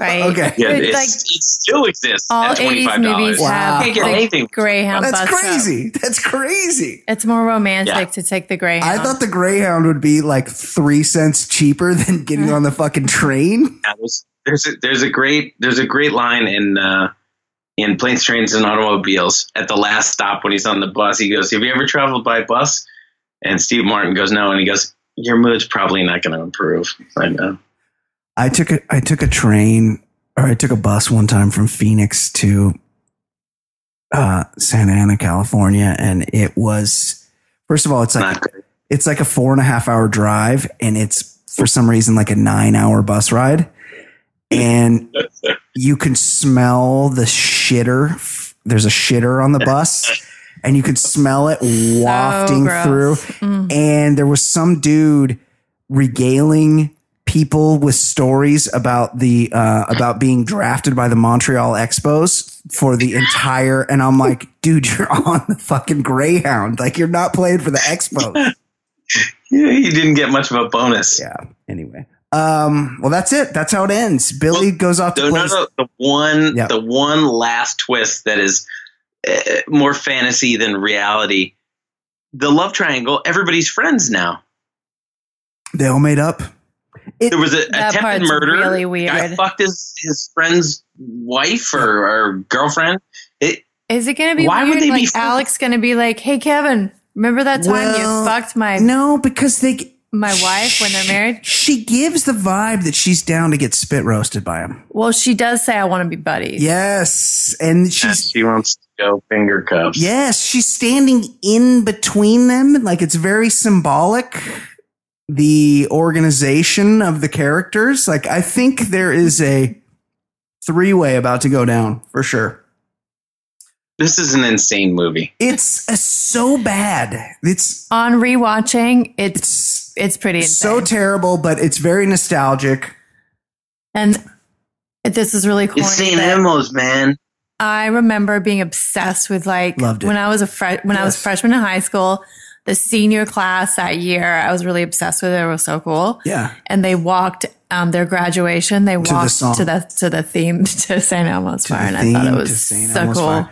Right. Okay. yeah, It's it's, like it still exists all at twenty 80s five movies dollars. Wow. have Can't get the anything. Greyhound that's bus route. crazy. That's crazy. It's more romantic Yeah. to take the Greyhound. I thought the Greyhound would be like three cents cheaper than getting on the fucking train. Yeah, there's there's a, there's a great there's a great line in uh, in planes, trains, and automobiles at the last stop when he's on the bus. He goes, "Have you ever traveled by bus?" And Steve Martin goes, "No," and he goes, "Your mood's probably not going to improve." I know. I took a I took a train or I took a bus one time from Phoenix to uh, Santa Ana, California, and it was first of all, it's like it's like a four and a half hour drive, and it's for some reason like a nine hour bus ride, and you can smell the shitter. There's a shitter on the bus, and you can smell it wafting gross. through. Mm. And there was some dude regaling people with stories about the uh, about being drafted by the Montreal Expos for the entire. And I'm like, dude, you're on the fucking Greyhound. Like you're not playing for the Expos. Yeah, he didn't get much of a bonus. yeah. Anyway. Um. Well, that's it. That's how it ends. Billy goes off to No, play. no, no. The one, Yeah. the one last twist that is uh, more fantasy than reality. The love triangle. Everybody's friends now. They all made up. There was a attempted murder. really weird. Guy weird. fucked his his friend's wife or, or girlfriend. It, Is it going to be Why would they be like friends? Alec's going to be like, "Hey, Kevin, remember that time Well, you fucked my No, because they. My wife when they're married?" She gives the vibe that she's down to get spit roasted by him. Well, she does say, "I want to be buddies." Yes, and she's she wants to go finger cuffs. Yes, she's standing in between them. Like it's very symbolic. The organization of the characters. Like I think there is a three way about to go down for sure. This is an insane movie. It's uh, so bad. It's On rewatching, it's it's it's pretty insane. so terrible, but it's very nostalgic. and this is really cool. It's St. but Elmo's, man. I remember being obsessed with like Loved it. when I was a fre- when I was Yes. freshman in high school. The senior class that year, I was really obsessed with it. It was so cool. Yeah. and they walked um, their graduation. They the walked song. to the to the theme to St. Elmo's To Fire, the and I thought it was so Elmo's cool.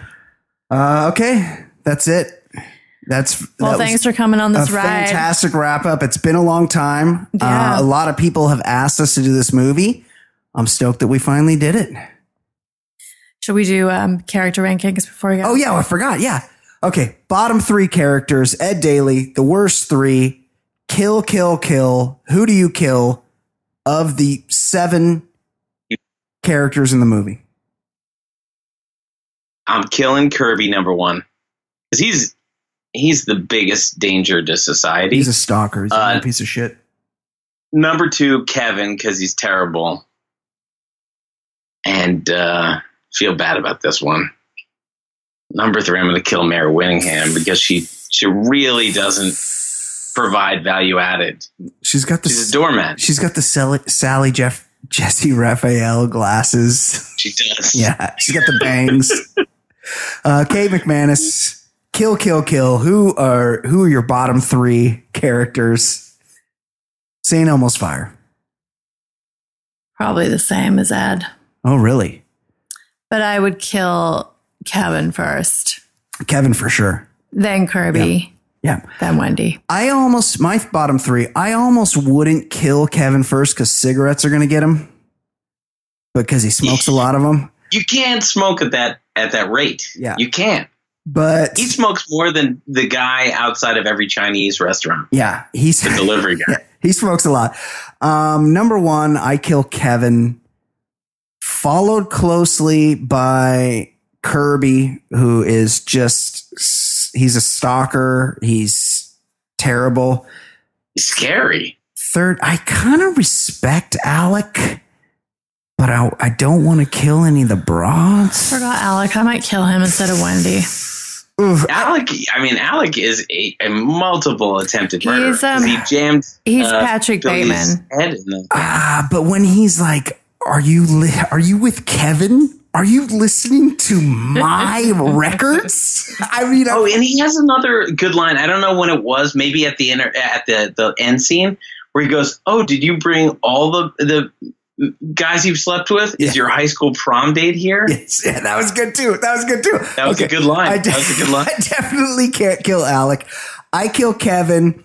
Uh, okay, that's it. That's Well, that thanks for coming on this a ride. fantastic wrap up. It's been a long time. Yeah. Uh, a lot of people have asked us to do this movie. I'm stoked that we finally did it. Should we do um, character rankings before we go? Oh yeah, I forgot. Yeah. Okay. Bottom three characters: Ed Daly, the worst three. Kill, kill, kill. Who do you kill of the seven characters in the movie? I'm killing Kirby number one because he's he's the biggest danger to society. He's a stalker. He's a Uh, little piece of shit. number two, Kevin, because he's terrible, and uh, feel bad about this one. Number three, I'm going to kill Mare Winningham because she she really doesn't provide value added. She's got the She's a doormat. she's got the Sally, Sally Jeff Jessy Raphael glasses. She does. Yeah, she's got the bangs. uh, Kate McManus, kill, kill, kill. Who are who are your bottom three characters? St. Elmo's Fire. Probably the same as Ed, Oh, really? but I would kill Kevin first, Kevin for sure. then Kirby, Yeah. then Wendy. I almost my bottom three. I almost wouldn't kill Kevin first because cigarettes are going to get him because he smokes a lot of them. You can't smoke at that at that rate. Yeah. You can't. But He smokes more than the guy outside of every Chinese restaurant. yeah, he's The delivery guy. he smokes a lot. Um, number one, I kill Kevin, followed closely by Kirby, who is just he's a stalker. He's terrible. Scary. Third, I kind of respect Alec, but I, I don't want to kill any of the broads. Forgot Alec. I might kill him instead of Wendy. Oof, Alec, I mean, Alec is a, a multiple attempted murder. He's, um, he jammed. he's uh, Patrick Billy's Bateman. Head in the, Ah, but when he's like, "Are you li- are you with Kevin? Are you listening to my records?" I mean, oh, I, and he has another good line. I don't know when it was. Maybe at the inter, at the the end scene where he goes, "Oh, did you bring all the the guys you've slept with? Is your high school prom date here?" yes, yeah, that was good too. That was good too. That was a good line. I That was a good line. I definitely can't kill Alec. I kill Kevin.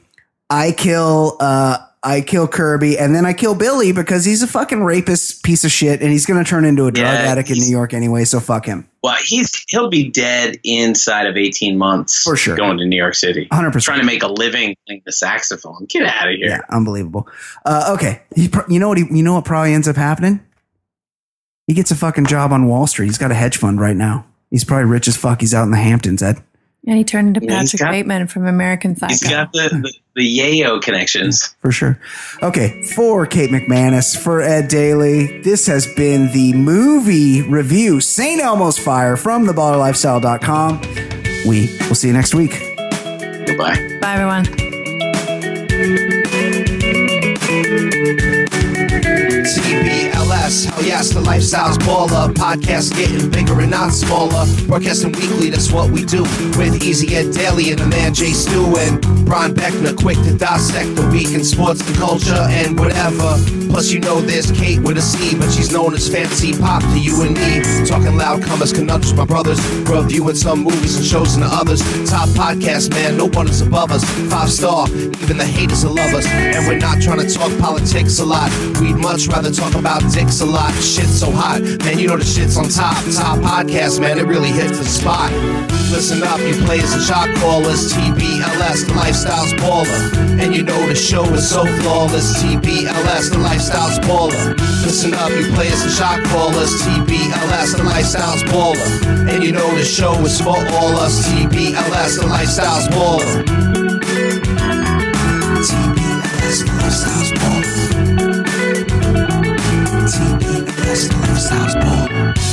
I kill. uh I kill Kirby, and then I kill Billy because he's a fucking rapist piece of shit, and he's going to turn into a drug Yeah, addict in New York anyway. So fuck him, Well, he's he'll be dead inside of eighteen months For sure. Going to New York City, hundred percent. trying to make a living playing the saxophone. Get out of here. Yeah, unbelievable. Uh, okay, he, you know what? He, you know what probably ends up happening? He gets a fucking job on Wall Street. He's got a hedge fund right now. He's probably rich as fuck. He's out in the Hamptons, Ed. And he turned into Yeah, Patrick got- Bateman from American Psycho. He's got the, the, the yayo connections. for sure. Okay, for Kate McManus, for Ed Daly, this has been the movie review, St. Elmo's Fire from theballerlifestyle.com. We will see you next week. Goodbye. Bye, everyone. TBLS, hell yes, the lifestyle's baller. Podcast getting bigger and not smaller. Broadcasting weekly, that's what we do. With Easy Ed Daly and the man Jay Stu and Brian Beckner, quick to dissect the week in sports and culture and whatever. Plus, you know there's Kate with a C, but she's known as Fancy Pop to you and me. Talking loud, comers, conundrums, my brothers. Reviewing some movies and shows and the others. Top podcast, man, no one is above us. Five star, even the haters will love us. And we're not trying to talk politics a lot. We'd much rather talk about dicks a lot. Shit so hot, man, you know the shit's on top. Top podcast, man, it really hits the spot. Listen up, you players and shot callers. TBLS, the lifestyle's baller. And you know the show is so flawless. TBLS, the lifestyle's baller. Listen up, you players and shot callers. TBLS, the lifestyle's baller. And you know the show is for all us. TBLS, the lifestyle's baller. the no sounds ball.